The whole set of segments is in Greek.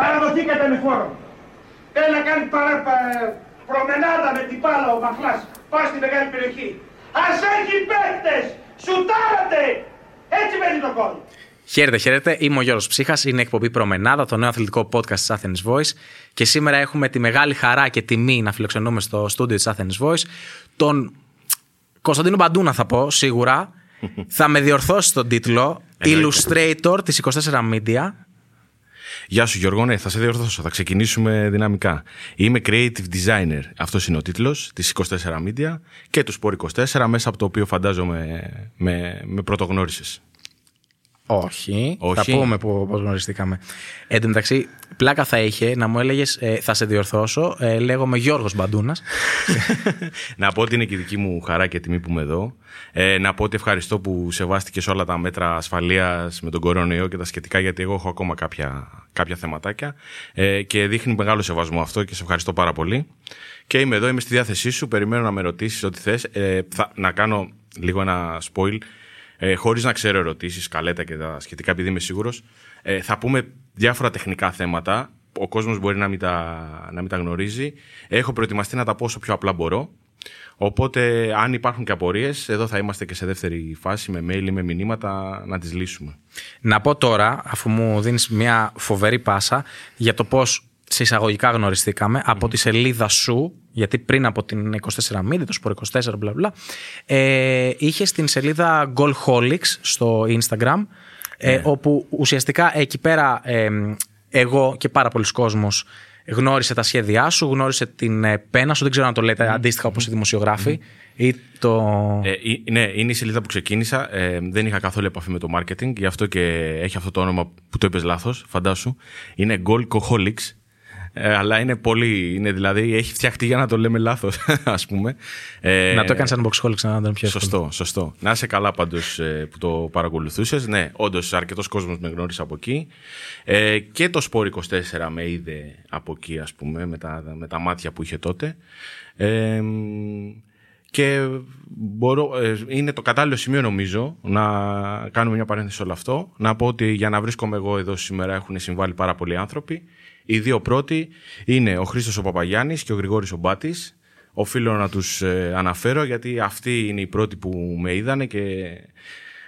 Παραδοθήκατε με φόρο. Θέλει να κάνει παρα, προμενάδα με την πάλα ο Μαχλάς. Πάει στη μεγάλη περιοχή. Ας έχει παίκτες. Σουτάρατε. Έτσι μένει το κόλ. Χαίρετε, χαίρετε. Είμαι ο Γιώργος Ψύχας. Είναι εκπομπή Προμενάδα, το νέο αθλητικό podcast της Athens Voice. Και σήμερα έχουμε τη μεγάλη χαρά και τιμή να φιλοξενούμε στο στούντιο της Athens Voice τον Κωνσταντίνο Μπαντούνα θα πω, σίγουρα. θα με διορθώσει τον τίτλο. Illustrator της 24 Media. Γεια σου Γιώργο, ναι, θα σε διορθώσω. Θα ξεκινήσουμε δυναμικά. Είμαι creative designer. Αυτός είναι ο τίτλος της 24 Media και του Sport 24, μέσα από το οποίο φαντάζομαι με, με πρωτογνώρισες. Όχι. Θα πούμε πώς γνωριστήκαμε. Εν τω μεταξύ, πλάκα θα είχε να μου έλεγες ε, Θα σε διορθώσω. Ε, λέγομαι Γιώργος Μπαντούνας. να πω ότι είναι και η δική μου χαρά και τιμή που είμαι εδώ. Ε, να πω ότι ευχαριστώ που σεβάστηκες όλα τα μέτρα ασφαλείας με τον κορονοϊό και τα σχετικά, γιατί εγώ έχω ακόμα κάποια, κάποια θεματάκια. Ε, και δείχνει μεγάλο σεβασμό αυτό και σε ευχαριστώ πάρα πολύ. Και είμαι εδώ, είμαι στη διάθεσή σου. Περιμένω να με ρωτήσεις ό,τι θες. Ε, να κάνω λίγο ένα spoil ε, χωρίς να ξέρω ερωτήσεις, καλέτα και τα σχετικά, επειδή είμαι σίγουρος. Ε, θα πούμε διάφορα τεχνικά θέματα. Ο κόσμος μπορεί να μην, τα, να μην τα γνωρίζει. Έχω προετοιμαστεί να τα πω όσο πιο απλά μπορώ. Οπότε, αν υπάρχουν και απορίες, εδώ θα είμαστε και σε δεύτερη φάση με mail ή με μηνύματα να τις λύσουμε. Να πω τώρα, αφού μου δίνεις μια φοβερή πάσα, για το πώς σε εισαγωγικά γνωριστήκαμε από τη σελίδα σου, γιατί πριν από την 24 Media, το Sport 24, μπλα μπλα, ε, είχες την σελίδα Goalholics στο Instagram, ε, ναι. όπου ουσιαστικά εκεί πέρα ε, εγώ και πάρα πολλοί κόσμος γνώρισε τα σχέδιά σου, γνώρισε την ε, πένα σου, δεν ξέρω να το λέτε αντίστοιχα όπως οι δημοσιογράφοι. Ή το... Ε, ναι, είναι η σελίδα που ξεκίνησα. Ε, δεν είχα καθόλου επαφή με το marketing, γι' αυτό και έχει αυτό το όνομα που το είπες λάθος, φαντάσου. Είναι Goalholics ε, αλλά είναι πολύ. Είναι, δηλαδή έχει φτιαχτεί για να το λέμε λάθος, ας πούμε. Ε, να το έκανε σαν boxholic να ήταν πιο εύκολο. Σωστό, σωστό. Να είσαι καλά πάντως ε, που το παρακολουθούσες. Ναι, όντως αρκετός κόσμος με γνώρισε από εκεί. Ε, και το Sport 24 με είδε από εκεί, ας πούμε, με τα, με τα μάτια που είχε τότε. Ε, και μπορώ, ε, είναι το κατάλληλο σημείο νομίζω να κάνουμε μια παρένθεση σε όλο αυτό. Να πω ότι για να βρίσκομαι εγώ εδώ σήμερα έχουν συμβάλει πάρα πολλοί άνθρωποι. Οι δύο πρώτοι είναι ο Χρήστος ο Παπαγιάννης και ο Γρηγόρης ο Μπάτης. Οφείλω να τους ε, αναφέρω γιατί αυτοί είναι οι πρώτοι που με είδανε και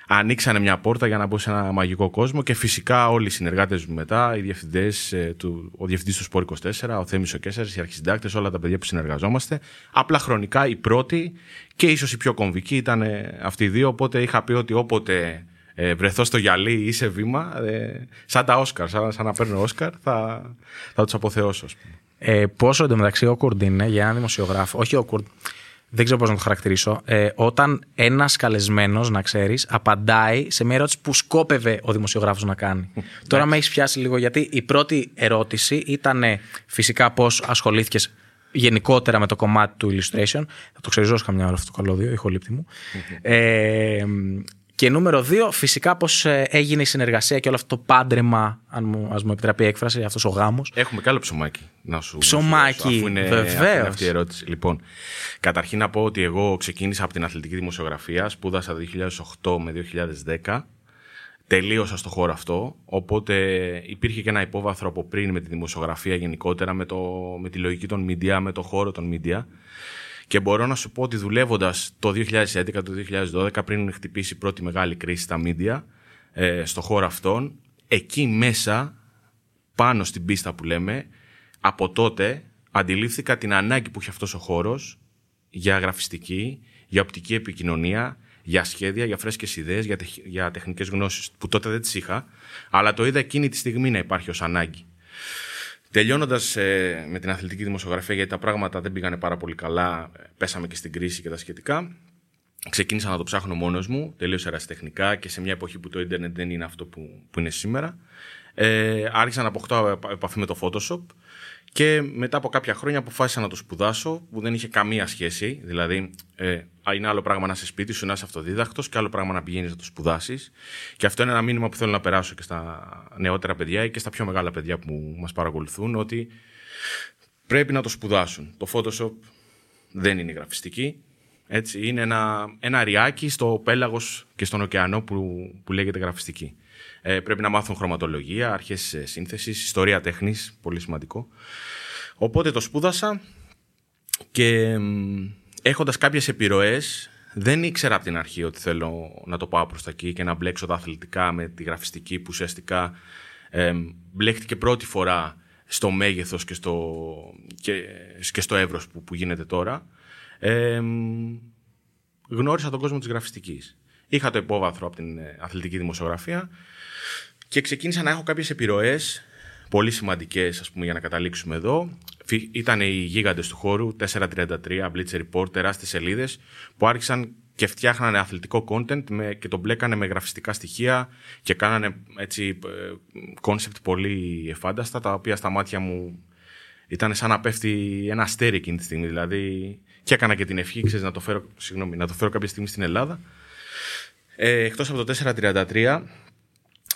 ανοίξανε μια πόρτα για να μπω σε ένα μαγικό κόσμο και φυσικά όλοι οι συνεργάτες μου μετά, οι διευθυντές, ε, του, ο διευθυντής του Σπόρ 24, ο Θέμης ο Κέσσαρης, οι αρχισυντάκτες, όλα τα παιδιά που συνεργαζόμαστε. Απλά χρονικά οι πρώτοι και ίσως οι πιο κομβικοί ήταν αυτοί οι δύο, οπότε είχα πει ότι όποτε ε, βρεθώ στο γυαλί ή σε βήμα, ε, σαν τα Όσκαρ, σαν, σαν να παίρνω Όσκαρ, θα, θα τους αποθεώσω. Ε, πόσο εντωμεταξύ awkward είναι για ένα δημοσιογράφο, όχι awkward, δεν ξέρω πώς να το χαρακτηρίσω, ε, όταν ένας καλεσμένος, να ξέρεις, απαντάει σε μια ερώτηση που σκόπευε ο δημοσιογράφος να κάνει. Τώρα με έχεις πιάσει λίγο, γιατί η πρώτη ερώτηση ήταν φυσικά πώς ασχολήθηκες γενικότερα με το κομμάτι του illustration. Θα το ξεριζώσω καμιά ώρα αυτό το καλώδιο, ηχολήπτη μου. ε, και νούμερο δύο, φυσικά πώς ε, έγινε η συνεργασία και όλο αυτό το πάντρεμα, αν μου, ας μου επιτραπεί η έκφραση, αυτός ο γάμος. Έχουμε καλό ψωμάκι να σου Ψωμάκι, βεβαίως. αυτή η ερώτηση. Λοιπόν, καταρχήν να πω ότι εγώ ξεκίνησα από την αθλητική δημοσιογραφία, σπούδασα 2008 με 2010. Τελείωσα στο χώρο αυτό, οπότε υπήρχε και ένα υπόβαθρο από πριν με τη δημοσιογραφία γενικότερα, με, το, με τη λογική των media, με το χώρο των media. Και μπορώ να σου πω ότι δουλεύοντας το 2011, το 2012, πριν χτυπήσει η πρώτη μεγάλη κρίση στα media, ε, στο χώρο αυτόν, εκεί μέσα, πάνω στην πίστα που λέμε, από τότε αντιλήφθηκα την ανάγκη που έχει αυτός ο χώρος για γραφιστική, για οπτική επικοινωνία, για σχέδια, για φρέσκες ιδέες, για, για τεχνικές γνώσεις που τότε δεν τις είχα, αλλά το είδα εκείνη τη στιγμή να υπάρχει ως ανάγκη. Τελειώνοντας ε, με την αθλητική δημοσιογραφία, γιατί τα πράγματα δεν πήγανε πάρα πολύ καλά, πέσαμε και στην κρίση και τα σχετικά. Ξεκίνησα να το ψάχνω μόνος μου, τελείω ερασιτεχνικά και σε μια εποχή που το Ιντερνετ δεν είναι αυτό που, που είναι σήμερα. Ε, άρχισα να αποκτάω επαφή με το Photoshop και μετά από κάποια χρόνια αποφάσισα να το σπουδάσω, που δεν είχε καμία σχέση. Δηλαδή, ε, είναι άλλο πράγμα να είσαι σπίτι σου, να είσαι αυτοδίδακτος, και άλλο πράγμα να πηγαίνεις να το σπουδάσεις. Και αυτό είναι ένα μήνυμα που θέλω να περάσω και στα νεότερα παιδιά και στα πιο μεγάλα παιδιά που μας παρακολουθούν, ότι πρέπει να το σπουδάσουν. Το Photoshop δεν είναι γραφιστική. Έτσι, είναι ένα, ένα ριάκι στο πέλαγος και στον ωκεανό που, που λέγεται γραφιστική. Ε, πρέπει να μάθουν χρωματολογία, αρχές ε, σύνθεσης, ιστορία τέχνης, πολύ σημαντικό. Οπότε το σπούδασα και έχοντας κάποιες επιρροές δεν ήξερα από την αρχή ότι θέλω να το πάω προς τα εκεί και να μπλέξω τα αθλητικά με τη γραφιστική που ουσιαστικά ε, μπλέχτηκε πρώτη φορά στο μέγεθος και στο, και, και στο εύρος που, που γίνεται τώρα. Ε, γνώρισα τον κόσμο της γραφιστικής. Είχα το υπόβαθρο από την ε, αθλητική δημοσιογραφία και ξεκίνησα να έχω κάποιες επιρροές πολύ σημαντικές ας πούμε, για να καταλήξουμε εδώ. Ήταν οι γίγαντες του χώρου, 433, Blitzer Report, τεράστιες σελίδες που άρχισαν και φτιάχνανε αθλητικό content με, και τον μπλέκανε με γραφιστικά στοιχεία και κάνανε έτσι concept πολύ εφάνταστα τα οποία στα μάτια μου ήταν σαν να πέφτει ένα αστέρι εκείνη τη στιγμή. Δηλαδή, και έκανα και την ευχή, ξέρεις, να το φέρω, συγγνώμη, να το φέρω κάποια στιγμή στην Ελλάδα. Ε, εκτός από το 433,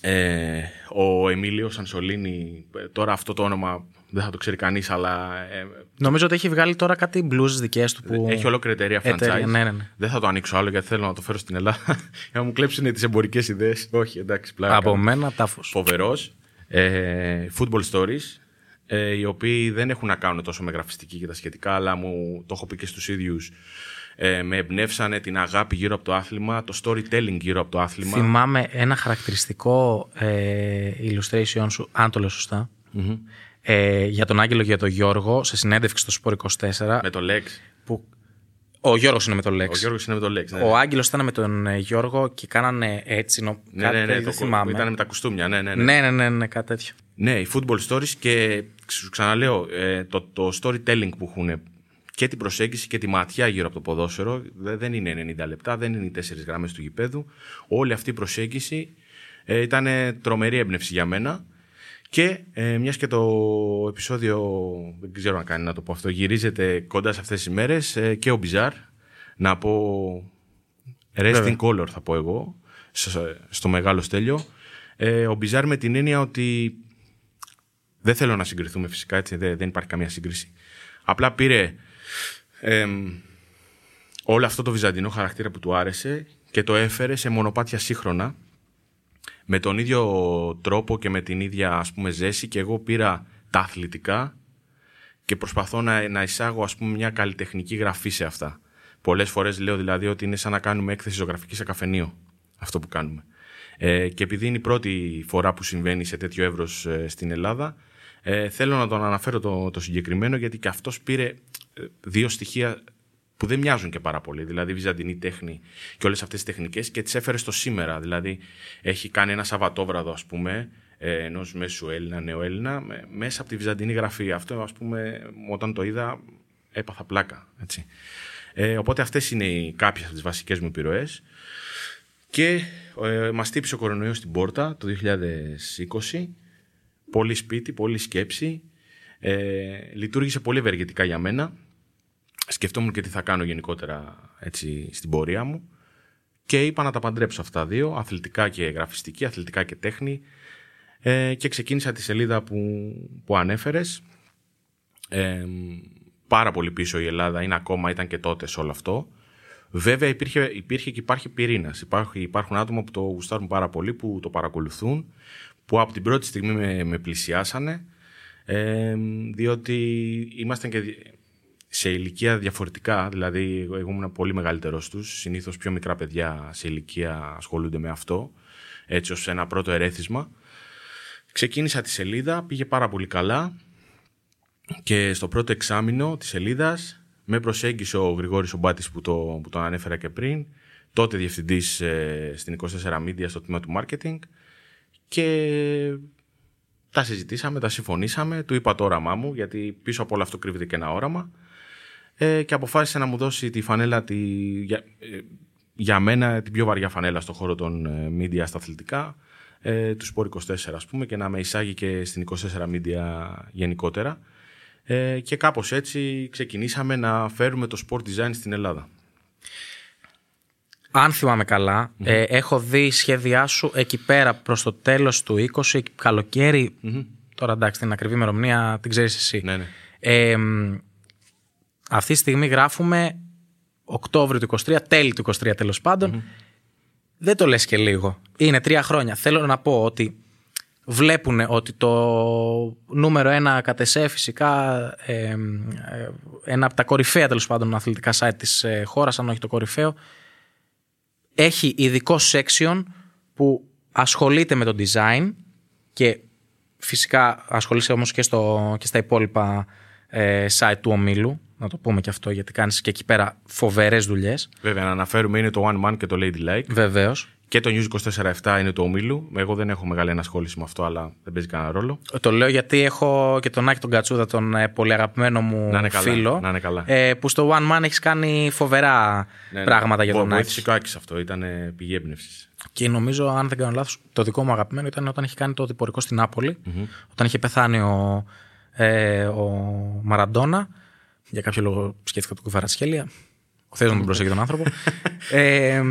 ε, ο Εμίλιο Σανσολίνη, ε, τώρα αυτό το όνομα δεν θα το ξέρει κανείς, αλλά. Ε, Νομίζω ότι έχει βγάλει τώρα κάτι blues δικές του. Που... Έχει ολόκληρη εταιρεία franchise. Ναι, ναι, ναι. Δεν θα το ανοίξω άλλο γιατί θέλω να το φέρω στην Ελλάδα. για να μου κλέψουν τις εμπορικές ιδέες. Όχι, εντάξει, πλάκα. Από μένα τάφος. Φοβερός. Ε, football stories. Ε, οι οποίοι δεν έχουν να κάνουν τόσο με γραφιστική και τα σχετικά, αλλά μου το έχω πει και στους ίδιους ε, με εμπνεύσανε την αγάπη γύρω από το άθλημα, το storytelling γύρω από το άθλημα. Θυμάμαι ένα χαρακτηριστικό ε, illustration σου, αν το λέω ε, για τον Άγγελο και για τον Γιώργο, σε συνέντευξη στο Σπορ 24. Με το Lex. Που... Ο Γιώργος είναι με το Lex. Ο Γιώργος είναι με το Lex. Ναι. Ο Άγγελος ήταν με τον ε, Γιώργο και κάνανε έτσι. Νο... Ναι, ναι, ναι, το θυμάμαι. Ήταν με τα κουστούμια, ναι, ναι. Ναι, ναι, ναι, ναι, ναι κάτι τέτοιο. Ναι, οι football stories και σου ξαναλέω, ε, το, το storytelling που έχουν και την προσέγγιση και τη ματιά γύρω από το ποδόσφαιρο. Δεν είναι 90 λεπτά, δεν είναι οι τέσσερις γραμμές του γηπέδου. Όλη αυτή η προσέγγιση ε, ήταν τρομερή έμπνευση για μένα. Και ε, μιας και το επεισόδιο, δεν ξέρω αν κάνει να το πω αυτό, γυρίζεται κοντά σε αυτές τις μέρες ε, και ο Μπιζάρ, να πω rest in color θα πω εγώ, στο μεγάλο στέλιο. Ε, ο Μπιζάρ με την έννοια ότι δεν θέλω να συγκριθούμε φυσικά, έτσι, δεν, δεν υπάρχει καμία σύγκριση. Απλά πήρε ε, όλο αυτό το βυζαντινό χαρακτήρα που του άρεσε και το έφερε σε μονοπάτια σύγχρονα με τον ίδιο τρόπο και με την ίδια ας πούμε ζέση και εγώ πήρα τα αθλητικά και προσπαθώ να, να εισάγω ας πούμε μια καλλιτεχνική γραφή σε αυτά. Πολλές φορές λέω δηλαδή ότι είναι σαν να κάνουμε έκθεση ζωγραφική σε καφενείο αυτό που κάνουμε. Ε, και επειδή είναι η πρώτη φορά που συμβαίνει σε τέτοιο εύρος ε, στην Ελλάδα ε, θέλω να τον αναφέρω το, το συγκεκριμένο γιατί και αυτός πήρε ε, δύο στοιχεία που δεν μοιάζουν και πάρα πολύ. Δηλαδή, βυζαντινή τέχνη και όλες αυτές τις τεχνικές και τις έφερε στο σήμερα. Δηλαδή, έχει κάνει ένα Σαββατόβραδο, ας πούμε, ε, ενός μέσου Έλληνα, νεοέλληνα, μέσα από τη βυζαντινή γραφή. Αυτό, ας πούμε, όταν το είδα, έπαθα πλάκα. Έτσι. Ε, οπότε αυτές είναι οι, κάποιες από τις βασικές μου επιρροές. Και ε, μας τύψε ο κορονοϊός στην πόρτα το 2020. Πολύ σπίτι, πολύ σκέψη. Ε, λειτουργήσε πολύ ευεργετικά για μένα σκεφτόμουν και τι θα κάνω γενικότερα έτσι, στην πορεία μου και είπα να τα παντρέψω αυτά δύο, αθλητικά και γραφιστική, αθλητικά και τέχνη ε, και ξεκίνησα τη σελίδα που, που ανέφερες. Ε, πάρα πολύ πίσω η Ελλάδα, είναι ακόμα, ήταν και τότε σε όλο αυτό. Βέβαια υπήρχε, υπήρχε και υπάρχει πυρήνας. Υπάρχουν, υπάρχουν άτομα που το γουστάρουν πάρα πολύ, που το παρακολουθούν, που από την πρώτη στιγμή με, με πλησιάσανε, ε, διότι ήμασταν και σε ηλικία διαφορετικά, δηλαδή εγώ ήμουν πολύ μεγαλύτερος τους, συνήθως πιο μικρά παιδιά σε ηλικία ασχολούνται με αυτό, έτσι ως ένα πρώτο ερέθισμα. Ξεκίνησα τη σελίδα, πήγε πάρα πολύ καλά και στο πρώτο εξάμεινο της σελίδας με προσέγγισε ο Γρηγόρης Ομπάτης που, το, που τον ανέφερα και πριν, τότε διευθυντής ε, στην 24 Media στο τμήμα του marketing και τα συζητήσαμε, τα συμφωνήσαμε, του είπα το όραμά μου γιατί πίσω από όλο αυτό κρύβεται και ένα όραμα ε, και αποφάσισε να μου δώσει τη φανέλα τη, για, ε, για μένα την πιο βαριά φανέλα στον χώρο των ε, media στα αθλητικά ε, του Sport 24 ας πούμε και να με εισάγει και στην 24 media γενικότερα ε, και κάπως έτσι ξεκινήσαμε να φέρουμε το sport design στην Ελλάδα. Αν θυμάμαι ε, έχω δει σχέδιά σου εκεί πέρα προς το τέλος του 20, καλοκαιρι τώρα εντάξει την ακριβή ημερομηνία την ξέρεις εσύ. Ναι, ναι. Ε, αυτή τη στιγμή γράφουμε Οκτώβριο του 23, τέλη του 23 τέλος δεν το λες και λίγο. Είναι τρία χρόνια. Θέλω να πω ότι βλέπουν ότι το νούμερο ένα κατεσέ φυσικά ε, ε, ένα από τα κορυφαία τέλος πάντων αθλητικά site της ε, χώρας, αν όχι το κορυφαίο, έχει ειδικό section που ασχολείται με το design και φυσικά ασχολείσαι όμως και, στο, και στα υπόλοιπα ε, site του ομίλου. Να το πούμε και αυτό γιατί κάνεις και εκεί πέρα φοβερές δουλειές. Βέβαια, να αναφέρουμε είναι το One Man και το Lady Like. Βεβαίως. Και το News 24-7 είναι το ομίλου. Εγώ δεν έχω μεγάλη ενασχόληση με αυτό, αλλά δεν παίζει κανένα ρόλο. Το λέω γιατί έχω και τον Άκη τον Κατσούδα, τον ε, πολύ αγαπημένο μου Να είναι καλά, φίλο. να είναι καλά. Ε, που στο One Man έχεις κάνει φοβερά Ναι, ναι. πράγματα για Βο- τον Άκη. Βοήθησε και ο Άκης αυτό, ήταν ε, πηγή έμπνευσης. Και νομίζω, αν δεν κάνω λάθος, το δικό μου αγαπημένο ήταν όταν είχε κάνει το διπορικό στην ναπολη Όταν είχε πεθάνει ο, ε, ο Μαραντόνα. Για κάποιο λόγο σκέφτηκα τον Κουβαρατσχέλια. Ο Θεός να τον προσέχει τον άνθρωπο. ε,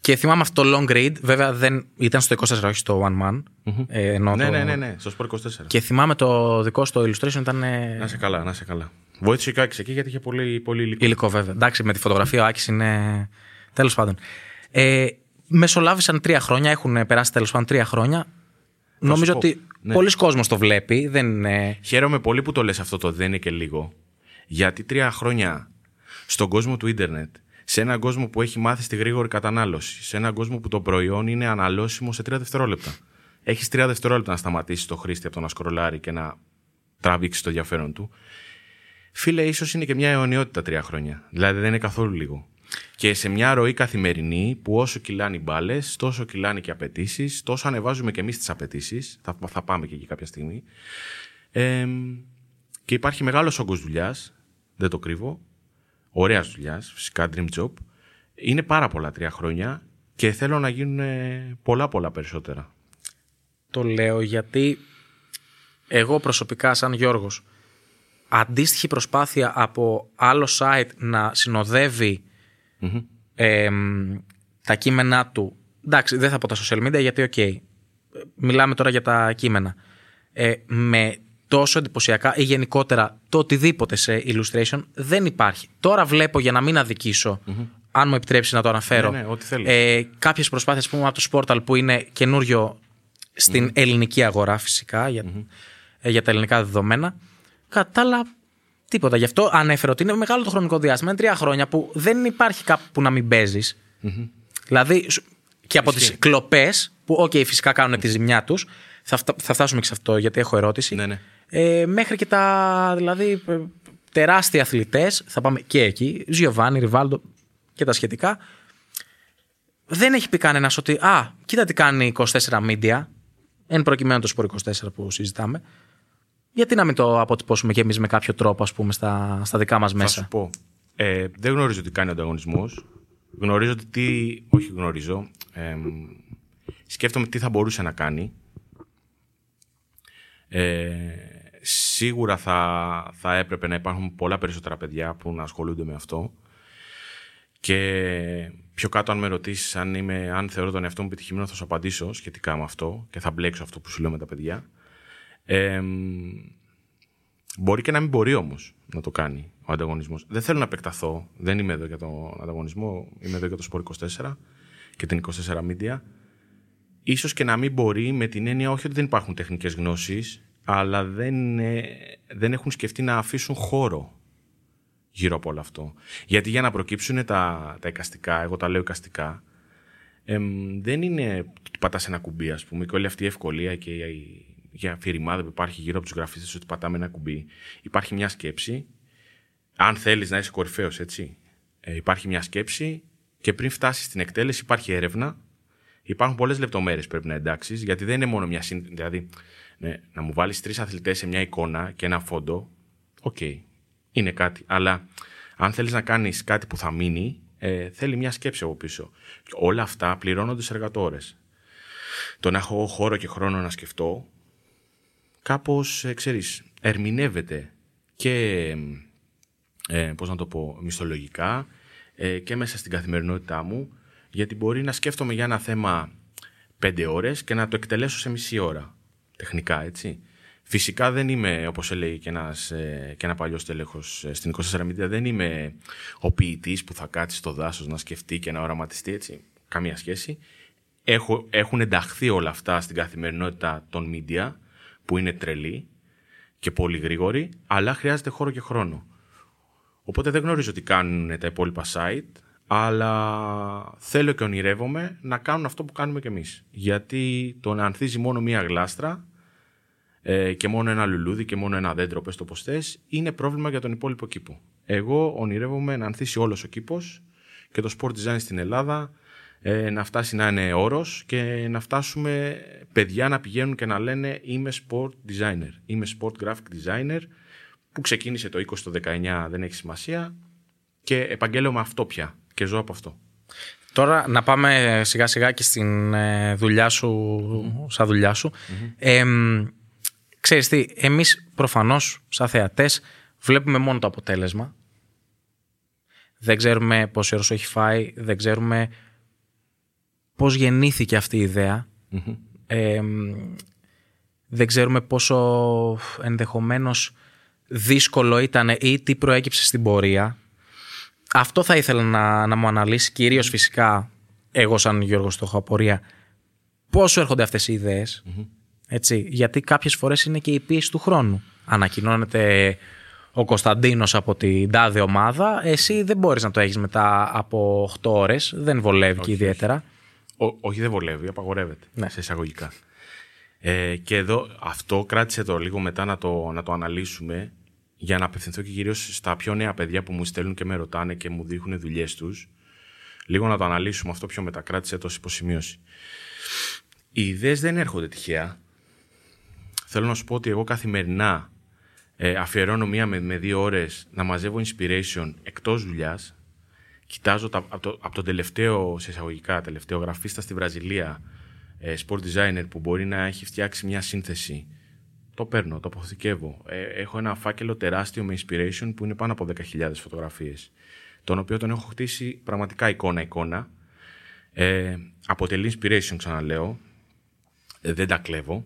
και θυμάμαι αυτό το long read. Βέβαια δεν ήταν στο 24, όχι στο One Man. Ε, ενώ Ναι, το- ναι, ναι, ναι, στο Sport 24. Και θυμάμαι το δικό στο illustration ήταν. ε, Να σε καλά, να σε καλά. Βοήθησε και ο Άκης εκεί γιατί είχε πολύ, πολύ υλικό. Υλικό, βέβαια. Εντάξει, με τη φωτογραφία ο Άκης είναι. Τέλος πάντων. Ε, μεσολάβησαν τρία χρόνια, έχουν περάσει τέλος πάντων τρία χρόνια. Νομίζω πω. ότι Ναι. πολλοί κόσμος το βλέπει. Δεν είναι... Χαίρομαι πολύ που το λες αυτό το δεν είναι και λίγο. Γιατί τρία χρόνια στον κόσμο του ίντερνετ, σε έναν κόσμο που έχει μάθει στη γρήγορη κατανάλωση, σε έναν κόσμο που το προϊόν είναι αναλώσιμο σε τρία δευτερόλεπτα. Έχεις τρία δευτερόλεπτα να σταματήσεις το χρήστη από το να σκρολάρει και να τραβήξεις το ενδιαφέρον του. Φίλε, ίσως είναι και μια αιωνιότητα τρία χρόνια. Δηλαδή δεν είναι καθόλου λίγο. Και σε μια ροή καθημερινή που όσο κυλάνε οι μπάλες, τόσο κυλάνε και οι απαιτήσεις, τόσο ανεβάζουμε και εμείς τις απαιτήσεις. Θα, θα πάμε και εκεί κάποια στιγμή. Ε, και υπάρχει μεγάλος όγκος δουλειάς, δεν το κρύβω. Ωραία δουλειάς, φυσικά dream job. Είναι πάρα πολλά τρία χρόνια και θέλω να γίνουν ε, πολλά πολλά περισσότερα. Το λέω γιατί εγώ προσωπικά σαν Γιώργος αντίστοιχη προσπάθεια από άλλο site να συνοδεύει εμ, τα κείμενά του. Εντάξει, δεν θα πω τα social media γιατί οκ. μιλάμε τώρα για τα κείμενα. Ε, με τόσο εντυπωσιακά ή γενικότερα το οτιδήποτε σε illustration δεν υπάρχει. Τώρα βλέπω για να μην αδικησω αν μου επιτρέψει να το αναφέρω, Ναι, ναι, ό,τι θέλεις. ε, κάποιες προσπάθειες που πούμε από το Sportal που είναι καινούριο στην ελληνική αγορά φυσικά για, ε, για τα ελληνικά δεδομένα. Κατά τα άλλα, τίποτα. Γι' αυτό ανέφερα ότι είναι μεγάλο το χρονικό διάστημα. Είναι τρία χρόνια που δεν υπάρχει κάπου που να μην παιζει Δηλαδή, σου- και από τις κλοπές, που, οκ, φυσικά κάνουν τη ζημιά τους, θα, φτα- θα φτάσουμε και σε αυτό γιατί έχω ερώτηση. Ναι, ναι. Ε, μέχρι και τα δηλαδή, ε, τεράστια αθλητές, θα πάμε και εκεί, Τζιοβάνι, Ριβάλντο και τα σχετικά. Δεν έχει πει κανένας ότι, Α, κοίτα τι κάνει 24 Media, εν προκειμένου το Sport 24 που συζητάμε. Γιατί να μην το αποτυπώσουμε κι εμείς με κάποιο τρόπο, ας πούμε, στα, στα δικά μας Θα μέσα; σου πω. Ε, δεν γνωρίζω τι κάνει ο ανταγωνισμός. Γνωρίζω ότι τι. Όχι γνωρίζω. Ε, σκέφτομαι τι θα μπορούσε να κάνει. Ε, σίγουρα θα, θα έπρεπε να υπάρχουν πολλά περισσότερα παιδιά που να ασχολούνται με αυτό. Και πιο κάτω, αν με ρωτήσεις αν, είμαι, αν θεωρώ τον εαυτό μου επιτυχημένο, θα σου απαντήσω σχετικά με αυτό και θα μπλέξω αυτό που σου λέω με τα παιδιά. Ε, Μπορεί και να μην μπορεί όμως να το κάνει ο ανταγωνισμός. Δεν θέλω να επεκταθώ. Δεν είμαι εδώ για τον ανταγωνισμό. Είμαι εδώ για το Sport 24 και την 24 Media. Ίσως και να μην μπορεί με την έννοια όχι ότι δεν υπάρχουν τεχνικές γνώσεις, αλλά δεν, ε, δεν έχουν σκεφτεί να αφήσουν χώρο γύρω από όλο αυτό. Γιατί για να προκύψουν τα, τα εικαστικά, εγώ τα λέω εικαστικά, εμ, δεν είναι ότι πατάς ένα κουμπί, ας πούμε, και όλη αυτή η ευκολία και η, η αφηρημάδα που υπάρχει γύρω από τους γραφίστες ότι πατάμε ένα κουμπί. Υπάρχει μια σκέψη, αν θέλεις να είσαι κορυφαίος, έτσι, ε, υπάρχει μια σκέψη και πριν φτάσεις στην εκτέλεση υπάρχει έρευνα, υπάρχουν πολλές λεπτομέρειες που πρέπει να εντάξεις, γιατί δεν είναι μόνο μια συν... Δηλαδή, ναι, να μου βάλεις τρεις αθλητές σε μια εικόνα και ένα φόντο, οκ, είναι κάτι. Αλλά αν θέλεις να κάνεις κάτι που θα μείνει, ε, θέλει μια σκέψη από πίσω. Και όλα αυτά πληρώνονται σε εργατοώρες. Το να έχω χώρο και χρόνο να σκεφτώ, κάπως, ε, ξέρεις, ερμηνεύεται και, ε, πώς να το πω, μισθολογικά ε, και μέσα στην καθημερινότητά μου, γιατί μπορεί να σκέφτομαι για ένα θέμα πέντε ώρες και να το εκτελέσω σε μισή ώρα, τεχνικά, έτσι. Φυσικά δεν είμαι, όπως έλεγε και, ένας, ε, και ένα παλιός τέλεχος ε, στην 24 Media, δεν είμαι ο ποιητής που θα κάτσει στο δάσος να σκεφτεί και να οραματιστεί έτσι. Καμία σχέση. Έχω, έχουν ενταχθεί όλα αυτά στην καθημερινότητα των media, που είναι τρελή και πολύ γρήγορη, αλλά χρειάζεται χώρο και χρόνο. Οπότε δεν γνωρίζω τι κάνουν τα υπόλοιπα site, αλλά θέλω και ονειρεύομαι να κάνουν αυτό που κάνουμε κι εμείς. Γιατί το να ανθίζει μόνο μία γλάστρα ε, και μόνο ένα λουλούδι και μόνο ένα δέντρο, πες το πως θες, είναι πρόβλημα για τον υπόλοιπο κήπο. Εγώ ονειρεύομαι να ανθίσει όλος ο κήπος και το sport design στην Ελλάδα ε, να φτάσει να είναι όρος και να φτάσουμε παιδιά να πηγαίνουν και να λένε είμαι sport designer, είμαι sport graphic designer που ξεκίνησε το 20 το 19 δεν έχει σημασία και επαγγέλλομαι αυτό πια και ζω από αυτό. Τώρα να πάμε σιγά σιγά και στην ε, δουλειά σου, σαν δουλειά σου. Ε, ξέρεις τι, εμείς προφανώς σαν θεατές βλέπουμε μόνο το αποτέλεσμα. Δεν ξέρουμε πόση ώρες έχει φάει, δεν ξέρουμε πώς γεννήθηκε αυτή η ιδεα δεν ξέρουμε πόσο ενδεχομένως δύσκολο ήταν ή τι προέκυψε στην πορεία. Αυτό θα ήθελα να, να μου αναλύσει, κυρίως φυσικά εγώ σαν Γιώργος το έχω απορία, πόσο έρχονται αυτές οι ιδεες Έτσι, γιατί κάποιες φορές είναι και η πίεση του χρόνου. Ανακοινώνεται ο Κωνσταντίνος από την τάδε ομάδα, εσύ δεν μπορείς να το έχεις μετά από 8 ώρες, δεν βολεύει και ιδιαίτερα. Όχι δεν βολεύει, απαγορεύεται ναι. σε εισαγωγικά. Ε, και εδώ αυτό κράτησε το λίγο μετά να το, να το αναλύσουμε για να απευθυνθώ και κυρίως στα πιο νέα παιδιά που μου στέλνουν και με ρωτάνε και μου δείχνουν δουλειές τους. Λίγο να το αναλύσουμε αυτό πιο μετά. Κράτησε το υποσημείωση. Οι ιδέες δεν έρχονται τυχαία. Θέλω να σου πω ότι εγώ καθημερινά ε, αφιερώνω μία με, δύο ώρες να μαζεύω inspiration εκτός δουλειάς. Κοιτάζω τα, από, το, από τον τελευταίο, σε εισαγωγικά, τελευταίο γραφίστα στη Βραζιλία, ε, sport designer που μπορεί να έχει φτιάξει μια σύνθεση το παίρνω, το αποθηκεύω. Ε, έχω ένα φάκελο τεράστιο με inspiration που είναι πάνω από 10.000 φωτογραφίες, τον οποίο τον έχω χτίσει πραγματικά εικόνα-εικόνα. Ε, αποτελεί inspiration, ξαναλέω. Ε, δεν τα κλέβω.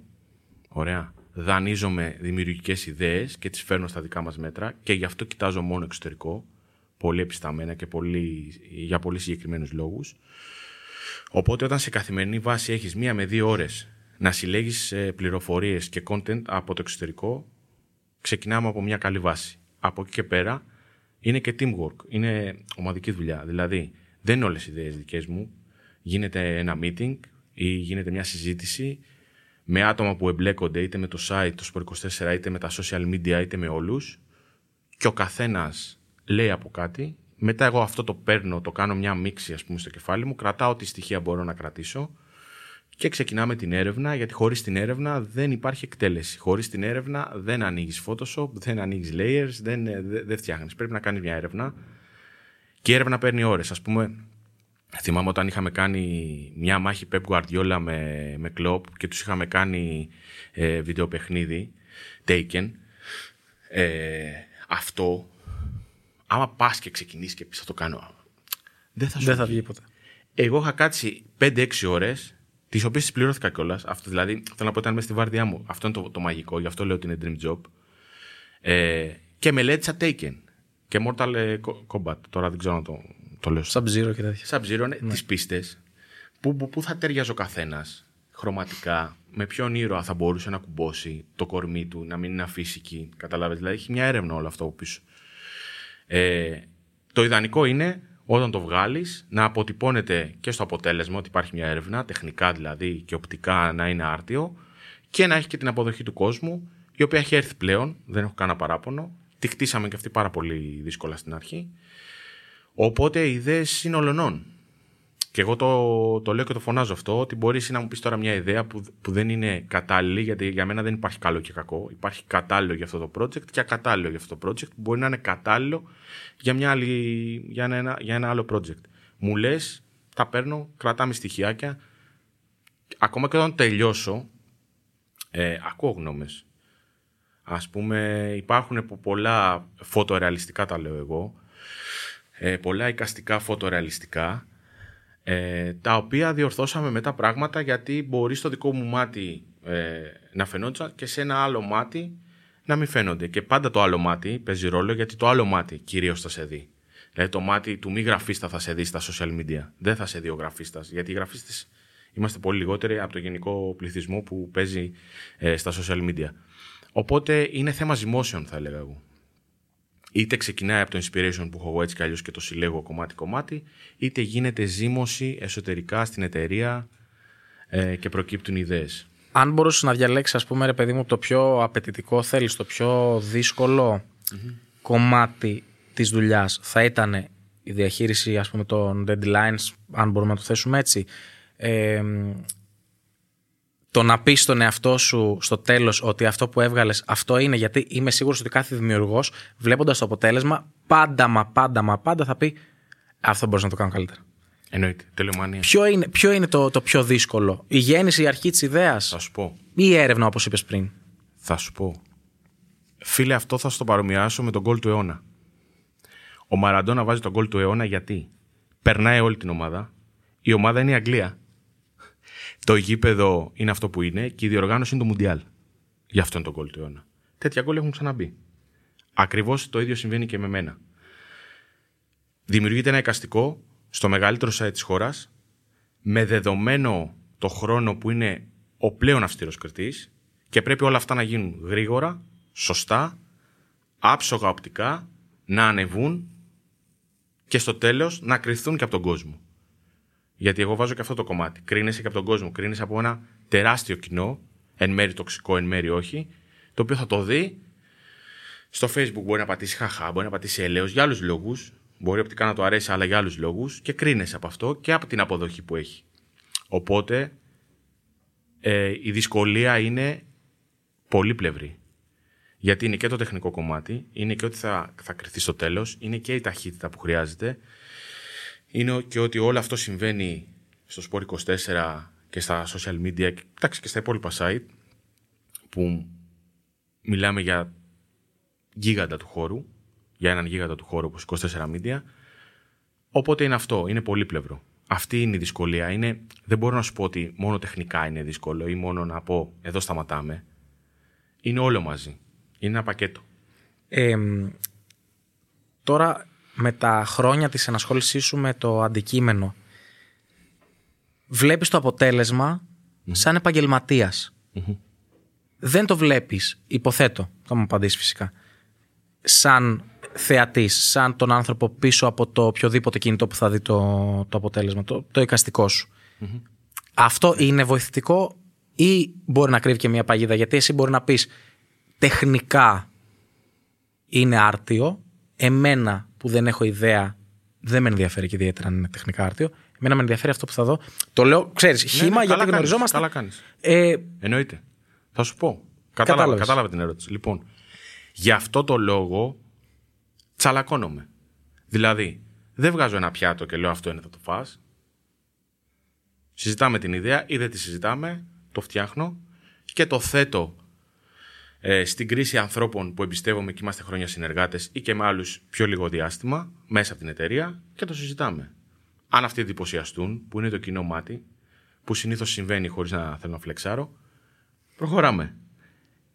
Ωραία. Δανείζομαι δημιουργικές ιδέες και τις φέρνω στα δικά μας μέτρα και γι' αυτό κοιτάζω μόνο εξωτερικό, πολύ επισταμένα και πολύ, για πολύ συγκεκριμένους λόγους. Οπότε όταν σε καθημερινή βάση έχεις μία με δύο ώρες να συλλέγεις ε, πληροφορίες και content από το εξωτερικό, ξεκινάμε από μια καλή βάση. Από εκεί και πέρα είναι και teamwork, είναι ομαδική δουλειά. Δηλαδή, δεν είναι όλες οι ιδέες δικές μου. Γίνεται ένα meeting ή γίνεται μια συζήτηση με άτομα που εμπλέκονται είτε με το site, το Sport24, είτε με τα social media, είτε με όλους. Και ο καθένας λέει από κάτι. Μετά εγώ αυτό το παίρνω, το κάνω μια μίξη ας πούμε στο κεφάλι μου, κρατάω ό,τι στοιχεία μπορώ να κρατήσω και ξεκινάμε την έρευνα, γιατί χωρίς την έρευνα δεν υπάρχει εκτέλεση. Χωρίς την έρευνα δεν ανοίγεις Photoshop, δεν ανοίγεις layers, δεν, δεν, δεν φτιάχνεις. Πρέπει να κάνεις μια έρευνα και η έρευνα παίρνει ώρες. Ας πούμε, θυμάμαι όταν είχαμε κάνει μια μάχη Pep Guardiola με, με Klopp και τους είχαμε κάνει ε, βιντεοπαιχνίδι, Taken, ε, αυτό, άμα πας και ξεκινήσεις και πεις θα το κάνω, δεν θα σου δεν θα βγει ποτέ. Εγώ είχα κάτσει 5-6 ώρες τις οποίες τις πληρώθηκα κιόλας. Δηλαδή, θέλω να πω ήταν μέσα στη βάρδιά μου. Αυτό είναι το, το μαγικό, γι' αυτό λέω ότι είναι dream job. Ε, και μελέτησα Taken και Mortal ε, Kombat. Τώρα δεν ξέρω να το, το λέω. Sub-Zero και τέτοια. Sub-Zero, ναι, ναι. τις πίστες. Πού, πού, πού θα ταιριάζει ο καθένας χρωματικά, με ποιον ήρωα θα μπορούσε να κουμπώσει το κορμί του, να μην είναι αφύσικη. Καταλάβει. Δηλαδή, έχει μια έρευνα όλο αυτό από πίσω. Ε, το ιδανικό είναι όταν το βγάλεις, να αποτυπώνεται και στο αποτέλεσμα ότι υπάρχει μια έρευνα, τεχνικά δηλαδή και οπτικά να είναι άρτιο, και να έχει και την αποδοχή του κόσμου, η οποία έχει έρθει πλέον, δεν έχω κανένα παράπονο. Τη χτίσαμε και αυτή πάρα πολύ δύσκολα στην αρχή. Οπότε οι ιδέες είναι ολονών. Και εγώ το, το λέω και το φωνάζω αυτό, ότι μπορείς να μου πεις τώρα μια ιδέα που, που δεν είναι κατάλληλη, γιατί για μένα δεν υπάρχει καλό και κακό. Υπάρχει κατάλληλο για αυτό το project και ακατάλληλο για αυτό το project, που μπορεί να είναι κατάλληλο για, μια άλλη, για, ένα, για ένα άλλο project. Μου λες, τα παίρνω, κρατάμε στοιχειάκια. Ακόμα και όταν τελειώσω, ε, ακούω γνώμες. Α πούμε, υπάρχουν πολλά φωτορεαλιστικά, τα λέω εγώ, ε, πολλά εικαστικά φωτορεαλιστικά, ε, τα οποία διορθώσαμε μετά πράγματα γιατί μπορεί στο δικό μου μάτι ε, να φαινόντουσαν και σε ένα άλλο μάτι να μην φαίνονται. Και πάντα το άλλο μάτι παίζει ρόλο γιατί το άλλο μάτι κυρίως θα σε δει. Δηλαδή το μάτι του μη γραφίστα θα σε δει στα social media. Δεν θα σε δει ο γραφίστας. Γιατί οι γραφίστες είμαστε πολύ λιγότεροι από το γενικό πληθυσμό που παίζει ε, στα social media. Οπότε είναι θέμα ζυμώσεων, θα έλεγα εγώ. Είτε ξεκινάει από το inspiration που έχω εγώ έτσι κι αλλιώς και το συλλέγω κομμάτι-κομμάτι, είτε γίνεται ζήμωση εσωτερικά στην εταιρεία ε, και προκύπτουν ιδέες. Αν μπορούσες να διαλέξεις, ας πούμε, ρε παιδί μου, το πιο απαιτητικό θέλεις, το πιο δυσκολο κομμάτι της δουλειάς, θα ήταν η διαχείριση ας πούμε, των deadlines, αν μπορούμε να το θέσουμε έτσι. Ε, το να πεις στον εαυτό σου στο τέλος ότι αυτό που έβγαλες αυτό είναι, γιατί είμαι σίγουρος ότι κάθε δημιουργός, βλέποντας το αποτέλεσμα, πάντα μα πάντα μα πάντα θα πει Αυτό μπορείς να το κάνω καλύτερα. Εννοείται. Τελειομανία. Ποιο είναι, ποιο είναι το, το πιο δύσκολο, η γέννηση, η αρχή της ιδέας, Θα σου πω. ή η έρευνα, όπως είπες πριν; Θα σου πω. Φίλε, αυτό θα σου το παρομοιάσω με τον γκολ του αιώνα. Ο Μαραντόνα βάζει τον γκολ του αιώνα γιατί περνάει όλη την ομάδα. Η ομάδα είναι η Αγγλία. Το γήπεδο είναι αυτό που είναι και η διοργάνωση είναι το Μουντιάλ. Γι' αυτό είναι το γκολ του αιώνα. Τέτοια γκολ έχουν ξαναμπεί. Ακριβώς το ίδιο συμβαίνει και με μένα. Δημιουργείται ένα εικαστικό στο μεγαλύτερο site της χώρας με δεδομένο το χρόνο που είναι ο πλέον αυστηρός κριτής και πρέπει όλα αυτά να γίνουν γρήγορα, σωστά, άψογα οπτικά, να ανεβούν και στο τέλος να κρυθούν και από τον κόσμο. Γιατί εγώ βάζω και αυτό το κομμάτι. Κρίνεσαι και από τον κόσμο. Κρίνεσαι από ένα τεράστιο κοινό, εν μέρει τοξικό, εν μέρει όχι, το οποίο θα το δει. Στο Facebook μπορεί να πατήσει χαχά, μπορεί να πατήσει ελαίος για άλλους λόγους. Μπορεί οπτικά να το αρέσει, αλλά για άλλους λόγους. Και κρίνεσαι από αυτό και από την αποδοχή που έχει. Οπότε ε, η δυσκολία είναι πολύπλευρη. Γιατί είναι και το τεχνικό κομμάτι, είναι και ότι θα, θα κρυθεί στο τέλος, είναι και η ταχύτητα που χρειάζεται, είναι και ότι όλο αυτό συμβαίνει στο Sport 24 και στα social media, εντάξει και στα υπόλοιπα site, που μιλάμε για γίγαντα του χώρου, για έναν γίγαντα του χώρου όπως 24 media, οπότε είναι αυτό, είναι πολύπλευρο. Αυτή είναι η δυσκολία. Είναι, δεν μπορώ να σου πω ότι μόνο τεχνικά είναι δύσκολο ή μόνο να πω εδώ σταματάμε. Είναι όλο μαζί. Είναι ένα πακέτο. Ε, τώρα με τα χρόνια της ενασχόλησής σου με το αντικείμενο βλέπεις το αποτελεσμα σαν επαγγελματίας. Δεν το βλέπεις, υποθέτω, θα μου απαντήσεις φυσικά, σαν θεατής, σαν τον άνθρωπο πίσω από το οποιοδήποτε κινητό που θα δει το, το αποτέλεσμα, το, το εικαστικό σου. Αυτό είναι βοηθητικό ή μπορεί να κρύβει και μια παγίδα, γιατί εσύ μπορεί να πεις τεχνικά είναι άρτιο, εμένα που δεν έχω ιδέα δεν με ενδιαφέρει και ιδιαίτερα αν είναι τεχνικά άρτιο. Εμένα με ενδιαφέρει αυτό που θα δω. Το λέω, ξέρεις, χήμα ναι, καλά γιατί κάνεις, γνωριζόμαστε. καλά κάνεις. Ε, Εννοείται. Θα σου πω. Κατάλαβα, Κατάλαβες. κατάλαβα την ερώτηση. Λοιπόν, γι' αυτό το λόγο τσαλακώνομαι. Δηλαδή, δεν βγάζω ένα πιάτο και λέω αυτό είναι θα το φας. Συζητάμε την ιδέα ή δεν τη συζητάμε, το φτιάχνω και το θέτω ε, στην κρίση ανθρώπων που εμπιστεύομαι και είμαστε χρόνια συνεργάτες ή και με άλλους πιο λίγο διάστημα μέσα από την εταιρεία και το συζητάμε. Αν αυτοί εντυπωσιαστούν, που είναι το κοινό μάτι, που συνήθως συμβαίνει χωρίς να θέλω να φλεξάρω, προχωράμε.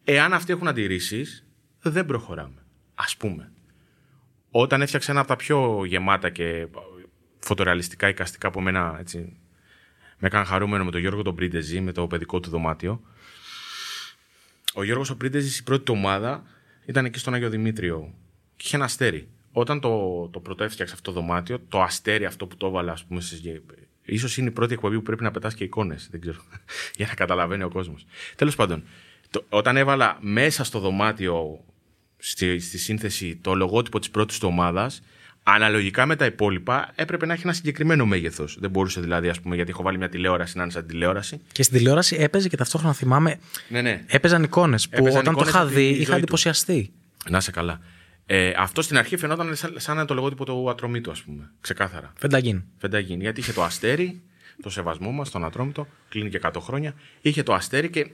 Εάν αυτοί έχουν αντιρρήσεις, δεν προχωράμε. Α πούμε, όταν έφτιαξα ένα από τα πιο γεμάτα και φωτορεαλιστικά εικαστικά που εμένα έτσι, με έκανε χαρούμενο με τον Γιώργο τον Πρίντεζη, με το παιδικό του δωμάτιο. Ο Γιώργος ο Πρίντεζης, η πρώτη του ομάδα, ήταν εκεί στον Άγιο Δημήτριο και είχε ένα αστέρι. Όταν το, το πρώτο έφτιαξα αυτό το δωμάτιο, το αστέρι αυτό που το έβαλα, ας πούμε, στις, ίσως είναι η πρώτη εκπομπή που πρέπει να πετάς και εικόνες, δεν ξέρω, για να καταλαβαίνει ο κόσμος. Τέλος πάντων, το, όταν έβαλα μέσα στο δωμάτιο στη, στη σύνθεση το λογότυπο της πρώτης του ομάδας, αναλογικά με τα υπόλοιπα έπρεπε να έχει ένα συγκεκριμένο μέγεθος. Δεν μπορούσε δηλαδή, ας πούμε, γιατί έχω βάλει μια τηλεόραση να είναι σαν τηλεόραση. και στην τηλεόραση έπαιζε και ταυτόχρονα θυμάμαι. Ναι, ναι. Έπαιζαν εικόνες που Έπαιζαν όταν εικόνες το είχα από τη δει ζωή είχα του. εντυπωσιαστεί. Να σε καλά. Ε, αυτό στην αρχή φαινόταν σαν, σαν το λογότυπο του Ατρομήτου, ας πούμε. Ξεκάθαρα. Φενταγίν. Φενταγίνη. Γιατί είχε το αστέρι, το σεβασμό μας, τον Ατρόμητο, κλείνει και 100 χρόνια. Είχε το αστέρι και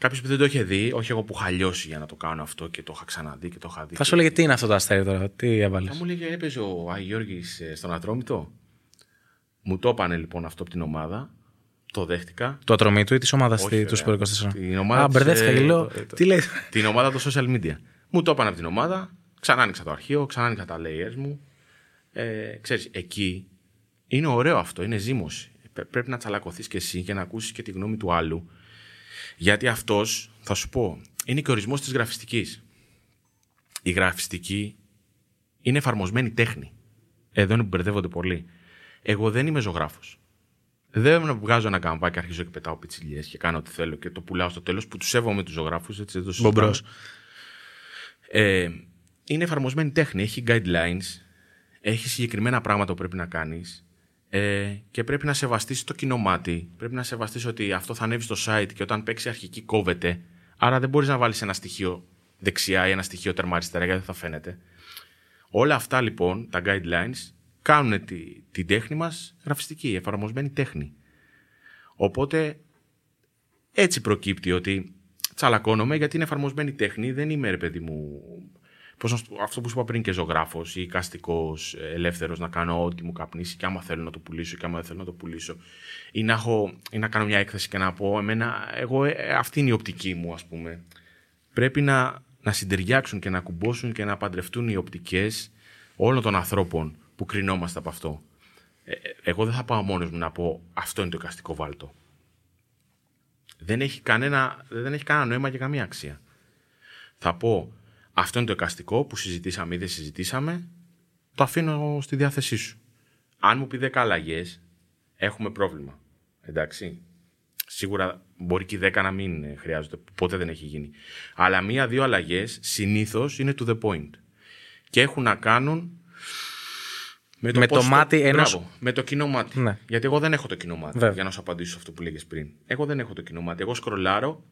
κάποιος που δεν το είχε δει, όχι εγώ που είχα λιώσει για να το κάνω αυτό και το είχα ξαναδεί και το είχα δει. Θα σου λέγε τι είναι αυτό το αστέρι τώρα, τι έβαλες; Θα μου λέγε, έπαιζε ο Άγιο Γιώργης ε, στον Ατρόμητο. Μου το έπανε λοιπόν αυτό από την ομάδα Το δέχτηκα. Το ατρομή του ή της ομάδας Όχι, του βέβαια. Sport 24. Την ομάδα Α, της, μπερδεύτηκα ε, και λέω. το- το- Τι λέει. Την ομάδα των social media. Μου το είπαν από την ομάδα, ξανά άνοιξα το αρχείο, ξανά άνοιξα τα layers μου. Ε, ξέρεις, εκεί είναι ωραίο αυτό, είναι ζήμωση. Πρέ- Πρέπει να τσαλακωθείς και εσύ και να ακούσεις και τη γνώμη του άλλου. Γιατί αυτός, θα σου πω, είναι και ο ορισμός της γραφιστικής. Η γραφιστική είναι εφαρμοσμένη τέχνη. Εδώ είναι που μπερδεύονται πολύ. Εγώ δεν είμαι ζωγράφος. Δεν βγάζω ένα καμπάκι και αρχίζω και πετάω πιτσιλιές και κάνω ό,τι θέλω και το πουλάω στο τέλος που τους σέβομαι τους ζωγράφους. Έτσι, δεν το συζητάμε. Μπομπρός. Ε, είναι εφαρμοσμένη τέχνη, έχει guidelines, έχει συγκεκριμένα πράγματα που πρέπει να κάνεις ε, και πρέπει να σεβαστείς το κοινό μάτι. Πρέπει να σεβαστείς ότι αυτό θα ανέβει στο site και όταν παίξει αρχική κόβεται. Άρα δεν μπορείς να βάλεις ένα στοιχείο δεξιά ή ένα στοιχείο τερμά αριστερά γιατί δεν θα φαίνεται. Όλα αυτά λοιπόν, τα guidelines, κάνουν τη, την τέχνη μας γραφιστική, εφαρμοσμένη τέχνη. Οπότε έτσι προκύπτει ότι τσαλακώνομαι γιατί είναι εφαρμοσμένη τέχνη. Δεν είμαι, ρε παιδί μου, πώς να σου πω, αυτό που σου είπα πριν και ζωγράφος ή καστικός ελεύθερος να κάνω ό,τι μου καπνίσει και άμα θέλω να το πουλήσω και άμα δεν θέλω να το πουλήσω. Ή να, έχω, ή να κάνω μια έκθεση και να πω, εμένα, εγώ, ε, αυτή είναι η οπτική μου, ας πούμε. Πρέπει να, να συντεριάξουν και να κουμπώσουν και να παντρευτούν οι οπτικές όλων των ανθρώπων που κρινόμαστε από αυτό. Ε, ε, εγώ δεν θα πάω μόνος μου να πω αυτό είναι το εικαστικό βάλτο δεν έχει, κανένα, δεν έχει κανένα νόημα και καμία αξία. Θα πω, αυτό είναι το εικαστικό που συζητήσαμε ή δεν συζητήσαμε, το αφήνω στη διάθεσή σου. Αν μου πει 10 αλλαγές, έχουμε πρόβλημα. Εντάξει. Σίγουρα μπορεί και οι 10 να μην ε, χρειάζονται, ποτέ δεν έχει γίνει. Αλλά μία-δύο αλλαγές συνήθως είναι to the point. Και έχουν να κάνουν με το, Με πώς το μάτι ενός- Μπράβο, με το κοινό μάτι. Ναι. Γιατί εγώ δεν έχω το κοινό μάτι. Βέβαια. Για να σου απαντήσω σε αυτό που λέγες πριν. Εγώ δεν έχω το κοινό μάτι. Εγώ σκρολάρω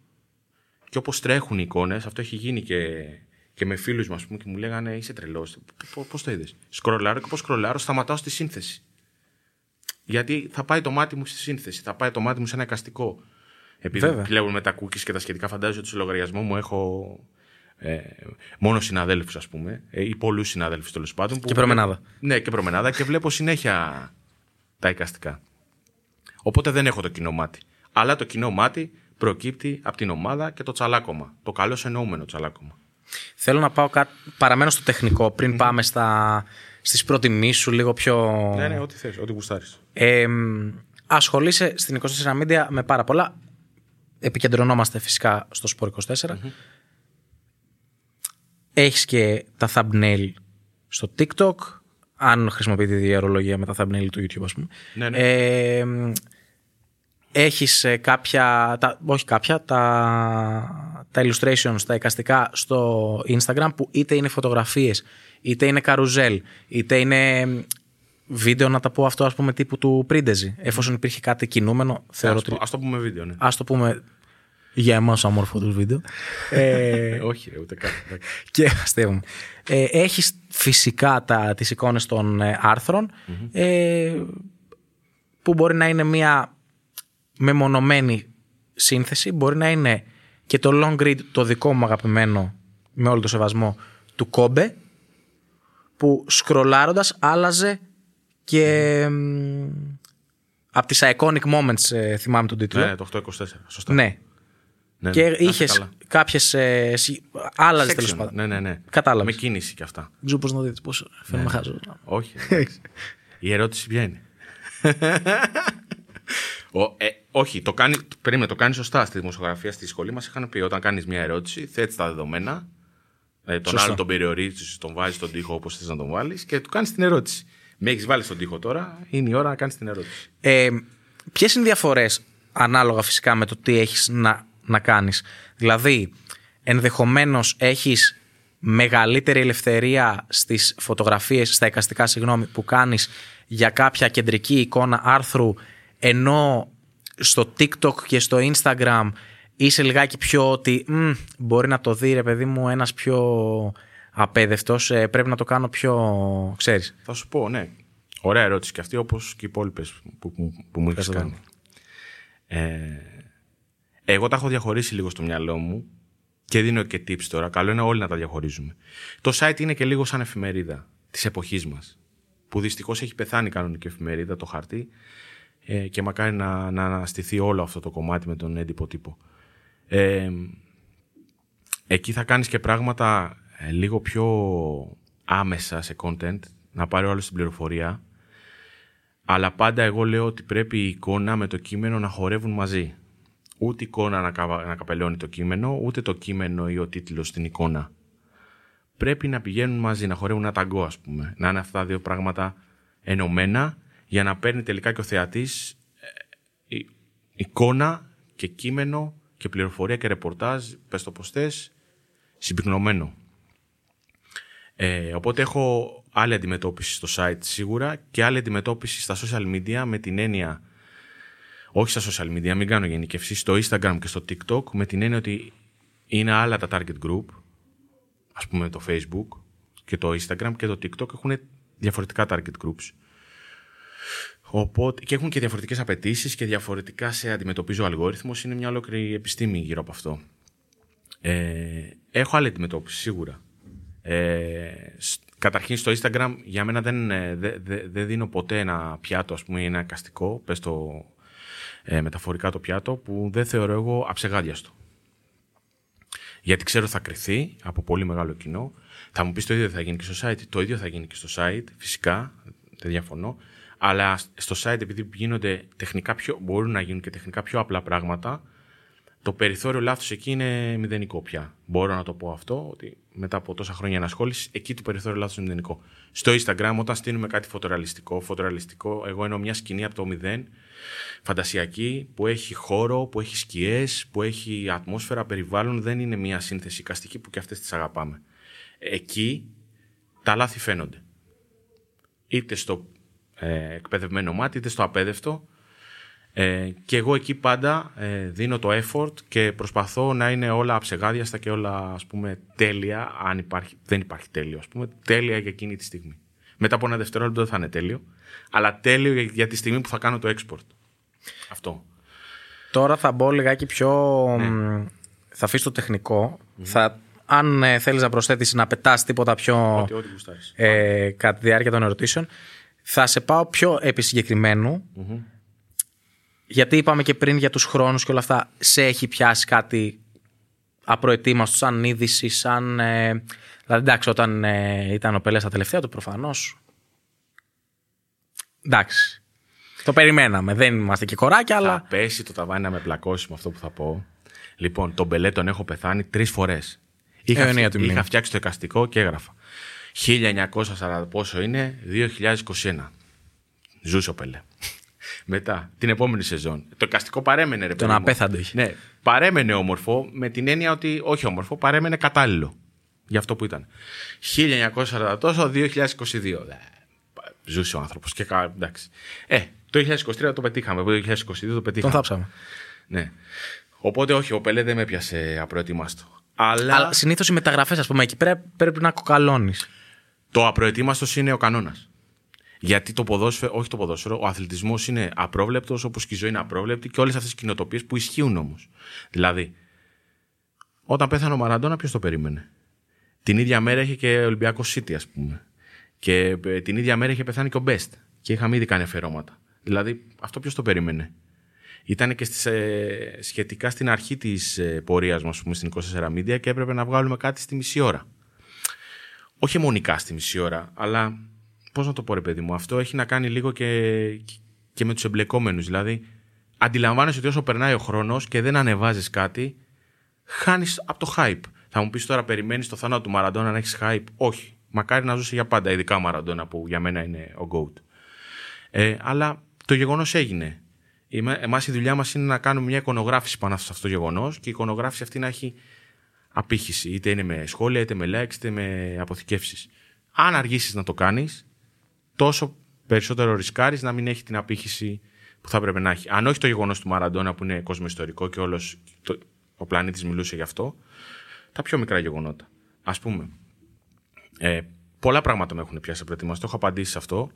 και όπως τρέχουν οι εικόνες, αυτό έχει γίνει και, και με φίλους μα και μου λέγανε Είσαι τρελός. Πώς το είδες; Σκρολάρω και όπω σκρολάρω, σταματάω στη σύνθεση. Γιατί θα πάει το μάτι μου στη σύνθεση, θα πάει το μάτι μου σε ένα εικαστικό. Επειδή Βέβαια. πλέον με τα cookies και τα σχετικά, φαντάζομαι ότι στο λογαριασμό μου έχω ε, μόνο συναδέλφους, ας πούμε, ε, ή πολλούς συναδέλφους τέλος πάντων. που Και προμενάδα. ναι, και προμενάδα και βλέπω συνέχεια τα εικαστικά. Οπότε δεν έχω το κοινό μάτι. Αλλά το κοινό μάτι προκύπτει από την ομάδα και το τσαλάκωμα. Το καλό εννοούμενο τσαλάκωμα. Θέλω να πάω κά... παραμένω στο τεχνικό πριν πάμε στα... στις προτιμήσεις σου λίγο πιο... Ναι, ναι, ό,τι θες, ό,τι γουστάρεις. Ε, μ, ασχολείσαι στην 24 Media με πάρα πολλά. Επικεντρωνόμαστε φυσικά στο Sport 24. Έχεις και τα thumbnail στο TikTok. Αν χρησιμοποιείτε τη διαρρολογία με τα thumbnail του YouTube, ας πούμε. Ναι, ναι. Ε, μ, έχεις ε, κάποια, τα, όχι κάποια, τα, τα illustrations, τα εικαστικά στο Instagram που είτε είναι φωτογραφίες, είτε είναι καρουζέλ, είτε είναι μ, βίντεο να τα πω αυτό ας πούμε τύπου του Πρίντεζι. Εφόσον υπήρχε κάτι κινούμενο, θεωρώ Ας ότι... το, ας το πούμε βίντεο, ναι. Ας το πούμε για εμάς αμόρφο τους βίντεο. ε, Όχι, ρε, ούτε κάτι. εντάξει. και αστείευομαι. Ε, έχεις φυσικά τα, τις εικόνες των ε, αρθρων ε, που μπορεί να είναι μια μεμονωμένη σύνθεση, μπορεί να είναι και το long read το δικό μου αγαπημένο με όλο το σεβασμό του Κόμπε που σκρολάροντας άλλαζε και μ, από τις iconic moments ε, θυμάμαι τον τίτλο. Ναι, το 824. Σωστά. Ναι. Ναι, Και ναι, να είσαι είχες καλά. κάποιες. Ε, συ- άλλαζε Section, τέλο πάντων. Ναι, ναι, ναι. Κατάλαβες. Με κίνηση και αυτά. Δεν ξέρω πώς να δείτε. Πώς φαίνομαι χάζο. Όχι. εντάξει. Η ερώτηση ποια είναι; Ο, ε, όχι, το κάνει, περίμενε, το κάνει σωστά στη δημοσιογραφία στη σχολή μας. Είχαν πει όταν κάνεις μια ερώτηση, θέτεις τα δεδομένα. Ε, τον Σωστό. άλλο τον περιορίζεις, τον βάζεις στον τοίχο όπως θες να τον βάλεις και του κάνεις την ερώτηση. Με έχεις βάλει στον τοίχο τώρα, είναι η ώρα να κάνεις την ερώτηση. Ε, Ποιες είναι οι διαφορές ανάλογα φυσικά με το τι έχεις να, να κάνεις; Δηλαδή, ενδεχομένως έχεις μεγαλύτερη ελευθερία στις φωτογραφίες, στα εικαστικά συγγνώμη, που κάνεις για κάποια κεντρική εικόνα άρθρου ενώ στο TikTok και στο Instagram είσαι λιγάκι πιο ότι «Μμ, μπορεί να το δει ρε παιδί μου ένας πιο απέδευτος, ε, πρέπει να το κάνω πιο, ξέρεις. Θα σου πω, ναι. Ωραία ερώτηση και αυτή, όπως και οι υπόλοιπες που, που, που μου έχεις Ευχαριστώ. κάνει. Ε, εγώ τα έχω διαχωρίσει λίγο στο μυαλό μου και δίνω και tips τώρα. Καλό είναι όλοι να τα διαχωρίζουμε. Το site είναι και λίγο σαν εφημερίδα της εποχής μας. Που δυστυχώς έχει πεθάνει η κανονική εφημερίδα, το χαρτί. Ε, και μακάρι να, να αναστηθεί όλο αυτό το κομμάτι με τον έντυπο τύπο. Ε, εκεί θα κάνεις και πράγματα ε, λίγο πιο άμεσα σε content, να πάρει όλο την πληροφορία, αλλά πάντα εγώ λέω ότι πρέπει η εικόνα με το κείμενο να χορεύουν μαζί. Ούτε η εικόνα να, να καπελώνει το κείμενο, ούτε το κείμενο ή ο τίτλος στην εικόνα. Πρέπει να πηγαίνουν μαζί, να χορεύουν ένα ταγκό, ας πούμε. Να είναι αυτά τα δύο πράγματα ενωμένα για να παίρνει τελικά και ο θεατής ε, εικόνα και κείμενο και πληροφορία και ρεπορτάζ, πες το πως θες, συμπυκνωμένο. Ε, οπότε έχω άλλη αντιμετώπιση στο site σίγουρα και άλλη αντιμετώπιση στα social media με την έννοια, όχι στα social media, μην κάνω γενικευσή, στο Instagram και στο TikTok με την έννοια ότι είναι άλλα τα target group, ας πούμε το Facebook και το Instagram και το TikTok έχουν διαφορετικά target groups. Οπότε, και έχουν και διαφορετικές απαιτήσεις και διαφορετικά σε αντιμετωπίζει ο αλγόριθμος. Είναι μια ολόκληρη επιστήμη γύρω από αυτό. Ε, έχω άλλη αντιμετώπιση σίγουρα. Ε, καταρχήν στο Instagram για μένα δεν, ε, δεν, δίνω ποτέ ένα πιάτο, ας πούμε, ένα καστικό, πες το ε, μεταφορικά το πιάτο, που δεν θεωρώ εγώ αψεγάδιαστο. Γιατί ξέρω θα κρυθεί από πολύ μεγάλο κοινό. Θα μου πεις το ίδιο θα γίνει και στο site. Το ίδιο θα γίνει και στο site, φυσικά, δεν διαφωνώ. Αλλά στο site, επειδή γίνονται τεχνικά πιο, μπορούν να γίνουν και τεχνικά πιο απλά πράγματα, το περιθώριο λάθο εκεί είναι μηδενικό πια. Μπορώ να το πω αυτό, ότι μετά από τόσα χρόνια ενασχόλησης, εκεί το περιθώριο λάθο είναι μηδενικό. Στο Instagram, όταν στείλουμε κάτι φωτορεαλιστικό, φωτορεαλιστικό, εγώ εννοώ μια σκηνή από το μηδέν, φαντασιακή, που έχει χώρο, που έχει σκιές, που έχει ατμόσφαιρα, περιβάλλον, δεν είναι μια σύνθεση καστική που και αυτές τις αγαπάμε. Εκεί τα λάθη φαίνονται. Είτε στο ε, εκπαιδευμένο μάτι, είτε στο απέδευτο. Ε, και εγώ εκεί πάντα ε, δίνω το effort και προσπαθώ να είναι όλα αψεγάδιαστα και όλα ας πούμε τέλεια, αν υπάρχει, δεν υπάρχει τέλειο, ας πούμε, τέλεια για εκείνη τη στιγμή. Μετά από ένα δευτερόλεπτο δεν θα είναι τέλειο, αλλά τέλειο για, τη στιγμή που θα κάνω το export. Αυτό. Τώρα θα μπω λιγάκι πιο... Ναι. Θα αφήσω το τεχνικο Θα, αν ε, θέλεις να προσθέτεις να πετάς τίποτα πιο... Ό,τι, ό,τι ε, κατά τη διάρκεια των ερωτήσεων. Θα σε πάω πιο επί Γιατί είπαμε και πριν για τους χρόνους και όλα αυτά, σε έχει πιάσει κάτι απροετοίμαστο, σαν είδηση, σαν... Ε, δηλαδή εντάξει, όταν ε, ήταν ο Πελές στα τελευταία του προφανώς... Εντάξει, το περιμέναμε, δεν είμαστε και κοράκια, αλλά... Θα πέσει το ταβάνι να με πλακώσει με αυτό που θα πω. Λοιπόν, τον Πελέ τον έχω πεθάνει τρεις φορές. Είχα, ε, είχα φτιάξει το εικαστικό και έγραφα. 1940 πόσο είναι, 2021. Ζούσε ο Πελέ. Μετά, την επόμενη σεζόν. Το εικαστικό παρέμενε, ρε Τον απέθαντο είχε. Ναι, παρέμενε όμορφο με την έννοια ότι, όχι όμορφο, παρέμενε κατάλληλο. Για αυτό που ήταν. 1940 τόσο, 2022. Ζούσε ο άνθρωπος. Και εντάξει. Ε, το 2023 το πετύχαμε. Το 2022 το πετύχαμε. Τον θάψαμε. Ναι. Οπότε όχι, ο Πελέ δεν με έπιασε απροετοίμαστο. Αλλά, Αλλά συνήθως οι μεταγραφές, ας πούμε, εκεί πρέπει, πρέπει να κοκαλώνεις. Το απροετοίμαστος είναι ο κανόνας. Γιατί το ποδόσφαιρο, όχι το ποδόσφαιρο, ο αθλητισμός είναι απρόβλεπτος, όπως και η ζωή είναι απρόβλεπτη και όλες αυτές τις κοινοτοπίες που ισχύουν όμως. Δηλαδή, όταν πέθανε ο Μαραντόνα, ποιος το περίμενε; Την ίδια μέρα είχε και ο Ολυμπιακό City, ας πούμε. Και ε, την ίδια μέρα είχε πεθάνει και ο Best. Και είχαμε ήδη κάνει αφιερώματα. Δηλαδή, αυτό ποιος το περίμενε; Ήταν και στις, ε, σχετικά στην αρχή της ε, πορείας μας, στην 24 Media και έπρεπε να βγάλουμε κάτι στη μισή ώρα. Όχι μονικά στη μισή ώρα, αλλά πώς να το πω, ρε παιδί μου, αυτό έχει να κάνει λίγο και, και με τους εμπλεκόμενους. Δηλαδή, αντιλαμβάνεσαι ότι όσο περνάει ο χρόνος και δεν ανεβάζεις κάτι, χάνεις από το hype. Θα μου πεις τώρα, περιμένεις το θάνατο του Μαραντόνα να έχεις hype; Όχι. Μακάρι να ζούσε για πάντα, ειδικά ο Μαραντόνα που για μένα είναι ο GOAT. Ε, αλλά το γεγονός έγινε. Εμάς η δουλειά μας είναι να κάνουμε μια εικονογράφηση πάνω σε αυτό το γεγονός και η εικονογράφηση αυτή να έχει απήχηση. Είτε είναι με σχόλια, είτε με likes, είτε με αποθηκεύσεις. Αν αργήσεις να το κάνεις, τόσο περισσότερο ρισκάρεις να μην έχει την απήχηση που θα έπρεπε να έχει. Αν όχι το γεγονός του Μαραντόνα που είναι κοσμοϊστορικό και όλος ο πλανήτης μιλούσε γι' αυτό, τα πιο μικρά γεγονότα. Α πούμε, ε, πολλά πράγματα με έχουν πιάσει προετοιμαστεί. Έχω απαντήσει σε αυτό.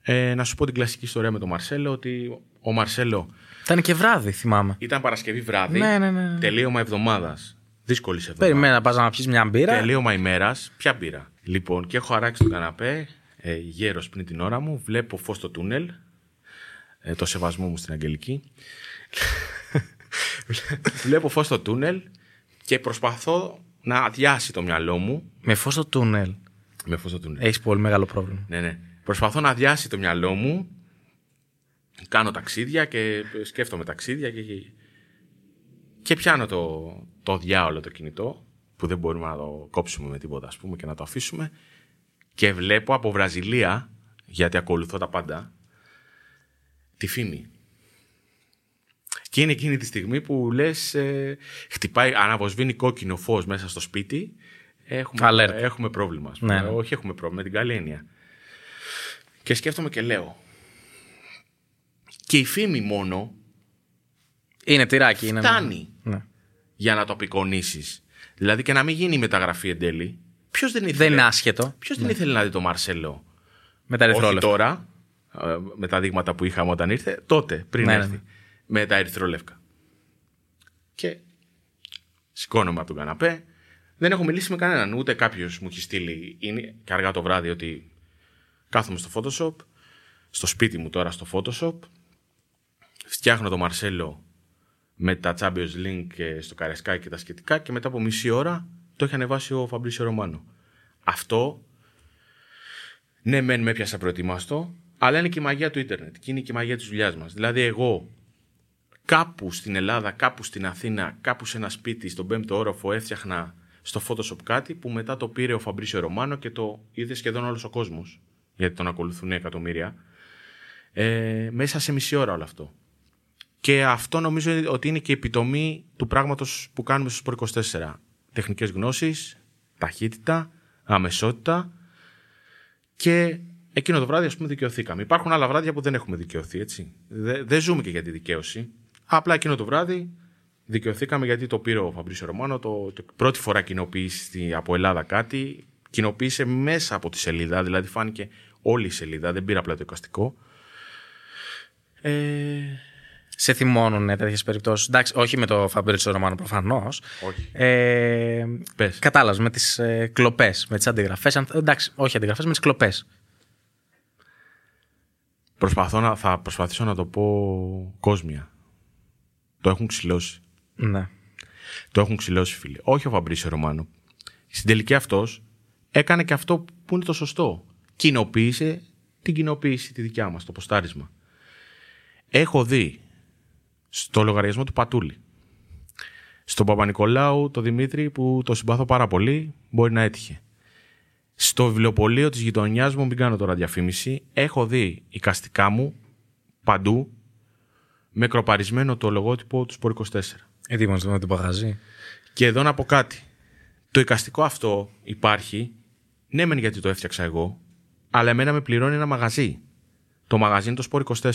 Ε, να σου πω την κλασική ιστορία με τον Μαρσέλο, ότι ο Μαρσέλο. Ήταν και βράδυ, θυμάμαι. Ήταν Παρασκευή βράδυ. Ναι, ναι, ναι. Τελείωμα εβδομάδας. Δύσκολη εβδομάδα. Περιμένα, πας να πιεις μια μπύρα. Τελείωμα ημέρας. Ποια μπύρα; Λοιπόν, και έχω αράξει τον καναπέ, ε, γέρος πριν την ώρα μου. Βλέπω φως στο τούνελ. ε, το σεβασμό μου στην Αγγελική. Βλέπω φως στο τούνελ και προσπαθώ να αδειάσει το μυαλό μου. Με φως στο τούνελ. Με φως στο τούνελ. Έχεις πολύ μεγάλο πρόβλημα. Ναι, ναι. Προσπαθώ να αδειάσει το μυαλό μου. Κάνω ταξίδια και σκέφτομαι ταξίδια και, και πιάνω το, το διάολο το κινητό που δεν μπορούμε να το κόψουμε με τίποτα ας πούμε και να το αφήσουμε και βλέπω από Βραζιλία γιατί ακολουθώ τα πάντα τη φήμη. Και είναι εκείνη τη στιγμή που λες ε, χτυπάει, αναβοσβήνει κόκκινο φως μέσα στο σπίτι έχουμε, έχουμε πρόβλημα. Ναι, ναι. Όχι έχουμε πρόβλημα, με την καλή έννοια. Και σκέφτομαι και λέω και η φήμη μόνο είναι τυράκι. Είναι... Φτάνει ναι. για να το απεικονίσεις. Δηλαδή και να μην γίνει η μεταγραφή εν τέλει. Ποιος δεν ήθελε. Δεν είναι άσχετο. Ποιος δεν ναι. ήθελε να δει τον Μαρσέλο; Με τα ερυθρόλευκα. Όχι τώρα, ε, με τα δείγματα που είχαμε όταν ήρθε, τότε, πριν ναι, έρθει. Ναι. Με τα ερυθρόλευκα. Και σηκώνομαι από τον καναπέ. Δεν έχω μιλήσει με κανέναν. Ούτε κάποιος μου έχει στείλει είναι, και αργά το βράδυ ότι κάθομαι στο Photoshop. Στο σπίτι μου τώρα στο Photoshop. Φτιάχνω τον Μαρσέλο με τα Champions League και στο Καρεσκάκι και τα σχετικά και μετά από μισή ώρα το έχει ανεβάσει ο Φαμπρίσιο Ρωμάνο. Αυτό, ναι μεν με έπιασα προετοιμάστο, αλλά είναι και η μαγεία του ίντερνετ και είναι και η μαγεία της δουλειάς μας. Δηλαδή εγώ κάπου στην Ελλάδα, κάπου στην Αθήνα, κάπου σε ένα σπίτι, στον πέμπτο όροφο έφτιαχνα στο Photoshop κάτι που μετά το πήρε ο Φαμπρίσιο Ρωμάνο και το είδε σχεδόν όλος ο κόσμος, γιατί τον ακολουθούν εκατομμύρια, ε, μέσα σε μισή ώρα όλο αυτό. Και αυτό νομίζω ότι είναι και η επιτομή του πράγματος που κάνουμε στο Σπορ 24. Τεχνικές γνώσεις, ταχύτητα, αμεσότητα και εκείνο το βράδυ ας πούμε δικαιωθήκαμε. Υπάρχουν άλλα βράδια που δεν έχουμε δικαιωθεί, έτσι. Δεν ζούμε και για τη δικαίωση. Απλά εκείνο το βράδυ δικαιωθήκαμε γιατί το πήρε ο Φαμπρίσιο Ρωμάνο, το, το, πρώτη φορά κοινοποίησε από Ελλάδα κάτι, κοινοποίησε μέσα από τη σελίδα, δηλαδή φάνηκε όλη η σελίδα, δεν πήρα απλά το εικαστικό. Ε, σε θυμώνουν τέτοιες περιπτώσεις. Εντάξει, όχι με το Φαμπρίτσο Ρωμάνο προφανώς. Όχι. Ε, Κατάλαβες με τις ε, κλοπές, με τις αντιγραφές. Εντάξει, όχι αντιγραφές, με τις κλοπές. Προσπαθώ να, θα προσπαθήσω να το πω κόσμια. Το έχουν ξυλώσει. Ναι. Το έχουν ξυλώσει, φίλοι. Όχι ο Φαμπρίσιο Ρωμάνο. Στην τελική αυτός έκανε και αυτό που είναι το σωστό. Κοινοποίησε την κοινοποίηση τη δικιά μας, το ποστάρισμα. Έχω δει στο λογαριασμό του Πατούλη. Στον Παπα-Νικολάου, το Δημήτρη, που το συμπάθω πάρα πολύ, μπορεί να έτυχε. Στο βιβλιοπωλείο της γειτονιάς μου, μην κάνω τώρα διαφήμιση, έχω δει οικαστικά μου παντού με κροπαρισμένο το λογότυπο του Σπορ 24. Ετοίμαστε με την παγαζή. Και εδώ να πω κάτι. Το οικαστικό αυτό υπάρχει, ναι μεν γιατί το έφτιαξα εγώ, αλλά εμένα με πληρώνει ένα μαγαζί. Το μαγαζί είναι το Σπορ 24.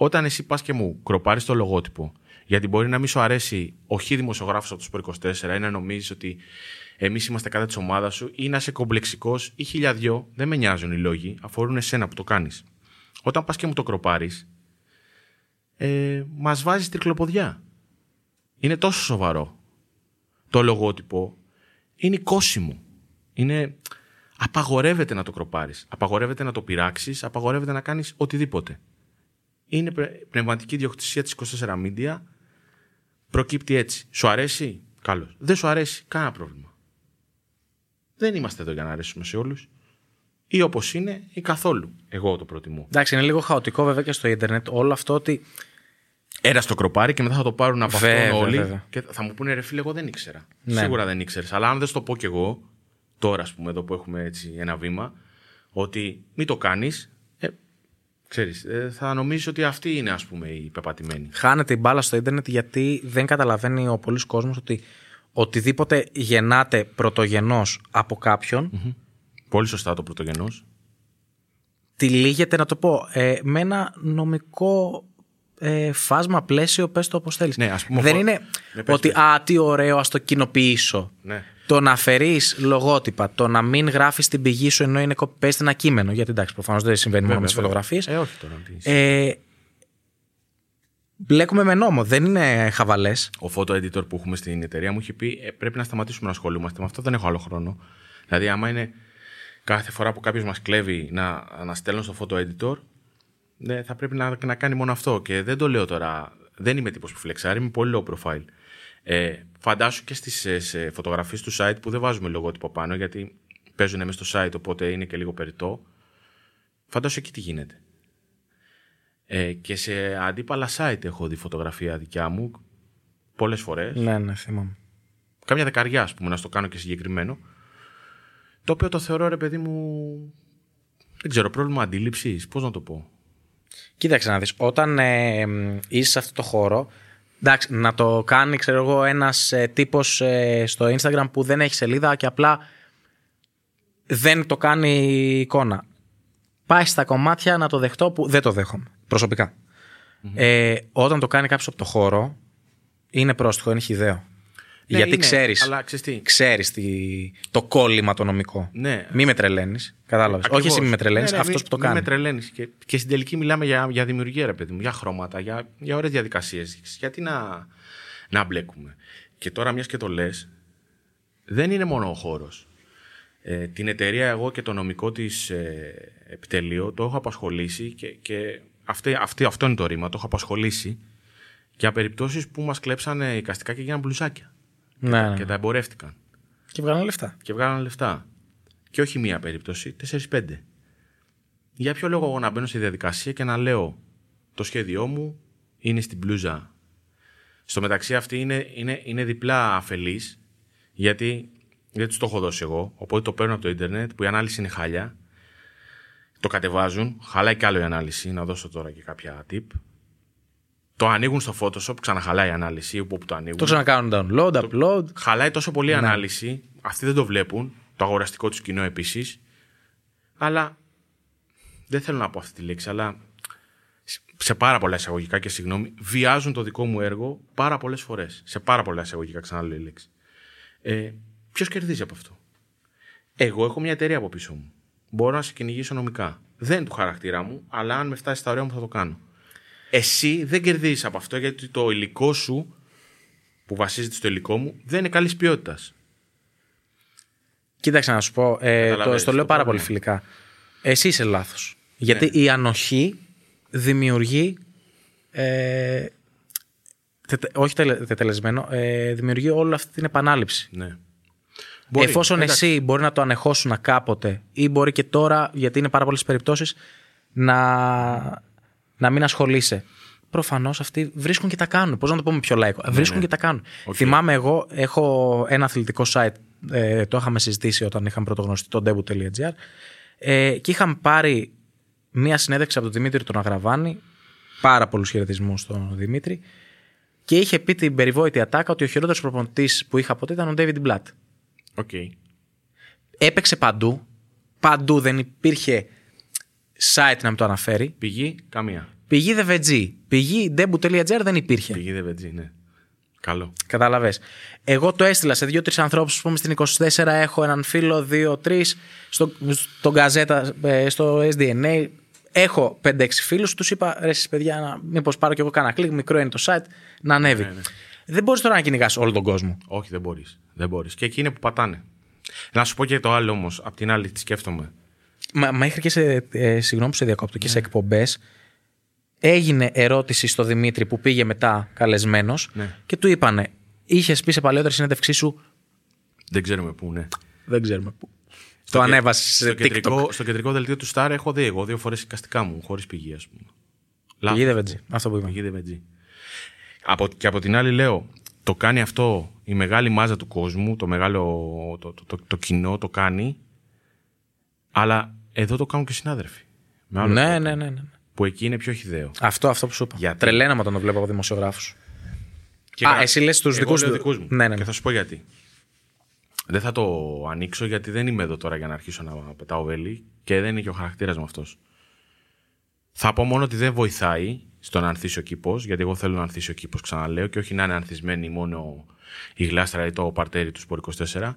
Όταν εσύ πας και μου κροπάρεις το λογότυπο, γιατί μπορεί να μην σου αρέσει ο χι δημοσιογράφος από το 24 ή να νομίζεις ότι εμείς είμαστε κατά της ομάδας σου ή να είσαι κομπλεξικός ή χιλιαδιό, δεν με νοιάζουν οι λόγοι, αφορούν εσένα που το κάνεις. Όταν πας και μου το κροπάρεις, ε, μας βάζεις τρικλοποδιά. Είναι τόσο σοβαρό. Το λογότυπο είναι κόσιμο. Είναι... Απαγορεύεται να το κροπάρεις. Απαγορεύεται να το πειράξεις. Απαγορεύεται να κάνεις οτιδήποτε είναι πνευματική διοκτησία της 24 Media. Προκύπτει έτσι. Σου αρέσει, καλώς. Δεν σου αρέσει, κανένα πρόβλημα. Δεν είμαστε εδώ για να αρέσουμε σε όλους. Ή όπως είναι, ή καθόλου. Εγώ το προτιμώ. Εντάξει, είναι λίγο χαοτικό βέβαια και στο Ιντερνετ όλο αυτό ότι. Ένα στο κροπάρι και μετά θα το πάρουν από αυτόν όλοι. Και θα μου πούνε ρε φίλε, εγώ δεν ήξερα. Ναι. Σίγουρα δεν ήξερες. Αλλά αν δεν το πω κι εγώ, τώρα ας πούμε, εδώ που έχουμε έτσι ένα βήμα, ότι μην το κάνεις, Ξέρεις, ε, θα νομίζεις ότι αυτή είναι ας πούμε η πεπατημένη. Χάνεται η μπάλα στο ίντερνετ γιατί δεν καταλαβαίνει ο πολλής κόσμος ότι οτιδήποτε γεννάται πρωτογενός από κάποιον Πολύ σωστά το πρωτογενός. Τυλίγεται, να το πω, ε, με ένα νομικό ε, φάσμα, πλαίσιο, πες το όπως θέλεις. Ναι, ας πούμε, δεν είναι ναι, ότι «Α, τι ωραίο, ας το κοινοποιήσω». Ναι το να αφαιρείς λογότυπα, το να μην γράφεις την πηγή σου ενώ είναι copy-paste ένα κείμενο. Γιατί εντάξει, προφανώς δεν συμβαίνει μόνο με τι φωτογραφίες. Ε, όχι τώρα. Ε, μπλέκουμε με νόμο, δεν είναι χαβαλές. Ο photo editor που έχουμε στην εταιρεία μου έχει πει ε, πρέπει να σταματήσουμε να ασχολούμαστε με αυτό, δεν έχω άλλο χρόνο. Δηλαδή, άμα είναι κάθε φορά που κάποιος μας κλέβει να, να στέλνω στο photo editor, ναι, θα πρέπει να, να κάνει μόνο αυτό. Και δεν το λέω τώρα. Δεν είμαι τύπος που φλεξάρει, είμαι πολύ low profile. Ε, φαντάσου και στις φωτογραφίες του site που δεν βάζουμε λογότυπο πάνω, γιατί παίζουν μέσα στο site, οπότε είναι και λίγο περιττό. Φαντάσου εκεί τι γίνεται. Ε, και σε αντίπαλα site έχω δει φωτογραφία δικιά μου πολλές φορές. Ναι, ναι, θυμάμαι. Κάμια δεκαριά, ας πούμε, να στο κάνω και συγκεκριμένο. Το οποίο το θεωρώ, ρε παιδί μου. Δεν ξέρω, πρόβλημα αντίληψης. Πώς να το πω. Κοίταξε να δεις, όταν ε, είσαι σε αυτό το χώρο, εντάξει, να το κάνει, ξέρω εγώ, ένας ε, τύπος ε, στο Instagram που δεν έχει σελίδα και απλά δεν το κάνει εικόνα. Πάει στα κομμάτια να το δεχτώ που δεν το δέχομαι, προσωπικά. Ε, όταν το κάνει κάποιος από το χώρο, είναι πρόστιχο, είναι χιδαίο. Ναι, Γιατί είναι, ξέρεις, αλλά ξέρεις τι; ξέρεις τι- το κόλλημα το νομικό. Ναι. Μη με τρελαίνεις, κατάλαβες. Όχι Ακριβώς. εσύ μη με τρελαίνεις, Ναι, ναι, αυτός μη- που το μη κάνει. με τρελαίνεις. Και, και στην τελική μιλάμε για, για δημιουργία, ρε παιδί μου, για χρώματα, για, για ωραίες διαδικασίες. Γιατί να, να μπλέκουμε; Και τώρα, μιας και το λες, δεν είναι μόνο ο χώρος. Ε, την εταιρεία, εγώ και το νομικό της ε, επιτελείο το έχω απασχολήσει και, και αυτή, αυτή, αυτό είναι το ρήμα. Το έχω απασχολήσει για περιπτώσεις που μας κλέψανε εικαστικά και γίνανε μπλουζάκια. Ναι, ναι. Και τα εμπορεύτηκαν Και βγάλουν λεφτά. και βγάλαν λεφτά. Και όχι μία περίπτωση, 4-5. Για ποιο λόγο εγώ να μπαίνω στη διαδικασία και να λέω το σχέδιό μου είναι στην μπλούζα. Στο μεταξύ αυτή είναι, είναι, είναι διπλά αφελής γιατί δεν τους το έχω δώσει εγώ. Οπότε το παίρνω από το ίντερνετ που η ανάλυση είναι χάλια. Το κατεβάζουν, χαλάει κι άλλο η ανάλυση. Να δώσω τώρα και κάποια tip. Το ανοίγουν στο Photoshop, ξαναχαλάει η ανάλυση όπου το ανοίγουν. Το ξανακάνουν download, upload. Χαλάει τόσο πολύ η ανάλυση. Αυτοί δεν το βλέπουν. Το αγοραστικό τους κοινό επίσης. Αλλά δεν θέλω να πω αυτή τη λέξη, αλλά σε πάρα πολλά εισαγωγικά και συγγνώμη, βιάζουν το δικό μου έργο πάρα πολλές φορές. Σε πάρα πολλά εισαγωγικά, ξαναλέω η λέξη. Ε, Ποιος κερδίζει από αυτό; Εγώ έχω μια εταιρεία από πίσω μου. Μπορώ να σε κυνηγήσω νομικά. Δεν είναι του χαρακτήρα μου, αλλά αν με φτάσει στα ωραία μου θα το κάνω. Εσύ δεν κερδίζεις από αυτό γιατί το υλικό σου που βασίζεται στο υλικό μου δεν είναι καλής ποιότητας. Κοίταξε να σου πω. Ε, το, Καταλαβαίνεις στο λέω το πάρα πρόβλημα. πολύ φιλικά. Εσύ είσαι λάθος. Γιατί Ναι. η ανοχή δημιουργεί. Ε, τετε- όχι τελε, τετελεσμένο, ε, δημιουργεί όλη αυτή την επανάληψη. Ναι. Εφόσον εντάξει. εσύ μπορεί να το ανεχώσουν κάποτε ή μπορεί και τώρα, γιατί είναι πάρα πολλές περιπτώσεις, να, να μην ασχολείσαι. Προφανώς αυτοί βρίσκουν και τα κάνουν. Πώς να το πούμε πιο λαϊκό; βρίσκουν ναι. και τα κάνουν. Οκ. Θυμάμαι εγώ, έχω ένα αθλητικό site. Ε, το είχαμε συζητήσει όταν είχαμε πρωτογνωστεί το debut.gr. Ε, και είχαμε πάρει μία συνέντευξη από τον Δημήτρη τον Αγραβάνη. Πάρα πολλούς χαιρετισμούς στον Δημήτρη. Και είχε πει την περιβόητη ατάκα ότι ο χειρότερος προπονητής που είχα ποτέ ήταν ο David Blatt. OK. Έπαιξε παντού. Παντού δεν υπήρχε site να μην το αναφέρει. Πηγή, καμία. Πηγή DVG. Πηγή debut.gr δεν υπήρχε. Πηγή δεν βετζή, ναι. Καλό. Κατάλαβες. Εγώ το έστειλα σε δύο-τρεις ανθρώπους. Α πούμε στην 24 έχω έναν φίλο, δύο-τρει. Στο, στο Γκαζέτα, ε, στο SDNA. Έχω 5-6 φίλους. Τους είπα ρε, εσείς παιδιά, μήπως πάρω κι εγώ κάνα κλικ. Μικρό είναι το site να ανέβει. Ναι, ναι. Δεν μπορείς τώρα να κυνηγάς όλο τον κόσμο. Όχι, δεν μπορείς. Δεν μπορείς. Και εκεί είναι που πατάνε. Να σου πω και το άλλο όμως. Απ' την άλλη, τι σκέφτομαι. Μα, μέχρι και σε. Ε, συγγνώμη που σε διακόπτω και σε εκπομπές. Έγινε ερώτηση στο Δημήτρη που πήγε μετά καλεσμένος Ναι. και του είπανε, είχες πει σε παλαιότερη συνέντευξή σου; Δεν ξέρουμε πού, ναι. Δεν ξέρουμε πού. Στο το κε- ανέβασες σε στο TikTok. κεντρικό, στο κεντρικό δελτίο του Star έχω δει εγώ δύο φορές εικαστικά μου, χωρίς πηγή, ας πούμε. Πηγή Λάθος. DVG, αυτό που είπα. Πηγή DVG. Από, και από την άλλη λέω, το κάνει αυτό η μεγάλη μάζα του κόσμου, το μεγάλο το, το, το, το κοινό το κάνει, αλλά εδώ το κάνουν και οι συνάδελφοι. Με άλλο Ναι, τρόπο, ναι, ναι, ναι. Που εκεί είναι πιο χιδαίο. Αυτό, αυτό που σου είπα. Γιατί; Τρελαίναμε όταν το βλέπω από δημοσιογράφους. Και Α, κα- εσύ λες τους Εγώ δικούς λέω του- δικούς μου. Ναι, ναι, ναι. Και θα σου πω γιατί. Δεν θα το ανοίξω γιατί δεν είμαι εδώ τώρα για να αρχίσω να πετάω βέλη και δεν είναι και ο χαρακτήρας μου αυτός. Θα πω μόνο ότι δεν βοηθάει στο να ανθίσει ο κήπος, γιατί εγώ θέλω να ανθίσει ο κήπος, ξαναλέω, και όχι να είναι ανθισμένη μόνο η γλάστρα ή το παρτέρι του Σπορ 24.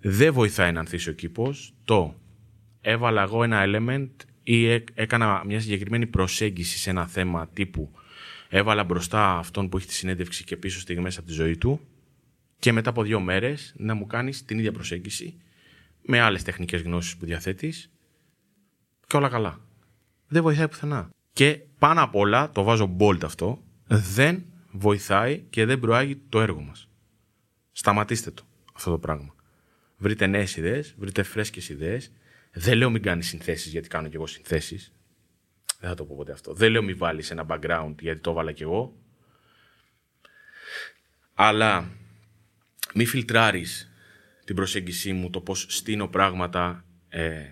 Δεν βοηθάει να ανθίσει ο κήπος το έβαλα εγώ ένα element ή έ- έκανα μια συγκεκριμένη προσέγγιση σε ένα θέμα τύπου έβαλα μπροστά αυτόν που έχει τη συνέντευξη και πίσω στιγμές από τη ζωή του και μετά από δύο μέρες να μου κάνεις την ίδια προσέγγιση με άλλες τεχνικές γνώσεις που διαθέτεις και όλα καλά. Δεν βοηθάει πουθενά. Και πάνω απ' όλα, το βάζω bold αυτό, δεν βοηθάει και δεν προάγει το έργο μας. Σταματήστε το αυτό το πράγμα. Βρείτε νέες ιδέες, βρείτε φρέσκες ιδέες. Δεν λέω μην κάνεις συνθέσεις γιατί κάνω κι εγώ συνθέσεις. Δεν θα το πω ποτέ αυτό. Δεν λέω μην βάλεις ένα background γιατί το έβαλα κι εγώ. Αλλά μη φιλτράρεις την προσέγγιση μου, το πώς στείνω πράγματα, ε,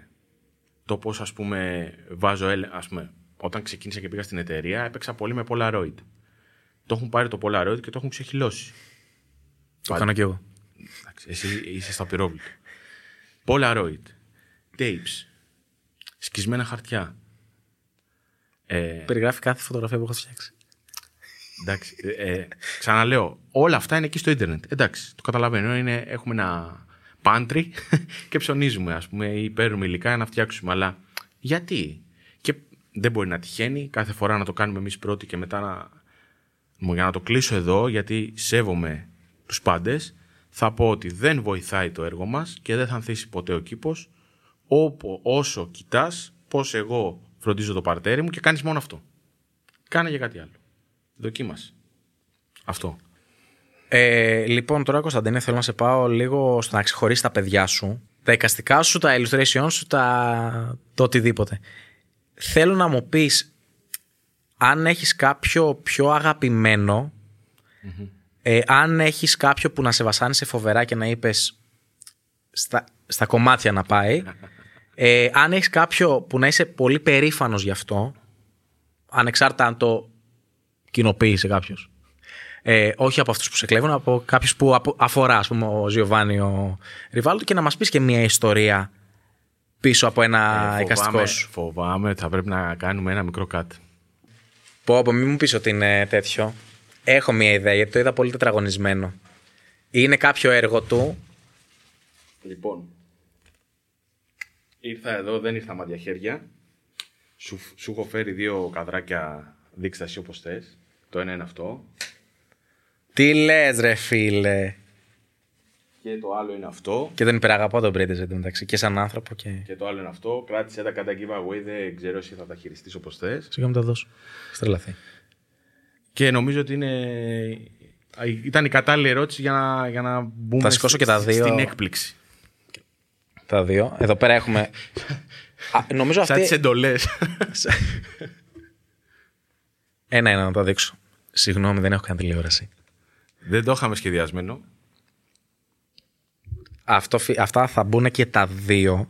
το πώς ας πούμε βάζω, ας πούμε, όταν ξεκίνησα και πήγα στην εταιρεία έπαιξα πολύ με Polaroid. Το έχουν πάρει το Polaroid και το έχουν ξεχυλώσει. Το κάνω κι εγώ. εσύ είσαι στο απειρόβλητο. Polaroid, tapes, σκισμένα χαρτιά. Ε, Περιγράφει κάθε φωτογραφία που έχω φτιάξει. Εντάξει, ε, ε, ξαναλέω, όλα αυτά είναι εκεί στο ίντερνετ. Εντάξει, το καταλαβαίνω. Είναι, έχουμε ένα πάντρι και ψωνίζουμε, ας πούμε, ή παίρνουμε υλικά να φτιάξουμε. Αλλά γιατί; Και δεν μπορεί να τυχαίνει κάθε φορά να το κάνουμε εμείς πρώτοι και μετά να... Για να το κλείσω εδώ, γιατί σέβομαι τους πάντες, θα πω ότι δεν βοηθάει το έργο μας και δεν θα ανθίσει ποτέ ο κήπος όπου, όσο κοιτάς πώς εγώ φροντίζω το παρτέρι μου και κάνεις μόνο αυτό. Κάνε για κάτι άλλο. Δοκίμασε. Αυτό. Ε, λοιπόν, τώρα Κωνσταντίνε, θέλω να σε πάω λίγο στο να ξεχωρίσει τα παιδιά σου, τα εικαστικά σου, τα illustration σου, τα... το οτιδήποτε. Θέλω να μου πεις αν έχεις κάποιο πιο αγαπημενο ε, αν έχεις κάποιο που να σε βασάνισε φοβερά και να είπες στα, στα κομμάτια να πάει, ε, αν έχεις κάποιο που να είσαι πολύ περήφανος γι' αυτό, ανεξάρτητα αν το κοινοποίησε κάποιος. Ε, όχι από αυτούς που σε κλέβουν, από κάποιους που αφορά, ας πούμε, ο Ζιωβάνι ο Ριβάλτο και να μας πεις και μια ιστορία πίσω από ένα ε, εικαστικός σου. Φοβάμαι ότι θα πρέπει να κάνουμε ένα μικρό κάτι. Πω, πω, μην μου πεις ότι είναι τέτοιο. Έχω μια ιδέα γιατί το είδα πολύ τετραγωνισμένο. Είναι κάποιο έργο του; Λοιπόν. Ήρθα εδώ, δεν ήρθα μάτια χέρια. Σου, σου έχω φέρει δύο καδράκια δείξτε εσύ όπως θες. Το ένα είναι αυτό. Τι λες ρε φίλε; Και το άλλο είναι αυτό. Και τον υπεραγαπώ τον Μπρέντεζ μεταξύ και σαν άνθρωπο. Και... και το άλλο είναι αυτό. Κράτησε τα κατά giveaway. Δεν ξέρω εσύ θα τα χειριστείς όπως θες. Σιγά μου τα δώσω. Στρελαθεί. Και νομίζω ότι είναι. Ήταν η κατάλληλη ερώτηση για να, για να μπούμε θα σηκώσω και τα δύο. στην έκπληξη. Τα δύο. Εδώ πέρα έχουμε. Α, νομίζω αυτή... Σαν τις εντολές. Ένα-ένα να το δείξω. Συγγνώμη, δεν έχω καν τηλεόραση. Δεν το είχαμε σχεδιασμένο. Αυτό, αυτά θα μπουν και τα δύο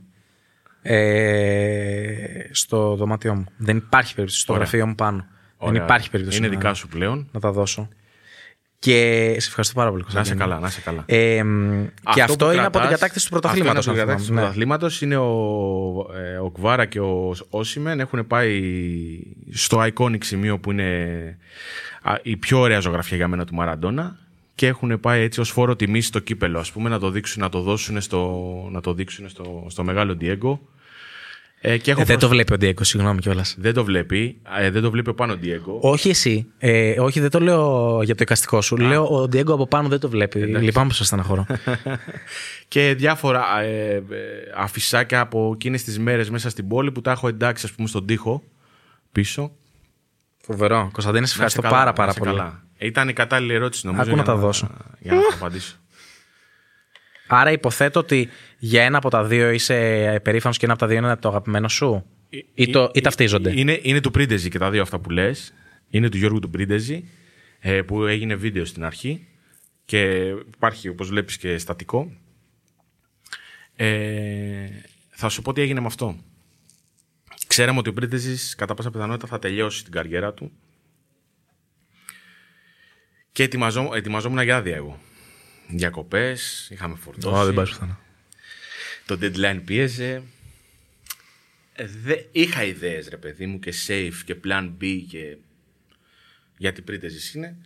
ε, στο δωμάτιό μου. Δεν υπάρχει περίπτωση. Στο γραφείο μου πάνω. Δεν υπάρχει περίπτωση. Είναι δικά σου πλέον. Να τα δώσω. Και σε ευχαριστώ πάρα πολύ. Να σε καλά, να σε καλά. Ε, και αυτό είναι από την κατάκτηση του πρωταθλήματος. Από την κατάκτηση του ναι. πρωταθλήματος είναι ο, ε, ο Κβάρα και ο Όσιμεν. Έχουν πάει στο iconic σημείο που είναι η πιο ωραία ζωγραφιά για μένα του Μαραντόνα και έχουν πάει έτσι ως φόρο τιμή στο κύπελο, ας πούμε, να το δείξουν, να το δώσουν στο, να το δείξουν στο, στο μεγάλο Διέγκο. Ε, και έχω ε, δεν το βλέπει ο Ντιέγκο, συγγνώμη κιόλας. Δεν το βλέπει. Ε, δεν το βλέπει ο πάνω Ντιέγκο. Όχι εσύ. Ε, όχι, δεν το λέω για το εικαστικό σου. Λέω ο Ντιέγκο από πάνω δεν το βλέπει. Εντάξει. Λυπάμαι που σας στεναχωρώ. και διάφορα ε, ε, αφισάκια από εκείνες τις μέρες μέσα στην πόλη που τα έχω εντάξει, ας πούμε, στον τοίχο πίσω. Φοβερό. Κωνσταντίνε, σε ευχαριστώ καλά, πάρα, πάρα πολύ. Καλά. Ήταν η κατάλληλη ερώτηση νομίζω. Άκου να τα δώσω. Για να, για να απαντήσω. Άρα υποθέτω ότι για ένα από τα δύο είσαι περήφανος και ένα από τα δύο είναι το αγαπημένο σου; Ή, το, ή ταυτίζονται; Είναι, είναι του Πρίντεζη και τα δύο αυτά που λες. Είναι του Γιώργου του Πρίντεζη ε, που έγινε βίντεο στην αρχή και υπάρχει όπως βλέπεις και στατικό. Ε, θα σου πω τι έγινε με αυτό. Ξέραμε ότι ο Πρίντεζης κατά πάσα πιθανότητα θα τελειώσει την καριέρα του και ετοιμαζόμουν για άδεια εγώ διακοπές, είχαμε φορτώσει. Oh, δεν πάει πουθενά. Το deadline πίεζε. Ε, δε, είχα ιδέες ρε παιδί μου και safe και plan B και γιατί πρίτεζης είναι.